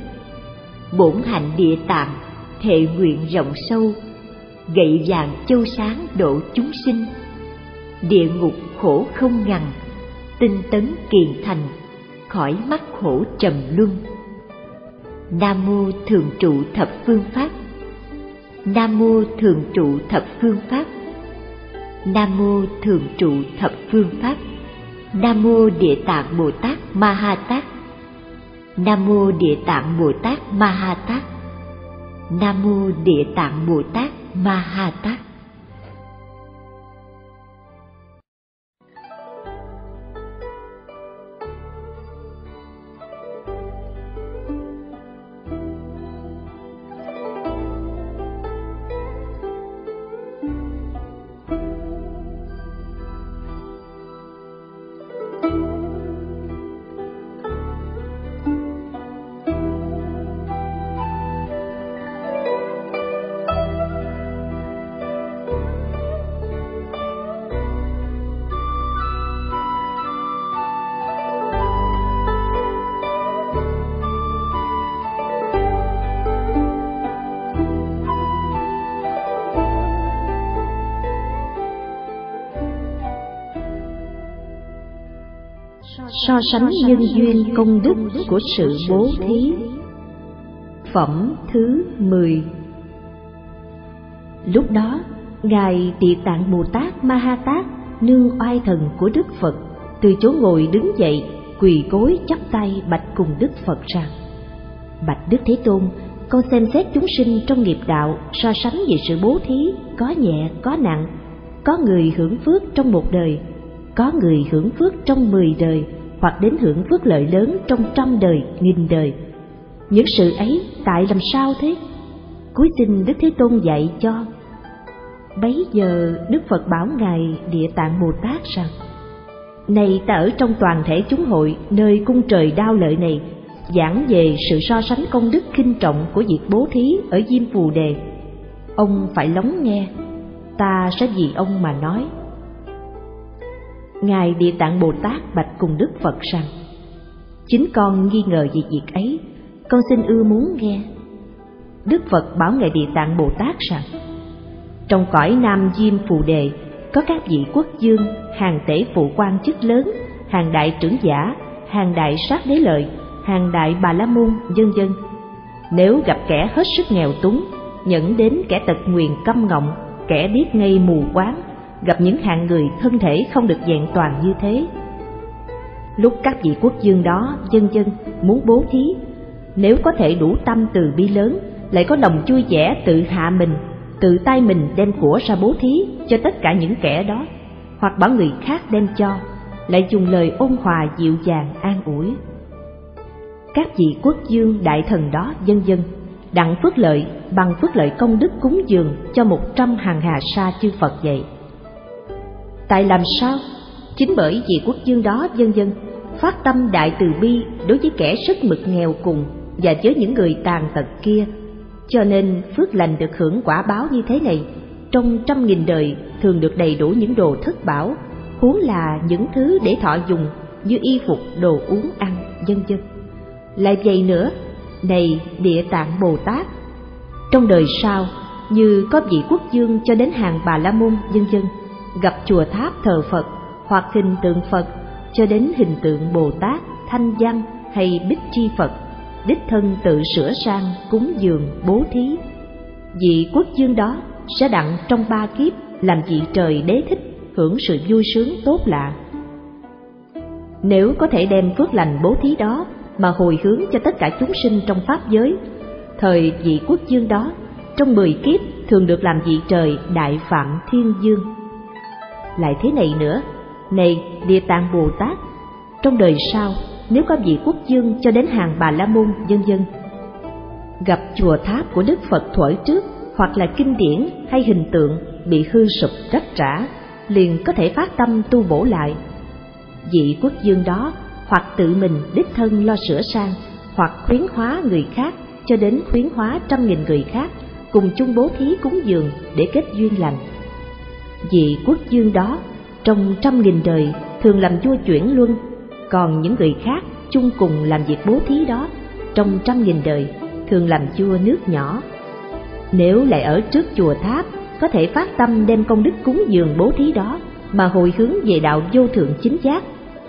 Bổn hạnh địa tạng, thệ nguyện rộng sâu, gậy vàng châu sáng độ chúng sinh. Địa ngục khổ không ngằn tinh tấn kiền thành, khỏi mắc khổ trầm luân. Nam mô thường trụ thập phương pháp. Nam mô thường trụ thập phương pháp. Nam mô thường trụ thập phương pháp nam mô địa tạng bồ tát ma ha tát. Nam mô địa tạng bồ tát ma ha tát. Nam mô địa tạng bồ tát ma ha tát. So sánh nhân duyên công đức của sự bố thí. Phẩm thứ mười. Lúc đó ngài địa tạng bồ tát ma ha tát nương oai thần của đức phật từ chỗ ngồi đứng dậy quỳ gối chắp tay bạch cùng Đức Phật rằng Bạch Đức Thế Tôn, con xem xét chúng sinh trong nghiệp đạo so sánh về sự bố thí có nhẹ có nặng. Có người hưởng phước trong một đời có người hưởng phước trong mười đời hoặc đến hưởng phước lợi lớn trong trăm đời nghìn đời những sự ấy tại làm sao thế cuối xin đức thế tôn dạy cho bấy giờ đức phật bảo ngài địa tạng bồ tát rằng này ta ở trong toàn thể chúng hội nơi cung trời đao lợi này giảng về sự so sánh công đức kinh trọng của việc bố thí ở Diêm Phù Đề. Ông phải lắng nghe, ta sẽ vì ông mà nói. Ngài Địa Tạng Bồ Tát bạch cùng Đức Phật rằng, chính con nghi ngờ về việc ấy, con xin ưa muốn nghe. Đức Phật bảo Ngài Địa Tạng Bồ Tát rằng, trong cõi Nam Diêm Phù Đề có các vị quốc dương, hàng tể phụ quan chức lớn, hàng đại trưởng giả, hàng đại sát đế lợi, hàng đại bà la môn, dân dân. Nếu gặp kẻ hết sức nghèo túng, nhẫn đến kẻ tật nguyền câm ngọng, kẻ điếc ngây mù quáng, gặp những hạng người thân thể không được vẹn toàn như thế. Lúc các vị quốc dương đó, dân dân, muốn bố thí, nếu có thể đủ tâm từ bi lớn, lại có lòng chui vẻ tự hạ mình, tự tay mình đem của ra bố thí cho tất cả những kẻ đó, hoặc bảo người khác đem cho, lại dùng lời ôn hòa dịu dàng an ủi các vị quốc dương đại thần đó dân dân đặng phước lợi bằng phước lợi công đức cúng dường cho một trăm hàng hà sa chư Phật vậy. Tại làm sao? Chính bởi vì quốc dương đó dân dân phát tâm đại từ bi đối với kẻ sức mực nghèo cùng và với những người tàn tật kia, cho nên phước lành được hưởng quả báo như thế này trong trăm nghìn đời thường được đầy đủ những đồ thất bảo, huống là những thứ để thọ dùng như y phục, đồ uống ăn, dân dân lại vậy nữa này địa tạng bồ tát trong đời sau như có vị quốc dương cho đến hàng bà la môn dân dân gặp chùa tháp thờ phật hoặc hình tượng phật cho đến hình tượng bồ tát thanh văn hay bích chi phật đích thân tự sửa sang cúng dường bố thí vị quốc dương đó sẽ đặng trong ba kiếp làm vị trời đế thích hưởng sự vui sướng tốt lạ nếu có thể đem phước lành bố thí đó mà hồi hướng cho tất cả chúng sinh trong pháp giới. Thời vị quốc dương đó, trong mười kiếp thường được làm vị trời đại phạm thiên dương. Lại thế này nữa, này Địa Tạng Bồ Tát, trong đời sau nếu có vị quốc dương cho đến hàng Bà La Môn dân dân, gặp chùa tháp của Đức Phật thuở trước hoặc là kinh điển hay hình tượng bị hư sụp rách rã, liền có thể phát tâm tu bổ lại. Vị quốc dương đó hoặc tự mình đích thân lo sửa sang hoặc khuyến hóa người khác cho đến khuyến hóa trăm nghìn người khác cùng chung bố thí cúng dường để kết duyên lành vị quốc dương đó trong trăm nghìn đời thường làm vua chuyển luân còn những người khác chung cùng làm việc bố thí đó trong trăm nghìn đời thường làm vua nước nhỏ. Nếu lại ở trước chùa tháp có thể phát tâm đem công đức cúng dường bố thí đó mà hồi hướng về đạo vô thượng chính giác.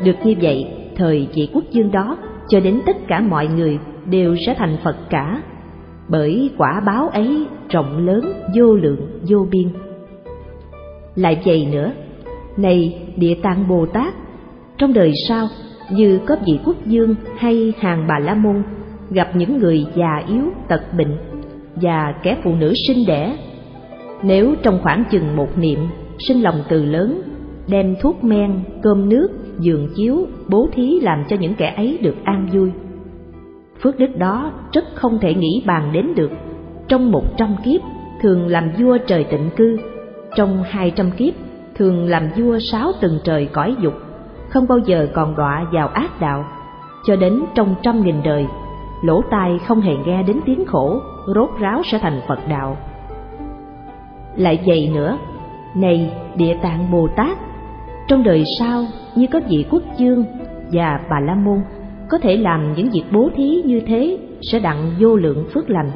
Được như vậy thời vị quốc dương đó cho đến tất cả mọi người đều sẽ thành Phật cả, bởi quả báo ấy rộng lớn, vô lượng, vô biên. Lại vậy nữa, này Địa Tạng Bồ Tát, trong đời sau như có vị quốc dương hay hàng bà la môn gặp những người già yếu tật bệnh và kẻ phụ nữ sinh đẻ nếu trong khoảng chừng một niệm sinh lòng từ lớn đem thuốc men cơm nước giường chiếu bố thí làm cho những kẻ ấy được an vui. Phước đức đó rất không thể nghĩ bàn đến được. Trong một trăm kiếp thường làm vua trời tịnh cư trong hai trăm kiếp, thường làm vua sáu tầng trời cõi dục, không bao giờ còn đọa vào ác đạo. Cho đến trong trăm nghìn đời, lỗ tai không hề nghe đến tiếng khổ, rốt ráo sẽ thành phật đạo. Lại vậy nữa, này địa tạng bồ tát, trong đời sau như có vị quốc dương và bà la môn, có thể làm những việc bố thí như thế sẽ đặng vô lượng phước lành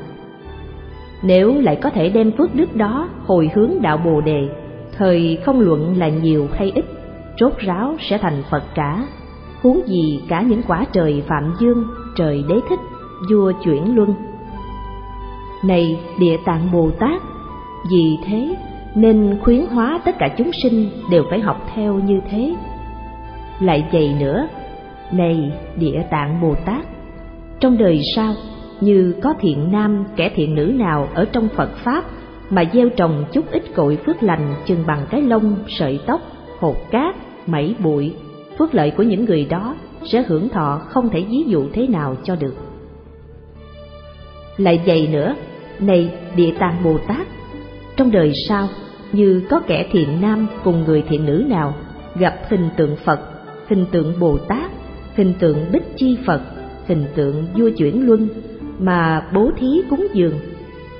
nếu lại có thể đem phước đức đó hồi hướng đạo bồ đề, thời không luận là nhiều hay ít rốt ráo sẽ thành phật cả. Huống gì cả những quả trời phạm dương, trời đế thích, vua chuyển luân. Này địa tạng bồ tát, vì thế nên khuyến hóa tất cả chúng sinh đều phải học theo như thế. Lại vậy nữa, này địa tạng bồ tát, trong đời sau như có thiện nam, kẻ thiện nữ nào ở trong phật pháp mà gieo trồng chút ít cội phước lành chừng bằng cái lông, sợi tóc, hột cát mẩy bụi, phước lợi của những người đó sẽ hưởng thọ không thể ví dụ thế nào cho được. Lại vậy nữa, này địa tạng bồ tát, trong đời sau, như có kẻ thiện nam cùng người thiện nữ nào gặp hình tượng phật, hình tượng bồ tát, hình tượng bích chi phật, hình tượng vua chuyển luân mà bố thí cúng dường.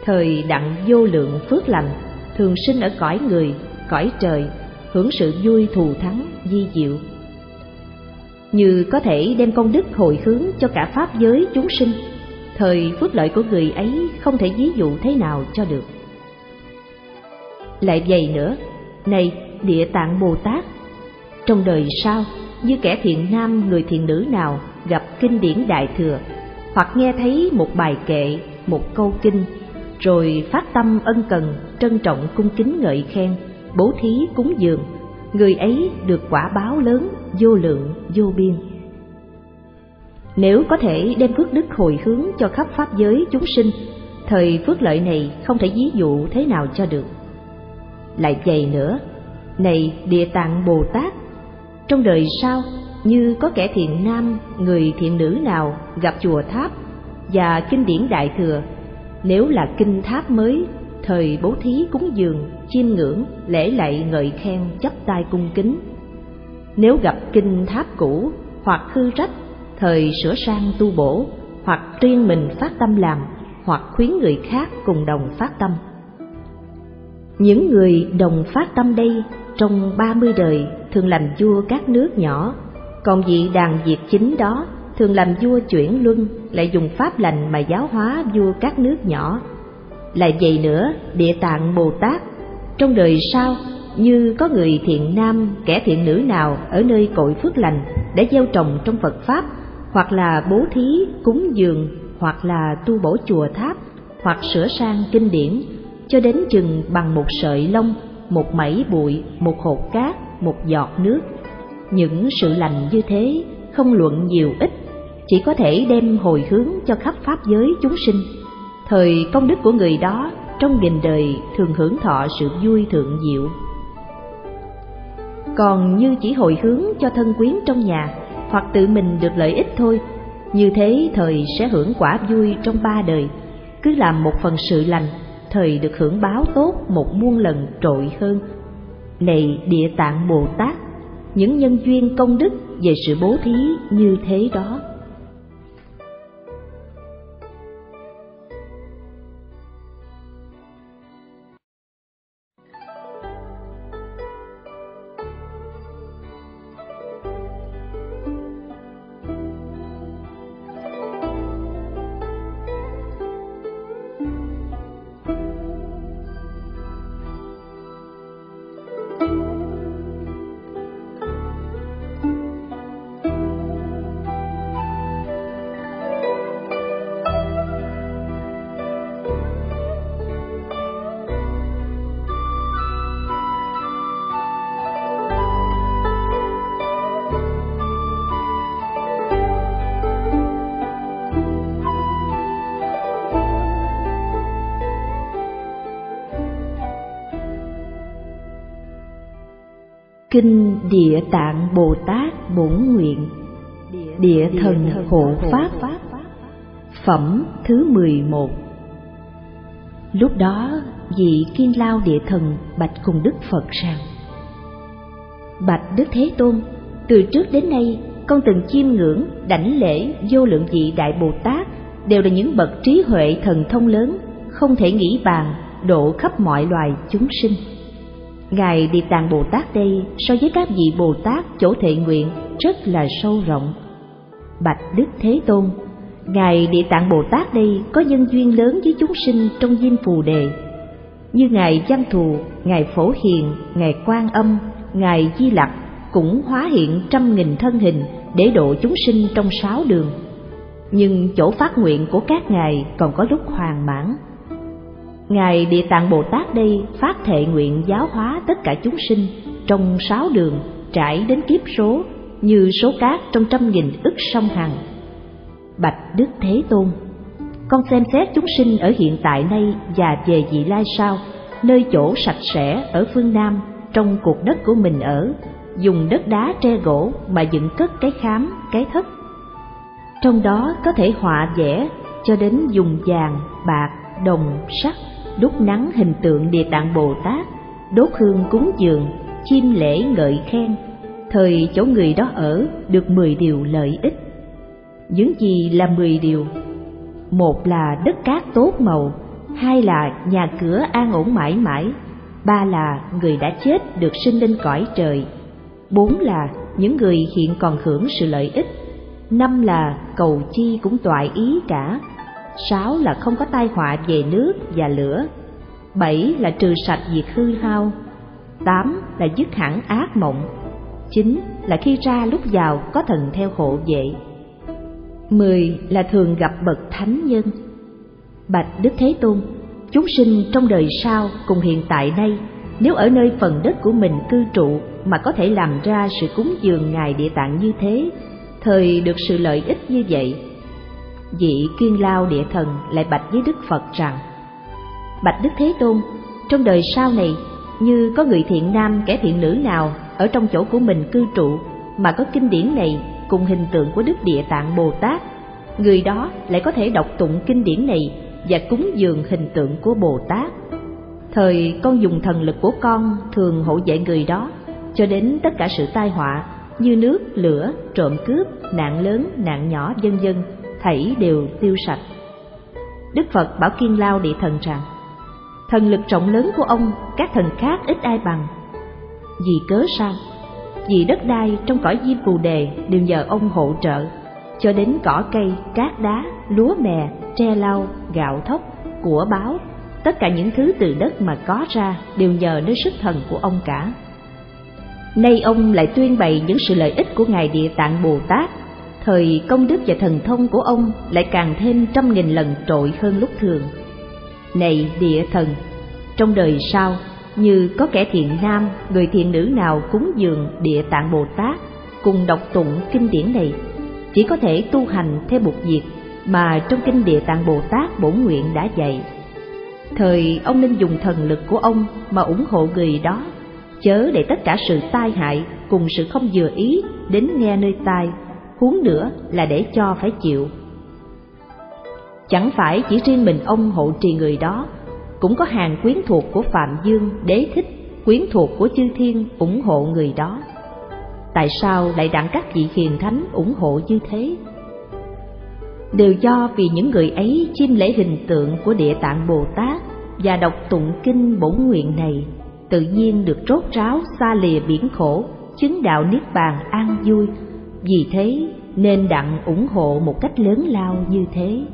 Thời đặng vô lượng phước lành, thường sinh ở cõi người, cõi trời, hưởng sự vui thù thắng di diệu. Như có thể đem công đức hồi hướng cho cả pháp giới chúng sinh, thời phước lợi của người ấy không thể ví dụ thế nào cho được. Lại vậy nữa, này địa tạng bồ tát, trong đời sau, như kẻ thiện nam, người thiện nữ nào gặp kinh điển đại thừa hoặc nghe thấy một bài kệ, một câu kinh, rồi phát tâm ân cần, trân trọng cung kính ngợi khen, bố thí cúng dường. Người ấy được quả báo lớn, vô lượng, vô biên. Nếu có thể đem phước đức hồi hướng cho khắp pháp giới chúng sinh, thời phước lợi này không thể ví dụ thế nào cho được. Lại vậy nữa, này địa tạng bồ tát, trong đời sau, như có kẻ thiện nam, người thiện nữ nào gặp chùa tháp và kinh điển đại thừa. Nếu là kinh tháp mới, thời bố thí cúng dường, chiêm ngưỡng, lễ lạy, ngợi khen chấp tay cung kính. Nếu gặp kinh tháp cũ hoặc hư rách, thời sửa sang tu bổ, hoặc riêng mình phát tâm làm, hoặc khuyến người khác cùng đồng phát tâm. Những người đồng phát tâm đây trong ba mươi đời thường làm vua các nước nhỏ, còn vị đàn diệt chính đó thường làm vua chuyển luân, lại dùng pháp lành mà giáo hóa vua các nước nhỏ. Lại vậy nữa, địa tạng bồ tát, trong đời sau, như có người thiện nam, kẻ thiện nữ nào ở nơi cội phước lành để gieo trồng trong phật pháp, hoặc là bố thí, cúng dường, hoặc là tu bổ chùa tháp, hoặc sửa sang kinh điển, cho đến chừng bằng một sợi lông, một mẩy bụi, một hột cát, một giọt nước. Những sự lành như thế không luận nhiều ít chỉ có thể đem hồi hướng cho khắp pháp giới chúng sinh. Thời công đức của người đó, trong nghìn đời thường hưởng thọ sự vui thượng diệu. Còn như chỉ hồi hướng cho thân quyến trong nhà, hoặc tự mình được lợi ích thôi, như thế thời sẽ hưởng quả vui trong ba đời. Cứ làm một phần sự lành, thời được hưởng báo tốt một muôn lần trội hơn. Này địa tạng bồ tát, những nhân duyên công đức về sự bố thí như thế đó Kinh Địa Tạng Bồ Tát Bổn Nguyện Địa Thần Hộ Pháp Phẩm thứ 11 Lúc đó vị Kim Lao Địa Thần bạch cùng Đức Phật rằng Bạch Đức Thế Tôn, từ trước đến nay con từng chiêm ngưỡng, đảnh lễ vô lượng vị Đại Bồ Tát đều là những bậc trí huệ thần thông lớn, không thể nghĩ bàn, độ khắp mọi loài chúng sinh. Ngài Địa Tạng Bồ Tát đây so với các vị Bồ Tát chỗ thệ nguyện rất là sâu rộng. Bạch Đức Thế Tôn, Ngài Địa Tạng Bồ Tát đây có nhân duyên lớn với chúng sinh trong diêm phù đề. Như Ngài Văn Thù, Ngài Phổ Hiền, Ngài Quan Âm, Ngài Di Lặc cũng hóa hiện trăm nghìn thân hình để độ chúng sinh trong sáu đường. Nhưng chỗ phát nguyện của các ngài còn có lúc hoàn mãn Ngài Địa Tạng Bồ Tát đây phát thệ nguyện giáo hóa tất cả chúng sinh trong sáu đường trải đến kiếp số như số cát trong trăm nghìn ức sông Hằng. Bạch Đức Thế Tôn, con xem xét chúng sinh ở hiện tại nay và về vị lai sau, nơi chỗ sạch sẽ ở phương Nam trong cuộc đất của mình ở, dùng đất đá tre gỗ mà dựng cất cái khám, cái thất. Trong đó có thể họa vẽ cho đến dùng vàng, bạc, đồng, sắt, đúc nắng hình tượng Địa Tạng Bồ Tát, đốt hương cúng dường, chim lễ ngợi khen, thời chỗ người đó ở được mười điều lợi ích. Những gì là mười điều? Một là đất cát tốt màu, hai là nhà cửa an ổn mãi mãi, ba là người đã chết được sinh lên cõi trời, bốn là những người hiện còn hưởng sự lợi ích, năm là cầu chi cũng toại ý cả, sáu là không có tai họa về nước và lửa, bảy là trừ sạch việc hư hao, tám là dứt hẳn ác mộng, chín là khi ra lúc vào có thần theo hộ vệ, mười là thường gặp bậc thánh nhân. Bạch Đức Thế Tôn, chúng sinh trong đời sau cùng hiện tại đây, nếu ở nơi phần đất của mình cư trụ mà có thể làm ra sự cúng dường Ngài Địa Tạng như thế, thời được sự lợi ích như vậy. Vị kiên lao địa thần lại bạch với Đức Phật rằng, Bạch Đức Thế Tôn, trong đời sau này, như có người thiện nam kẻ thiện nữ nào ở trong chỗ của mình cư trụ mà có kinh điển này cùng hình tượng của Đức Địa Tạng Bồ Tát, người đó lại có thể đọc tụng kinh điển này và cúng dường hình tượng của Bồ Tát. Thời con dùng thần lực của con thường hộ vệ người đó, cho đến tất cả sự tai họa như nước, lửa, trộm cướp, nạn lớn, nạn nhỏ vân vân, thảy đều tiêu sạch. Đức Phật bảo Kiên Lao địa thần rằng, thần lực trọng lớn của ông các thần khác ít ai bằng. Vì cớ sao? Vì đất đai trong cõi diêm phù đề đều nhờ ông hỗ trợ, cho đến cỏ cây, cát đá, lúa mè, tre lau, gạo thóc, của báo, tất cả những thứ từ đất mà có ra đều nhờ đến sức thần của ông cả. Nay ông lại tuyên bày những sự lợi ích của Ngài Địa Tạng Bồ Tát, thời công đức và thần thông của ông lại càng thêm trăm nghìn lần trội hơn lúc thường. Này địa thần, trong đời sau, như có kẻ thiện nam, người thiện nữ nào cúng dường Địa Tạng Bồ Tát cùng đọc tụng kinh điển này, chỉ có thể tu hành theo một việc mà trong kinh Địa Tạng Bồ Tát bổn nguyện đã dạy. Thời ông nên dùng thần lực của ông mà ủng hộ người đó chớ để tất cả sự tai hại cùng sự không vừa ý đến nghe nơi tai, huống nữa là để cho phải chịu. Chẳng phải chỉ riêng mình ông hộ trì người đó, cũng có hàng quyến thuộc của Phạm Dương, Đế Thích, quyến thuộc của chư thiên ủng hộ người đó. Tại sao lại đặng các vị hiền thánh ủng hộ như thế? Đều do vì những người ấy chiêm lễ hình tượng của Địa Tạng Bồ Tát và đọc tụng kinh bổn nguyện này tự nhiên được rốt ráo xa lìa biển khổ, chứng đạo niết bàn an vui. Vì thế nên đặng ủng hộ một cách lớn lao như thế.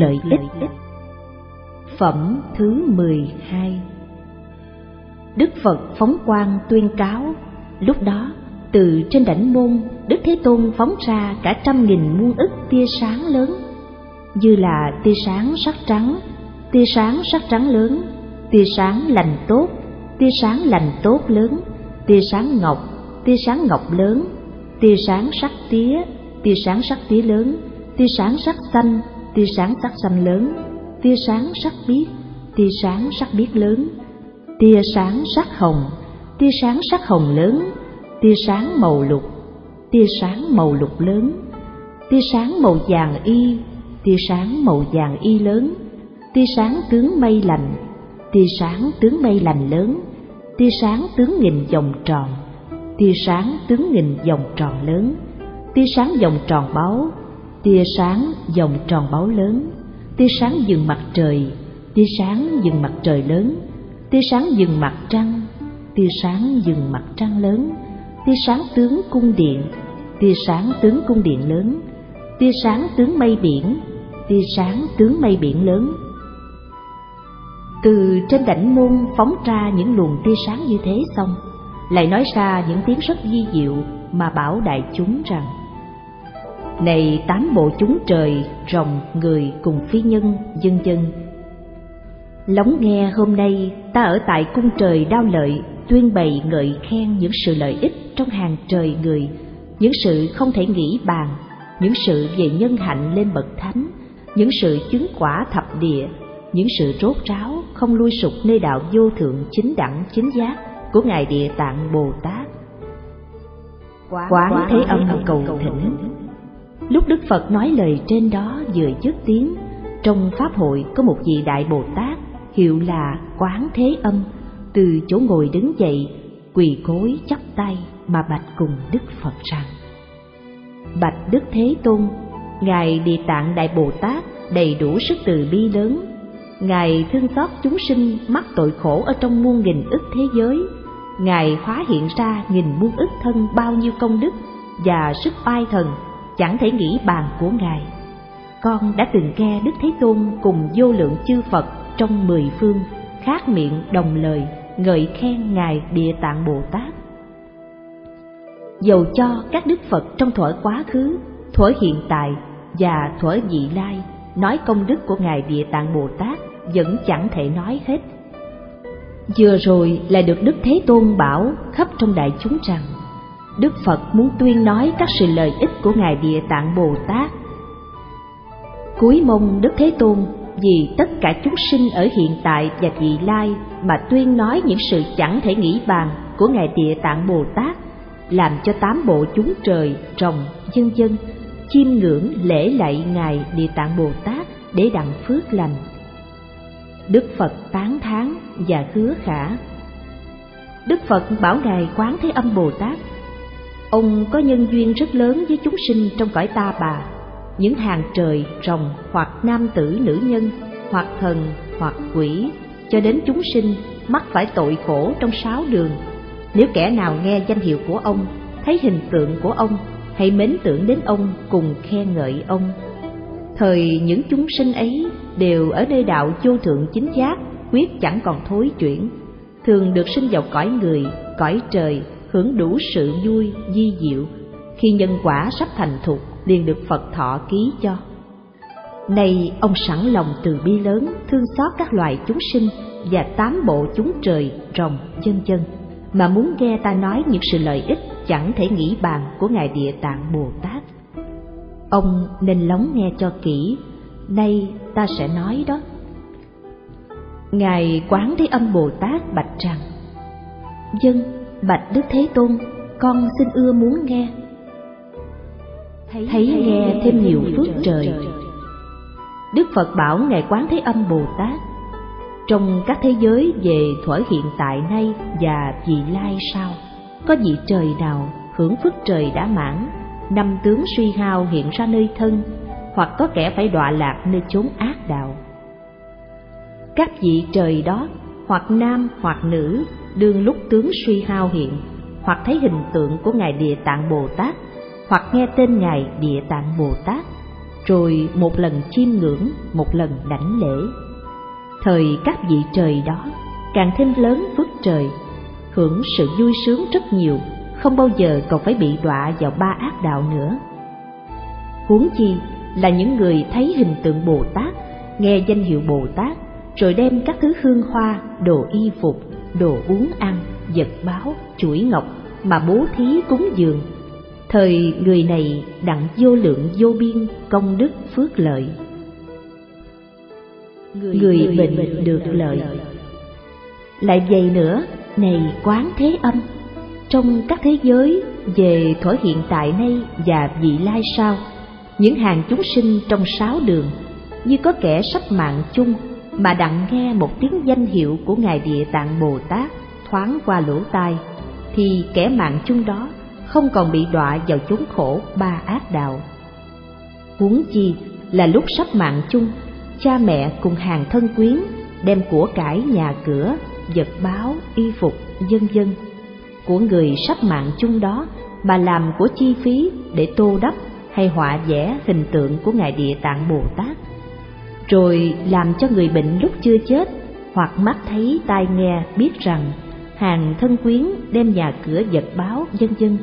Lợi ích. Phẩm thứ 12 Đức Phật phóng quang tuyên cáo, lúc đó từ trên đảnh môn, Đức Thế Tôn phóng ra cả trăm nghìn muôn ức tia sáng lớn, như là tia sáng sắc trắng, tia sáng sắc trắng lớn, tia sáng lành tốt, tia sáng lành tốt lớn, tia sáng ngọc, tia sáng ngọc lớn, tia sáng sắc tía, tia sáng sắc tía lớn, tia sáng sắc xanh, tia sáng sắc xanh lớn, tia sáng sắc biếc, tia sáng sắc biếc lớn, tia sáng sắc hồng, tia sáng sắc hồng lớn, tia sáng màu lục, tia sáng màu lục lớn, tia sáng màu vàng y, tia sáng màu vàng y lớn, tia sáng tướng mây lành, tia sáng tướng mây lành lớn tia sáng tướng nghìn vòng tròn tia sáng tướng nghìn vòng tròn lớn tia sáng vòng tròn báu tia sáng vòng tròn báo lớn, tia sáng dừng mặt trời, tia sáng dừng mặt trời lớn, tia sáng dừng mặt trăng, tia sáng dừng mặt trăng lớn, tia sáng tướng cung điện, tia sáng tướng cung điện lớn, tia sáng tướng mây biển, tia sáng tướng mây biển lớn. Từ trên đỉnh môn phóng ra những luồng tia sáng như thế xong, lại nói ra những tiếng rất di diệu mà bảo đại chúng rằng này tám bộ chúng trời rồng người cùng phi nhân dân dân. Lắng nghe hôm nay ta ở tại cung trời đao lợi tuyên bày ngợi khen những sự lợi ích trong hàng trời người những sự không thể nghĩ bàn những sự về nhân hạnh lên bậc thánh những sự chứng quả thập địa những sự rốt ráo không lui sụp nơi đạo vô thượng chính đẳng chính giác của ngài địa tạng bồ tát. Quán thế âm cầu thỉnh lúc đức phật nói lời trên đó vừa dứt tiếng, trong pháp hội có một vị đại bồ tát hiệu là quán thế âm, từ chỗ ngồi đứng dậy, quỳ gối chắp tay mà bạch cùng đức phật rằng, bạch đức thế tôn, ngài địa tạng đại bồ tát đầy đủ sức từ bi lớn. Ngài thương xót chúng sinh mắc tội khổ ở trong muôn nghìn ức thế giới. Ngài hóa hiện ra nghìn muôn ức thân bao nhiêu công đức và sức oai thần chẳng thể nghĩ bàn của ngài. Con đã từng nghe đức thế tôn cùng vô lượng chư phật trong mười phương khác miệng đồng lời, ngợi khen ngài địa tạng bồ tát. Dầu cho các đức phật trong thuở quá khứ, thuở hiện tại và thuở vị lai nói công đức của ngài địa tạng bồ tát vẫn chẳng thể nói hết. Vừa rồi lại được đức thế tôn bảo khắp trong đại chúng rằng đức phật muốn tuyên nói các sự lợi ích của ngài địa tạng bồ tát. Cuối mong đức thế tôn, vì tất cả chúng sinh ở hiện tại và vị lai mà tuyên nói những sự chẳng thể nghĩ bàn của ngài địa tạng bồ tát, làm cho tám bộ chúng trời, rồng, dân dân chiêm ngưỡng lễ lạy ngài địa tạng bồ tát để đặng phước lành. Đức phật tán thán và hứa khả. Đức phật bảo ngài quán thế âm bồ tát ông có nhân duyên rất lớn với chúng sinh trong cõi ta bà. Những hàng trời, rồng hoặc nam tử, nữ nhân, hoặc thần, hoặc quỷ, cho đến chúng sinh, mắc phải tội khổ trong sáu đường. Nếu kẻ nào nghe danh hiệu của ông, thấy hình tượng của ông, hãy mến tưởng đến ông cùng khen ngợi ông. Thời những chúng sinh ấy đều ở nơi đạo vô thượng chính giác, quyết chẳng còn thối chuyển, thường được sinh vào cõi người, cõi trời hưởng đủ sự vui di diệu. Khi nhân quả sắp thành thục, liền được phật thọ ký cho. Nay ông sẵn lòng từ bi lớn, thương xót các loài chúng sinh và tám bộ chúng trời rồng chân chân. Mà muốn nghe ta nói những sự lợi ích chẳng thể nghĩ bàn của ngài địa tạng bồ tát. Ông nên lắng nghe cho kỹ. Nay ta sẽ nói đó. Ngài quán thế âm bồ tát bạch rằng, dân bạch đức thế tôn, con xin ưa muốn nghe. Thấy nghe thêm nhiều phước trời. Đức phật bảo ngài quán thế âm bồ tát, trong các thế giới về thuở hiện tại nay và vị lai sau, có vị trời nào hưởng phước trời đã mãn, năm tướng suy hao hiện ra nơi thân, hoặc có kẻ phải đọa lạc nơi chốn ác đạo? Các vị trời đó, hoặc nam hoặc nữ đương lúc tướng suy hao hiện, hoặc thấy hình tượng của ngài địa tạng bồ tát, hoặc nghe tên ngài địa tạng bồ tát, rồi một lần chiêm ngưỡng, một lần đảnh lễ. Thời các vị trời đó, càng thêm lớn phước trời, hưởng sự vui sướng rất nhiều, không bao giờ còn phải bị đọa vào ba ác đạo nữa. Huống chi là những người thấy hình tượng bồ tát, nghe danh hiệu bồ tát, rồi đem các thứ hương hoa, đồ y phục đồ uống ăn vật báo chuỗi ngọc mà bố thí cúng dường. Thời người này đặng vô lượng vô biên công đức phước lợi. Người bệnh được lợi. lại vậy nữa này quán thế âm trong các thế giới về thuở hiện tại nay và vị lai sau những hàng chúng sinh trong sáu đường như có kẻ sắp mạng chung mà đặng nghe một tiếng danh hiệu của ngài địa tạng bồ tát thoáng qua lỗ tai, thì kẻ mạng chung đó không còn bị đọa vào chốn khổ ba ác đạo. Huống chi là lúc sắp mạng chung, cha mẹ cùng hàng thân quyến đem của cải nhà cửa, vật báo, y phục, vân vân. Của người sắp mạng chung đó mà làm của chi phí để tô đắp hay họa vẽ hình tượng của ngài địa tạng bồ tát rồi làm cho người bệnh lúc chưa chết hoặc mắt thấy tai nghe biết rằng hàng thân quyến đem nhà cửa vật báo vân vân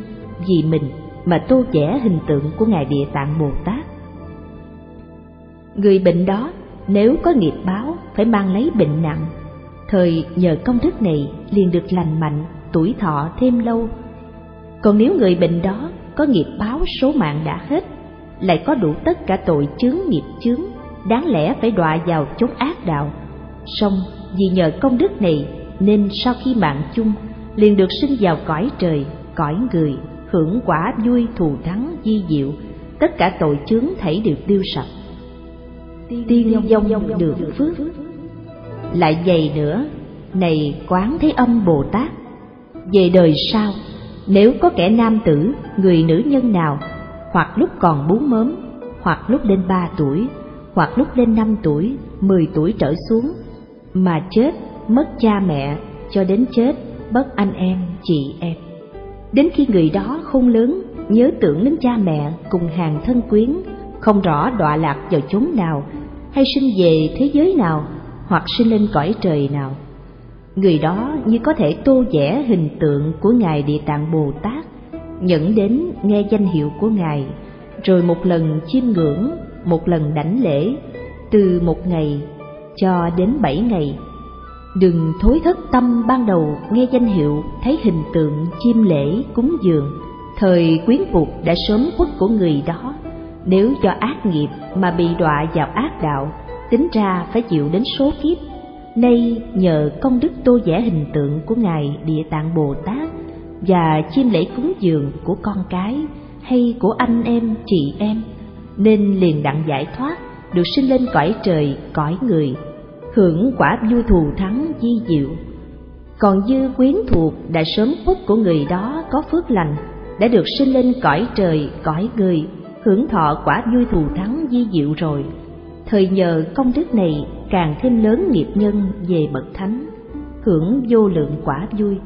vì mình mà tô vẽ hình tượng của ngài địa tạng bồ tát. Người bệnh đó nếu có nghiệp báo phải mang lấy bệnh nặng, thời nhờ công đức này liền được lành mạnh, tuổi thọ thêm lâu. Còn nếu người bệnh đó có nghiệp báo số mạng đã hết, lại có đủ tất cả tội chướng nghiệp chướng đáng lẽ phải đọa vào chốn ác đạo. Song, vì nhờ công đức này, nên sau khi mạng chung, liền được sinh vào cõi trời, cõi người, hưởng quả vui thù thắng di diệu. Tất cả tội chướng thảy đều tiêu sạch. Tiên dông được phước. Lại dày nữa, này quán thế âm bồ tát. Về đời sau, nếu có kẻ nam tử, người nữ nhân nào, hoặc lúc còn bú mớm, hoặc lúc lên ba tuổi hoặc lúc lên năm tuổi, mười tuổi trở xuống, mà chết, mất cha mẹ, cho đến chết bất anh em, chị em. Đến khi người đó không lớn, nhớ tưởng đến cha mẹ cùng hàng thân quyến, không rõ đọa lạc vào chốn nào, hay sinh về thế giới nào, hoặc sinh lên cõi trời nào. Người đó như có thể tô vẽ hình tượng của ngài địa tạng bồ tát, nhẫn đến nghe danh hiệu của ngài, rồi một lần chiêm ngưỡng một lần đảnh lễ, từ một ngày cho đến bảy ngày. Đừng thối thất tâm ban đầu nghe danh hiệu, thấy hình tượng chiêm lễ cúng dường. Thời quyến phục đã sớm khuất của người đó. Nếu do ác nghiệp mà bị đọa vào ác đạo, tính ra phải chịu đến số kiếp. Nay nhờ công đức tô vẽ hình tượng của ngài địa tạng bồ tát và chiêm lễ cúng dường của con cái hay của anh em, chị em nên liền đặng giải thoát, được sinh lên cõi trời, cõi người, hưởng quả vui thù thắng di diệu. Còn dư quyến thuộc đã sớm khuất của người đó có phước lành, đã được sinh lên cõi trời, cõi người, hưởng thọ quả vui thù thắng di diệu rồi. Thời nhờ công đức này, càng thêm lớn nghiệp nhân về bậc thánh, hưởng vô lượng quả vui.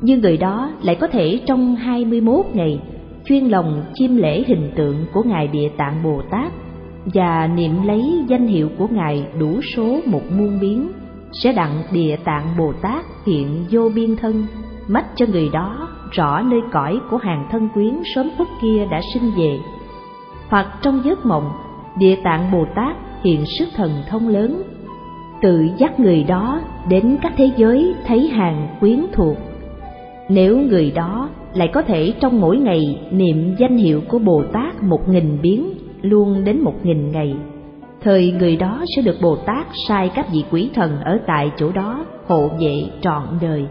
Nhưng người đó lại có thể trong hai mươi 21 ngày chuyên lòng chiêm lễ hình tượng của ngài địa tạng bồ tát và niệm lấy danh hiệu của ngài đủ số một muôn biến, sẽ đặng địa tạng bồ tát hiện vô biên thân mắt cho người đó rõ nơi cõi của hàng thân quyến sớm phút kia đã sinh về. Hoặc trong giấc mộng, địa tạng bồ tát hiện sức thần thông lớn, tự dắt người đó đến các thế giới thấy hàng quyến thuộc. Nếu người đó lại có thể trong mỗi ngày niệm danh hiệu của bồ tát một nghìn biến, luôn đến một nghìn ngày. Thời người đó sẽ được bồ tát sai các vị quỷ thần ở tại chỗ đó hộ vệ trọn đời.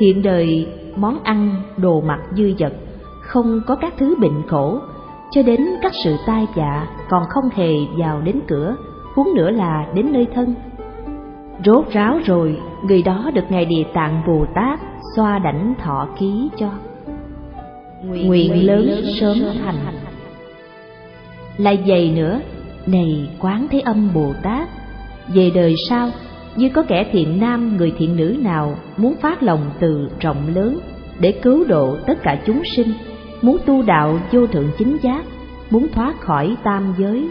Hiện đời, món ăn, đồ mặc dư dật không có các thứ bệnh khổ. Cho đến các sự tai dạ còn không hề vào đến cửa, huống nữa là đến nơi thân. Rốt ráo rồi, người đó được ngài địa tạng bồ tát xoa đảnh thọ ký cho nguyện lớn sớm thành. Lại dày nữa, này quán thế âm bồ tát, về đời sau, như có kẻ thiện nam, người thiện nữ nào muốn phát lòng từ rộng lớn để cứu độ tất cả chúng sinh, muốn tu đạo vô thượng chính giác, muốn thoát khỏi tam giới.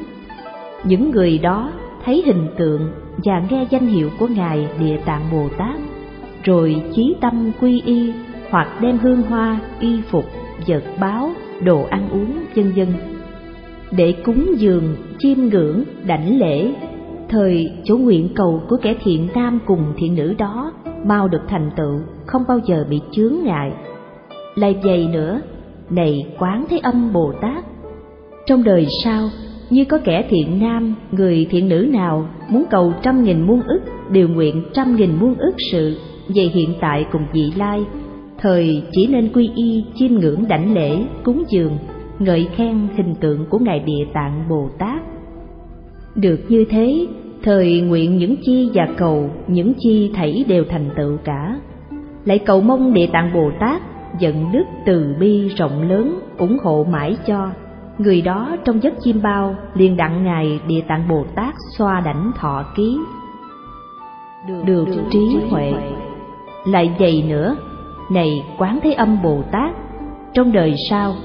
Những người đó thấy hình tượng và nghe danh hiệu của ngài địa tạng bồ tát, rồi chí tâm quy y hoặc đem hương hoa y phục vật báo, đồ ăn uống, vân vân. Để cúng dường, chiêm ngưỡng, đảnh lễ, thời chỗ nguyện cầu của kẻ thiện nam cùng thiện nữ đó mau được thành tựu, không bao giờ bị chướng ngại. Lại dày nữa, này quán thế âm bồ tát, trong đời sau, như có kẻ thiện nam, người thiện nữ nào muốn cầu trăm nghìn muôn ức điều nguyện trăm nghìn muôn ức sự về hiện tại cùng vị lai thời chỉ nên quy y chiêm ngưỡng đảnh lễ cúng dường ngợi khen hình tượng của ngài địa tạng bồ tát. Được như thế thời nguyện những chi và cầu những chi thảy đều thành tựu cả. Lại cầu mong địa tạng bồ tát giận đức từ bi rộng lớn ủng hộ mãi cho người đó trong giấc chim bao liền đặng ngài địa tạng bồ tát xoa đảnh thọ ký. Được trí huệ. Lại dày nữa này quán thế âm bồ tát. Trong đời sau,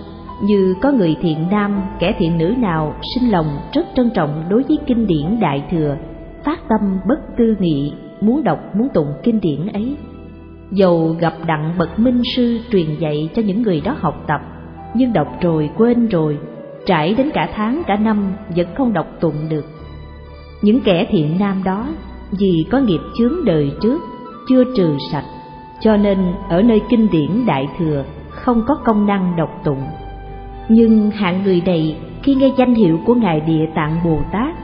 như có người thiện nam, kẻ thiện nữ nào, sinh lòng rất trân trọng đối với kinh điển đại thừa, phát tâm bất tư nghị, muốn đọc, muốn tụng kinh điển ấy. Dầu gặp đặng bậc minh sư truyền dạy cho những người đó học tập, nhưng đọc rồi quên rồi, trải đến cả tháng, cả năm vẫn không đọc tụng được. Những kẻ thiện nam đó, vì có nghiệp chướng đời trước, chưa trừ sạch cho nên, ở nơi kinh điển đại thừa, không có công năng đọc tụng. Nhưng hạng người này, khi nghe danh hiệu của ngài địa tạng bồ tát,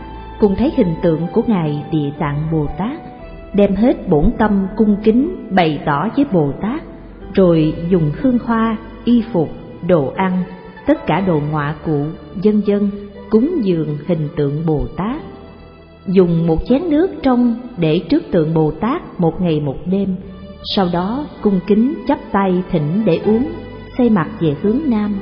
cùng thấy hình tượng của ngài địa tạng bồ tát, đem hết bổn tâm cung kính bày tỏ với bồ tát, rồi dùng hương hoa, y phục, đồ ăn, tất cả đồ ngoạ cụ, dân dân, cúng dường hình tượng bồ tát. Dùng một chén nước trong để trước tượng bồ tát một ngày một đêm sau đó cung kính chắp tay thỉnh để uống, xây mặt về hướng nam.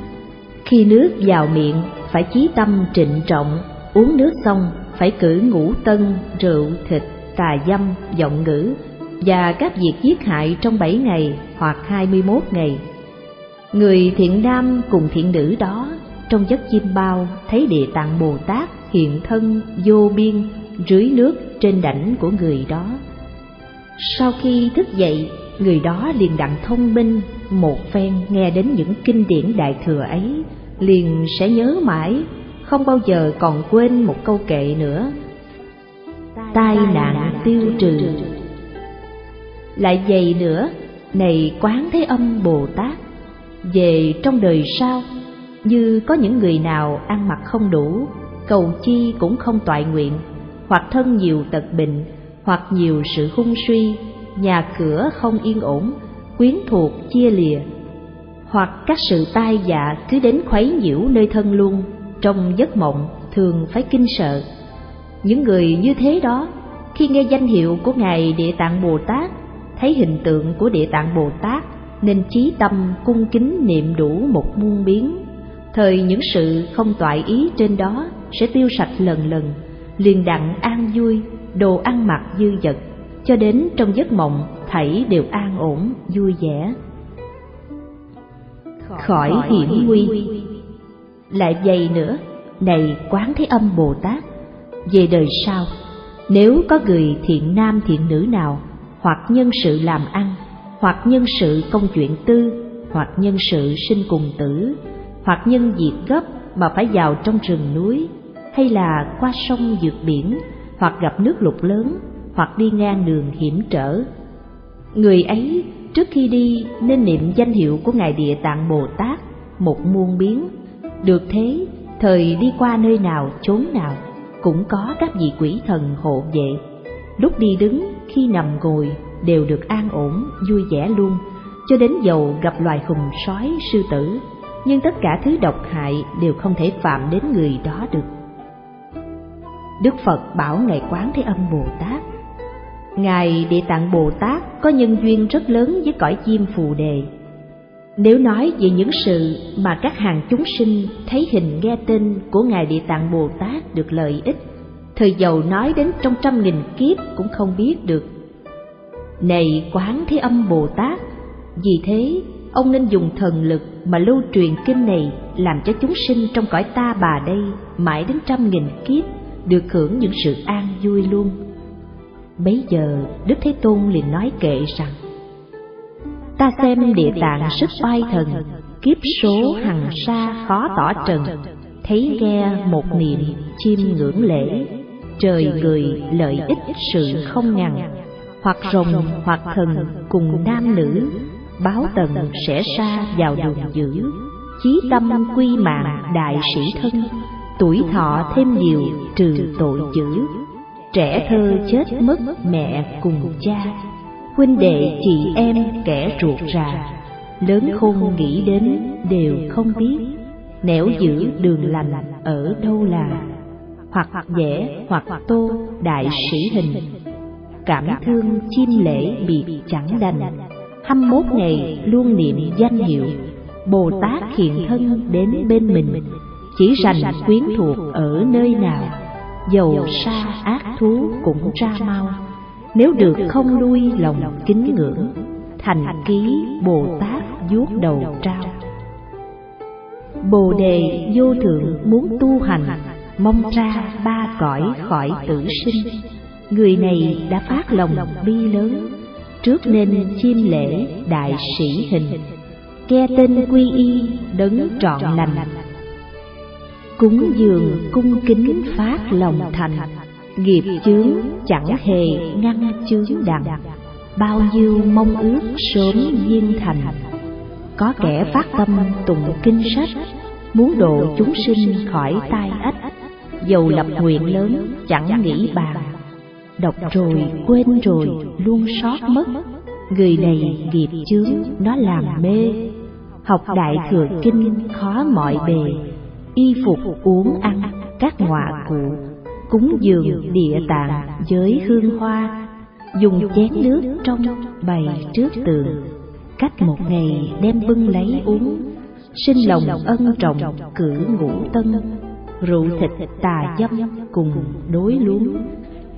Khi nước vào miệng, phải chí tâm trịnh trọng, uống nước xong, phải cử ngũ tân, rượu, thịt tà dâm, giọng ngữ, và các việc giết hại trong bảy ngày hoặc hai mươi 21 ngày. Người thiện nam cùng thiện nữ đó, trong giấc chim bao thấy địa tạng bồ tát hiện thân, vô biên, rưới nước trên đảnh của người đó sau khi thức dậy, người đó liền đặng thông minh một phen nghe đến những kinh điển đại thừa ấy, liền sẽ nhớ mãi, không bao giờ còn quên một câu kệ nữa. Tai nạn tiêu trừ. Lại dày nữa, này quán thế âm bồ tát, về trong đời sau, như có những người nào ăn mặc không đủ, cầu chi cũng không toại nguyện, hoặc thân nhiều tật bệnh hoặc nhiều sự hung suy, nhà cửa không yên ổn, quyến thuộc chia lìa, hoặc các sự tai dạ cứ đến khuấy nhiễu nơi thân luôn, trong giấc mộng thường phải kinh sợ. Những người như thế đó, khi nghe danh hiệu của ngài địa tạng bồ tát, thấy hình tượng của địa tạng bồ tát, nên chí tâm cung kính niệm đủ một muôn biến. Thời những sự không toại ý trên đó sẽ tiêu sạch lần lần, liền đặng an vui đồ ăn mặc dư dật cho đến trong giấc mộng thảy đều an ổn vui vẻ. Khỏi hiểm nguy. lại dày nữa này quán thế âm bồ tát về đời sau nếu có người thiện nam thiện nữ nào hoặc nhân sự làm ăn hoặc nhân sự công chuyện tư hoặc nhân sự sinh cùng tử hoặc nhân việc gấp mà phải vào trong rừng núi hay là qua sông vượt biển hoặc gặp nước lụt lớn, hoặc đi ngang đường hiểm trở. Người ấy, trước khi đi, nên niệm danh hiệu của ngài địa tạng bồ tát, một muôn biến. Được thế, thời đi qua nơi nào, chốn nào, cũng có các vị quỷ thần hộ vệ. Lúc đi đứng, khi nằm ngồi, đều được an ổn, vui vẻ luôn. Cho đến dầu gặp loài hùng sói, sư tử, nhưng tất cả thứ độc hại đều không thể phạm đến người đó được đức phật bảo ngài quán thế âm bồ tát. Ngài địa tạng bồ tát có nhân duyên rất lớn với cõi chim phù đề. Nếu nói về những sự mà các hàng chúng sinh thấy hình nghe tên của Ngài Địa Tạng Bồ Tát được lợi ích, thời giàu nói đến trong trăm nghìn kiếp cũng không biết được. Này Quán Thế Âm Bồ Tát, vì thế ông nên dùng thần lực mà lưu truyền kinh này làm cho chúng sinh trong cõi ta bà đây mãi đến trăm nghìn kiếp được hưởng những sự an vui luôn. Bấy giờ, Đức Thế Tôn liền nói kệ rằng, ta xem địa tạng sức oai thần, kiếp số hằng xa khó tỏ trần, thấy nghe một niệm chim ngưỡng lễ, trời người lợi ích sự không ngằn hoặc rồng, hoặc thần cùng nam nữ, báo tần sẽ xa vào đường dữ, chí tâm quy mạng đại sĩ thân tuổi thọ thêm nhiều trừ tội dữ. Trẻ thơ chết mất mẹ cùng cha. Huynh đệ chị em kẻ ruột rà. Lớn khôn nghĩ đến đều không biết. Nẻo giữ đường lành ở đâu là? Hoặc vẽ hoặc tô, đại sĩ hình. Cảm thương chim lễ biệt chẳng đành. Hăm mốt ngày luôn niệm danh hiệu. Bồ tát hiện thân đến bên mình chỉ rành quyến thuộc ở nơi nào. Dầu xa ác thú cũng ra mau. Nếu được không lui lòng kính ngưỡng, thành ký bồ tát vuốt đầu trao. Bồ đề vô thượng muốn tu hành, mong ra ba cõi khỏi tử sinh. Người này đã phát lòng bi lớn, trước nên chiêm lễ đại sĩ hình. Nghe tên quy y, đấng trọn lành cúng dường cung kính phát lòng thành, nghiệp chướng chẳng hề ngăn chướng đặng. Bao nhiêu mong ước sớm viên thành, có kẻ phát tâm tụng kinh sách, muốn độ chúng sinh khỏi tai ách. Dầu lập nguyện lớn chẳng nghĩ bàn, đọc rồi quên rồi luôn sót mất. Người này nghiệp chướng nó làm mê, học đại thừa kinh khó mọi bề y phục uống ăn, các ngọa cụ, cúng dường địa tạng với hương hoa, dùng chén nước trong bày trước tường, cách một ngày đem bưng lấy uống, sinh lòng ân trọng cử ngũ tân, rượu thịt tà dâm cùng đối luống,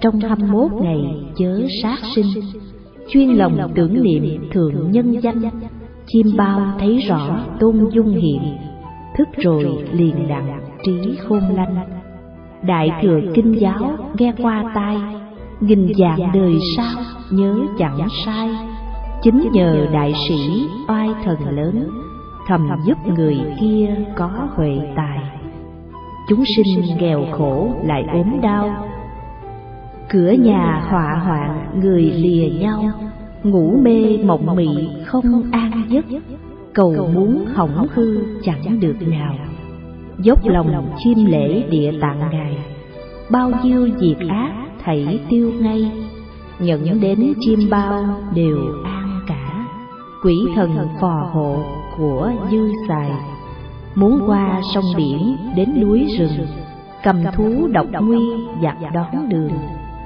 trong hăm mốt ngày chớ sát sinh, chuyên lòng tưởng niệm thượng nhân danh, chim bao thấy rõ tôn dung hiện thức rồi liền đặng trí khôn lanh. Đại thừa kinh giáo nghe qua tai, nghìn dạng đời sau nhớ chẳng sai. Chính nhờ đại sĩ oai thần lớn, thầm giúp người kia có huệ tài. Chúng sinh nghèo khổ lại ốm đau. Cửa nhà họa hoạn, người lìa nhau. Ngủ mê mộng mị không an giấc cầu muốn hỏng hư chẳng được nào. Dốc lòng chiêm lễ địa tạng ngài bao nhiêu diệt ác thảy tiêu ngay. Nhận đến chim bao đều an cả. Quỷ thần phò hộ của dư xài. Muốn qua sông biển đến núi rừng. Cầm thú độc nguy giặc đón đường.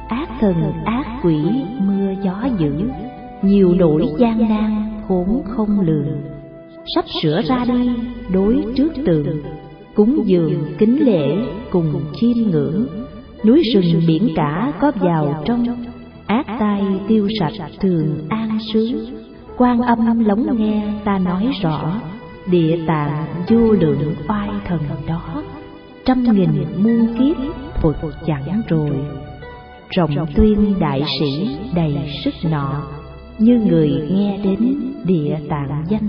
Ác thần ác quỷ mưa gió dữ. Nhiều nỗi gian nan khốn không lường sắp sửa ra đi đối trước tường, cúng dường kính lễ cùng chiêm ngưỡng. Núi rừng biển cả có vào trong, ác tai tiêu sạch thường an sướng. Quan âm lóng nghe, ta nói rõ, địa tạng vô lượng oai thần đó. Trăm nghìn muôn kiếp thuật chẳng rồi. Rộng tuyên đại sĩ đầy sức nọ, như người nghe đến địa tạng danh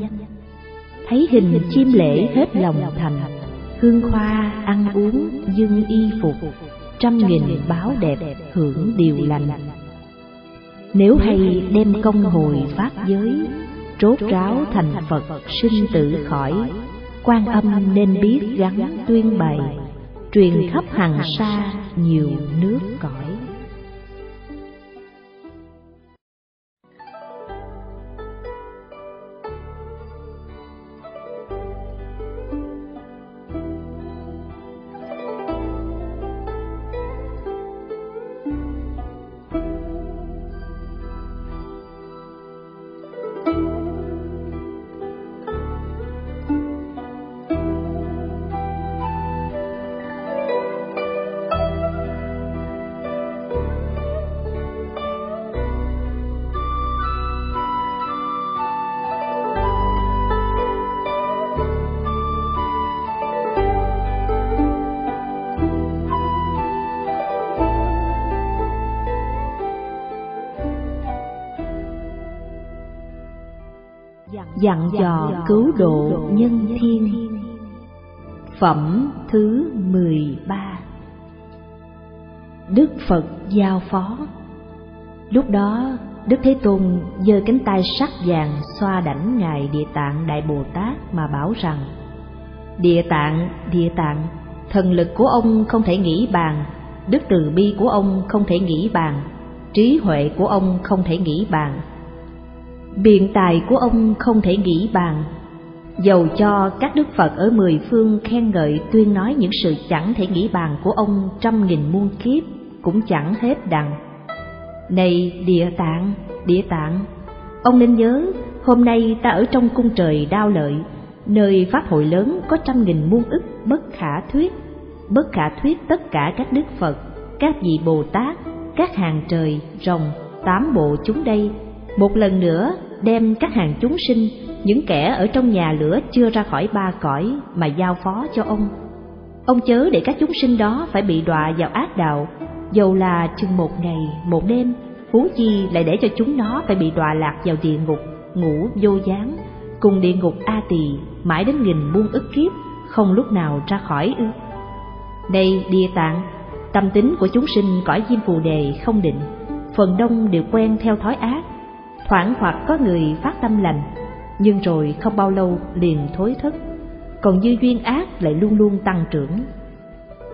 thấy hình chim lễ hết lòng thành. Hương khoa ăn uống dưng y phục. Trăm nghìn báo đẹp hưởng điều lành. Nếu hay đem công hồi phát giới, trốt ráo thành phật sinh tử khỏi. Quan âm nên biết gắn tuyên bày, truyền khắp hàng xa nhiều nước cõi. Dặn dò cứu độ nhân thiên. Phẩm thứ mười ba. Đức Phật giao phó. Lúc đó Đức Thế Tôn giơ cánh tay sắc vàng xoa đảnh Ngài Địa Tạng Đại Bồ Tát mà bảo rằng Địa Tạng, Địa Tạng, thần lực của ông không thể nghĩ bàn, đức từ bi của ông không thể nghĩ bàn, trí huệ của ông không thể nghĩ bàn, biện tài của ông không thể nghĩ bàn Dầu cho các đức Phật ở mười phương khen ngợi tuyên nói những sự chẳng thể nghĩ bàn của ông trăm nghìn muôn kiếp cũng chẳng hết đặng. Này địa tạng, địa tạng, ông nên nhớ hôm nay ta ở trong cung trời đao lợi, nơi pháp hội lớn có trăm nghìn muôn ức bất khả thuyết, bất khả thuyết tất cả các đức Phật, các vị Bồ Tát, các hàng trời, rồng, tám bộ chúng đây, một lần nữa đem các hàng chúng sinh những kẻ ở trong nhà lửa chưa ra khỏi ba cõi mà giao phó cho ông. Ông chớ để các chúng sinh đó phải bị đọa vào ác đạo, dầu là chừng một ngày, một đêm, huống chi lại để cho chúng nó phải bị đọa lạc vào địa ngục, ngủ vô gián, cùng địa ngục A Tỳ mãi đến nghìn muôn ức kiếp, không lúc nào ra khỏi ư. Đây địa tạng, tâm tính của chúng sinh cõi diêm phù đề không định, phần đông đều quen theo thói ác, Khoảng hoặc có người phát tâm lành, nhưng rồi không bao lâu liền thối thất, còn dư duyên ác lại luôn luôn tăng trưởng.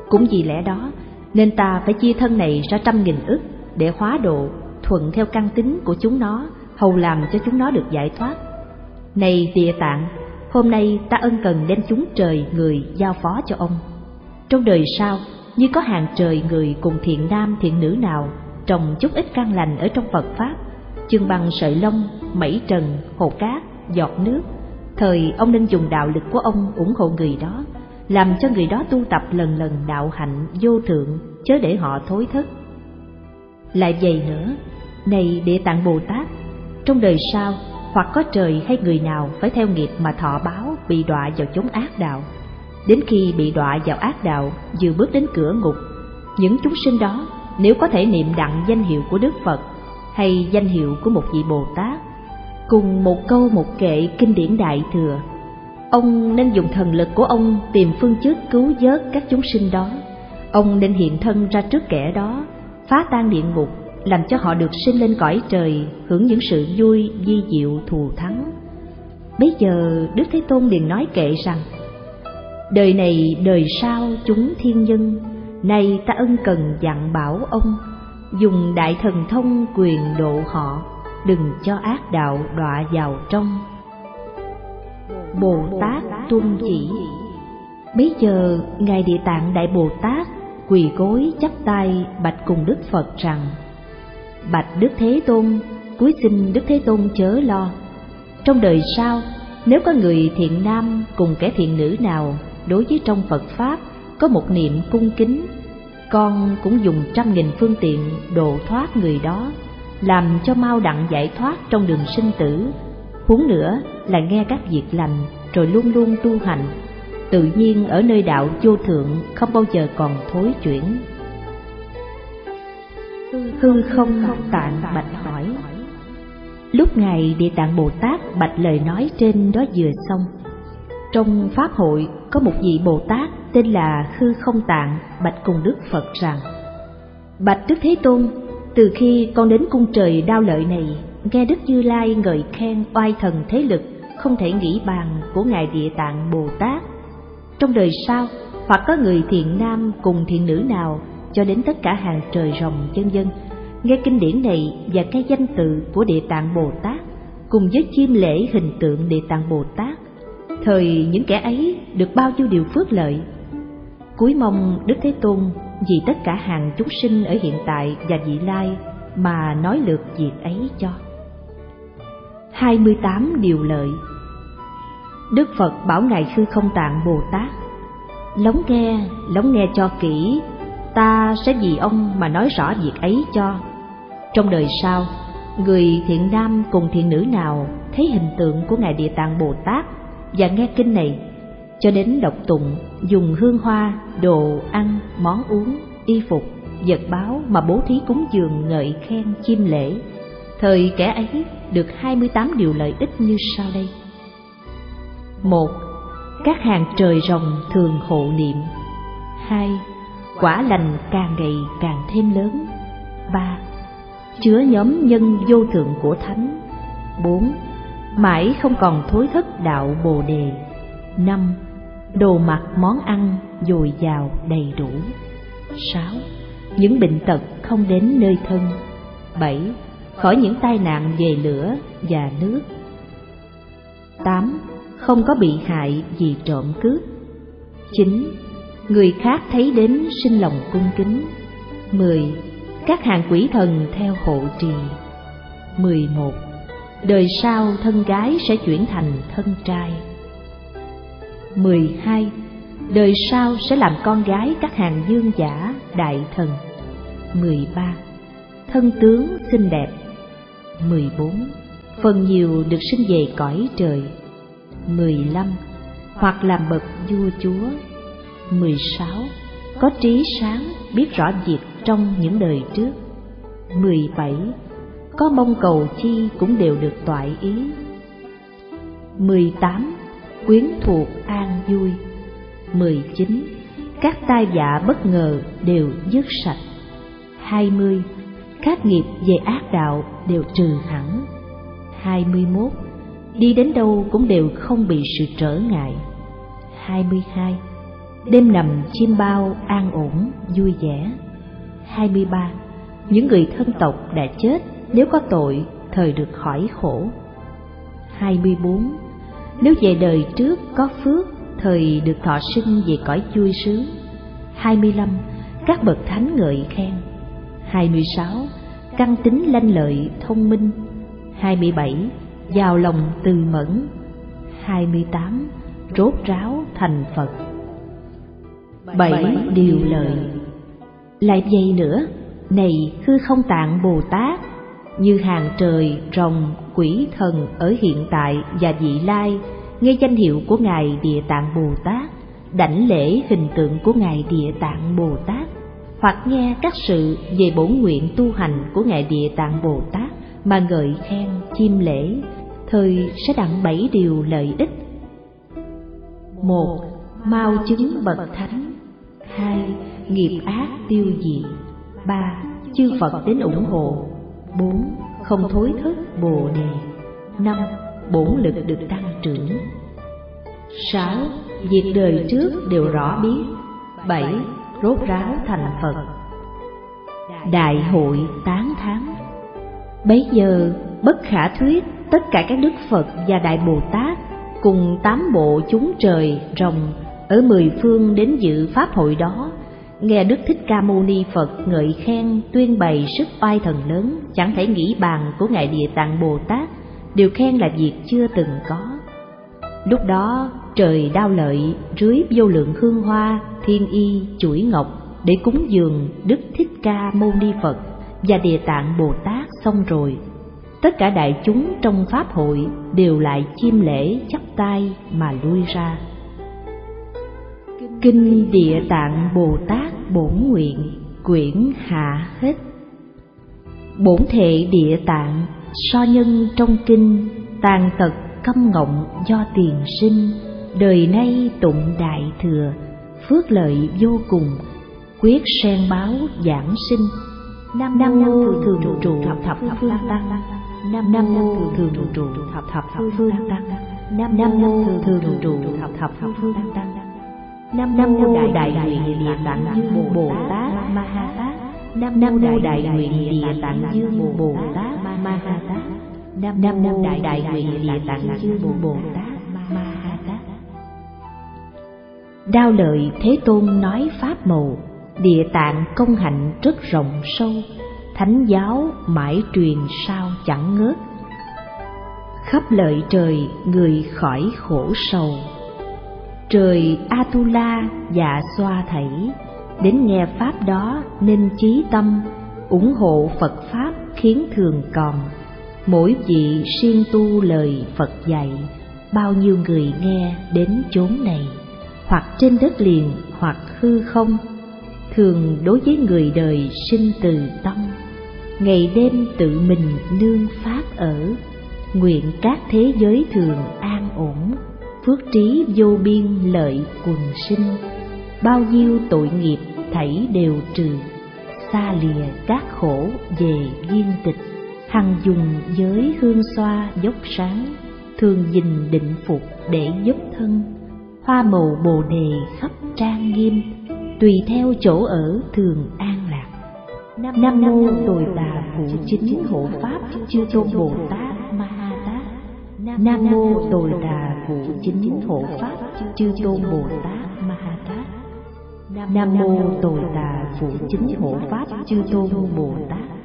Cũng vì lẽ đó nên ta phải chia thân này ra trăm nghìn ức để hóa độ thuận theo căn tính của chúng nó, hầu làm cho chúng nó được giải thoát. Này địa tạng, hôm nay ta ân cần đem chúng trời người giao phó cho ông. Trong đời sau, như có hàng trời người cùng thiện nam thiện nữ nào trồng chút ít căn lành ở trong Phật Pháp, chừng bằng sợi lông, mẩy trần, hồ cát, giọt nước, thời ông nên dùng đạo lực của ông ủng hộ người đó, làm cho người đó tu tập lần lần đạo hạnh vô thượng, chớ để họ thối thất. Lại vậy nữa, này Địa Tạng Bồ Tát, trong đời sau, hoặc có trời hay người nào phải theo nghiệp mà thọ báo bị đọa vào chốn ác đạo. Đến khi bị đọa vào ác đạo, vừa bước đến cửa ngục, những chúng sinh đó nếu có thể niệm đặng danh hiệu của Đức Phật hay danh hiệu của một vị Bồ Tát, cùng một câu một kệ kinh điển đại thừa. Ông nên dùng thần lực của ông tìm phương chức cứu vớt các chúng sinh đó. Ông nên hiện thân ra trước kẻ đó, phá tan địa ngục, làm cho họ được sinh lên cõi trời, hưởng những sự vui di diệu, thù thắng. Bây giờ, đức thế tôn liền nói kệ rằng, đời này đời sau chúng thiên nhân, nay ta ân cần dặn bảo ông dùng đại thần thông quyền độ họ, đừng cho ác đạo đọa vào trong. Bồ tát tuân chỉ. Bấy giờ, ngài địa tạng đại bồ tát quỳ gối chắp tay bạch cùng đức phật rằng, bạch đức thế tôn, cuối xin đức thế tôn chớ lo. Trong đời sau, nếu có người thiện nam cùng kẻ thiện nữ nào đối với trong phật pháp có một niệm cung kính con cũng dùng trăm nghìn phương tiện độ thoát người đó, làm cho mau đặng giải thoát trong đường sinh tử. Huống nữa là nghe các việc lành rồi luôn luôn tu hành. Tự nhiên ở nơi đạo vô thượng không bao giờ còn thối chuyển. Hư không tạng bạch hỏi, lúc ngài địa tạng bồ tát bạch lời nói trên đó vừa xong trong pháp hội có một vị bồ tát tên là hư không tạng bạch cùng đức phật rằng bạch đức thế tôn từ khi con đến cung trời đao lợi này, nghe Đức Như Lai ngợi khen oai thần thế lực không thể nghĩ bàn của Ngài Địa Tạng Bồ Tát. Trong đời sau, hoặc có người thiện nam cùng thiện nữ nào cho đến tất cả hàng trời rồng chân dân, nghe kinh điển này và cái danh tự của Địa Tạng Bồ Tát cùng với chiêm lễ hình tượng Địa Tạng Bồ Tát, thời những kẻ ấy được bao nhiêu điều phước lợi. Cuối mong Đức Thế Tôn vì tất cả hàng chúng sinh ở hiện tại và vị lai mà nói lượt việc ấy cho. 28 điều lợi Đức Phật bảo Ngài Sư Không Tạng Bồ Tát Lóng nghe, lóng nghe cho kỹ, ta sẽ vì ông mà nói rõ việc ấy cho. Trong đời sau, người thiện nam cùng thiện nữ nào thấy hình tượng của Ngài Địa Tạng Bồ Tát và nghe kinh này. Cho đến độc tụng, dùng hương hoa, đồ ăn, món uống, y phục, vật báo mà bố thí cúng dường ngợi khen chiêm lễ. Thời kẻ ấy được hai mươi tám điều lợi ích như sau đây. Một, các hàng trời rồng thường hộ niệm. Hai, quả lành càng ngày càng thêm lớn. Ba, chứa nhóm nhân vô thượng của thánh. Bốn mãi không còn thối thất đạo bồ đề năm, đồ mặc món ăn dồi dào đầy đủ. sáu, Những bệnh tật không đến nơi thân. bảy, Khỏi những tai nạn về lửa và nước. tám, không có bị hại vì trộm cướp. chín, Người khác thấy đến sinh lòng cung kính. 10. Các hàng quỷ thần theo hộ trì. 11. Đời sau thân gái sẽ chuyển thành thân trai. 12. Đời sau sẽ làm con gái các hàng dương giả, đại thần. 13. Thân tướng xinh đẹp. 14. Phần nhiều được sinh về cõi trời. 15. Hoặc làm bậc vua chúa. 16. Có trí sáng, biết rõ việc trong những đời trước. 17. Có mong cầu chi cũng đều được toại ý. 18. Quyến thuộc an vui. 19. Các tai vạ bất ngờ đều dứt sạch. 20. Các nghiệp về ác đạo đều trừ hẳn. 21. Đi đến đâu cũng đều không bị sự trở ngại. 22. Đêm nằm chim bao an ổn, vui vẻ. 23. Những người thân tộc đã chết nếu có tội thời được khỏi khổ. 24. Nếu về đời trước có phước thời được thọ sinh về cõi vui sướng. 25. Các bậc thánh ngợi khen. 26. Căn tính lanh lợi, thông minh. 27. Giàu lòng từ mẫn. 28. Rốt ráo thành Phật. 7. Điều lợi Lại vậy nữa, này hư không tạng Bồ Tát, như hàng trời, rồng, quỷ thần ở hiện tại và vị lai, nghe danh hiệu của Ngài Địa Tạng Bồ Tát, đảnh lễ hình tượng của Ngài Địa Tạng Bồ Tát, hoặc nghe các sự về bổn nguyện tu hành của Ngài Địa Tạng Bồ Tát mà ngợi khen, chiêm lễ, thời sẽ đặng bảy điều lợi ích. một Mau chứng bậc thánh. Hai Nghiệp ác tiêu diệt. Ba Chư Phật đến ủng hộ bốn, Không thối thức bồ đề. Năm Bổn lực được tăng trưởng. Sáu, Việc đời trước đều rõ biết. Bảy, Rốt ráo thành Phật. Đại hội tán thán. Bấy giờ, bất khả thuyết, tất cả các đức Phật và Đại Bồ Tát cùng tám bộ chúng trời rồng ở mười phương đến dự pháp hội đó nghe Đức Thích Ca Mâu Ni Phật ngợi khen, tuyên bày sức oai thần lớn, chẳng thể nghĩ bàn của ngài Địa Tạng Bồ Tát, đều khen là việc chưa từng có. Lúc đó, trời đao lợi, rưới vô lượng hương hoa, thiên y, chuỗi ngọc, để cúng dường Đức Thích Ca Mâu Ni Phật và Địa Tạng Bồ Tát xong rồi tất cả đại chúng trong pháp hội đều lại chiêm lễ chắp tay mà lui ra kinh địa tạng bồ tát bổn nguyện quyển hạ hết bổn thệ địa tạng so nhân trong kinh tàn tật câm ngọng do tiền sinh đời nay tụng đại thừa phước lợi vô cùng quyết sen báo giảng sinh. Nam nam mô thường trụ thập thập phương tăng. Nam nam mô thường trụ thập thập phương tăng. Nam nam mô thường trụ thập thập phương tăng nam mô đại đại nguyện địa tạng dương bồ tát ma ha tát. Nam mô đại nguyện địa tạng dương bồ tát ma ha tát. Nam mô đại đại nguyện địa tạng dương bồ tát ma ha tát. Đao lợi thế tôn nói pháp màu địa tạng công hạnh rất rộng sâu thánh giáo mãi truyền sao chẳng ngớt. Khắp lợi trời người khỏi khổ sầu trời atula và xoa thảy. Đến nghe pháp đó nên chí tâm, ủng hộ phật pháp khiến thường còn. Mỗi vị siêng tu lời phật dạy, bao nhiêu người nghe đến chốn này, hoặc trên đất liền hoặc hư không, thường đối với người đời sinh từ tâm. Ngày đêm tự mình nương pháp ở, nguyện các thế giới thường an ổn phước trí vô biên lợi quần sinh, bao nhiêu tội nghiệp thảy đều trừ. Xa lìa các khổ về viên tịch, hằng dùng giới hương xoa dốc sáng, thường dình định phục để giúp thân. Hoa màu bồ đề khắp trang nghiêm, tùy theo chỗ ở thường an lạc. Nam mô tồi tà phụ chính hộ pháp chư tôn bồ tát nam mô tồi tà phụ chính hộ pháp chư tôn bồ tát ma ha tát nam mô tồi tà phụ chính hộ pháp chư tôn bồ tát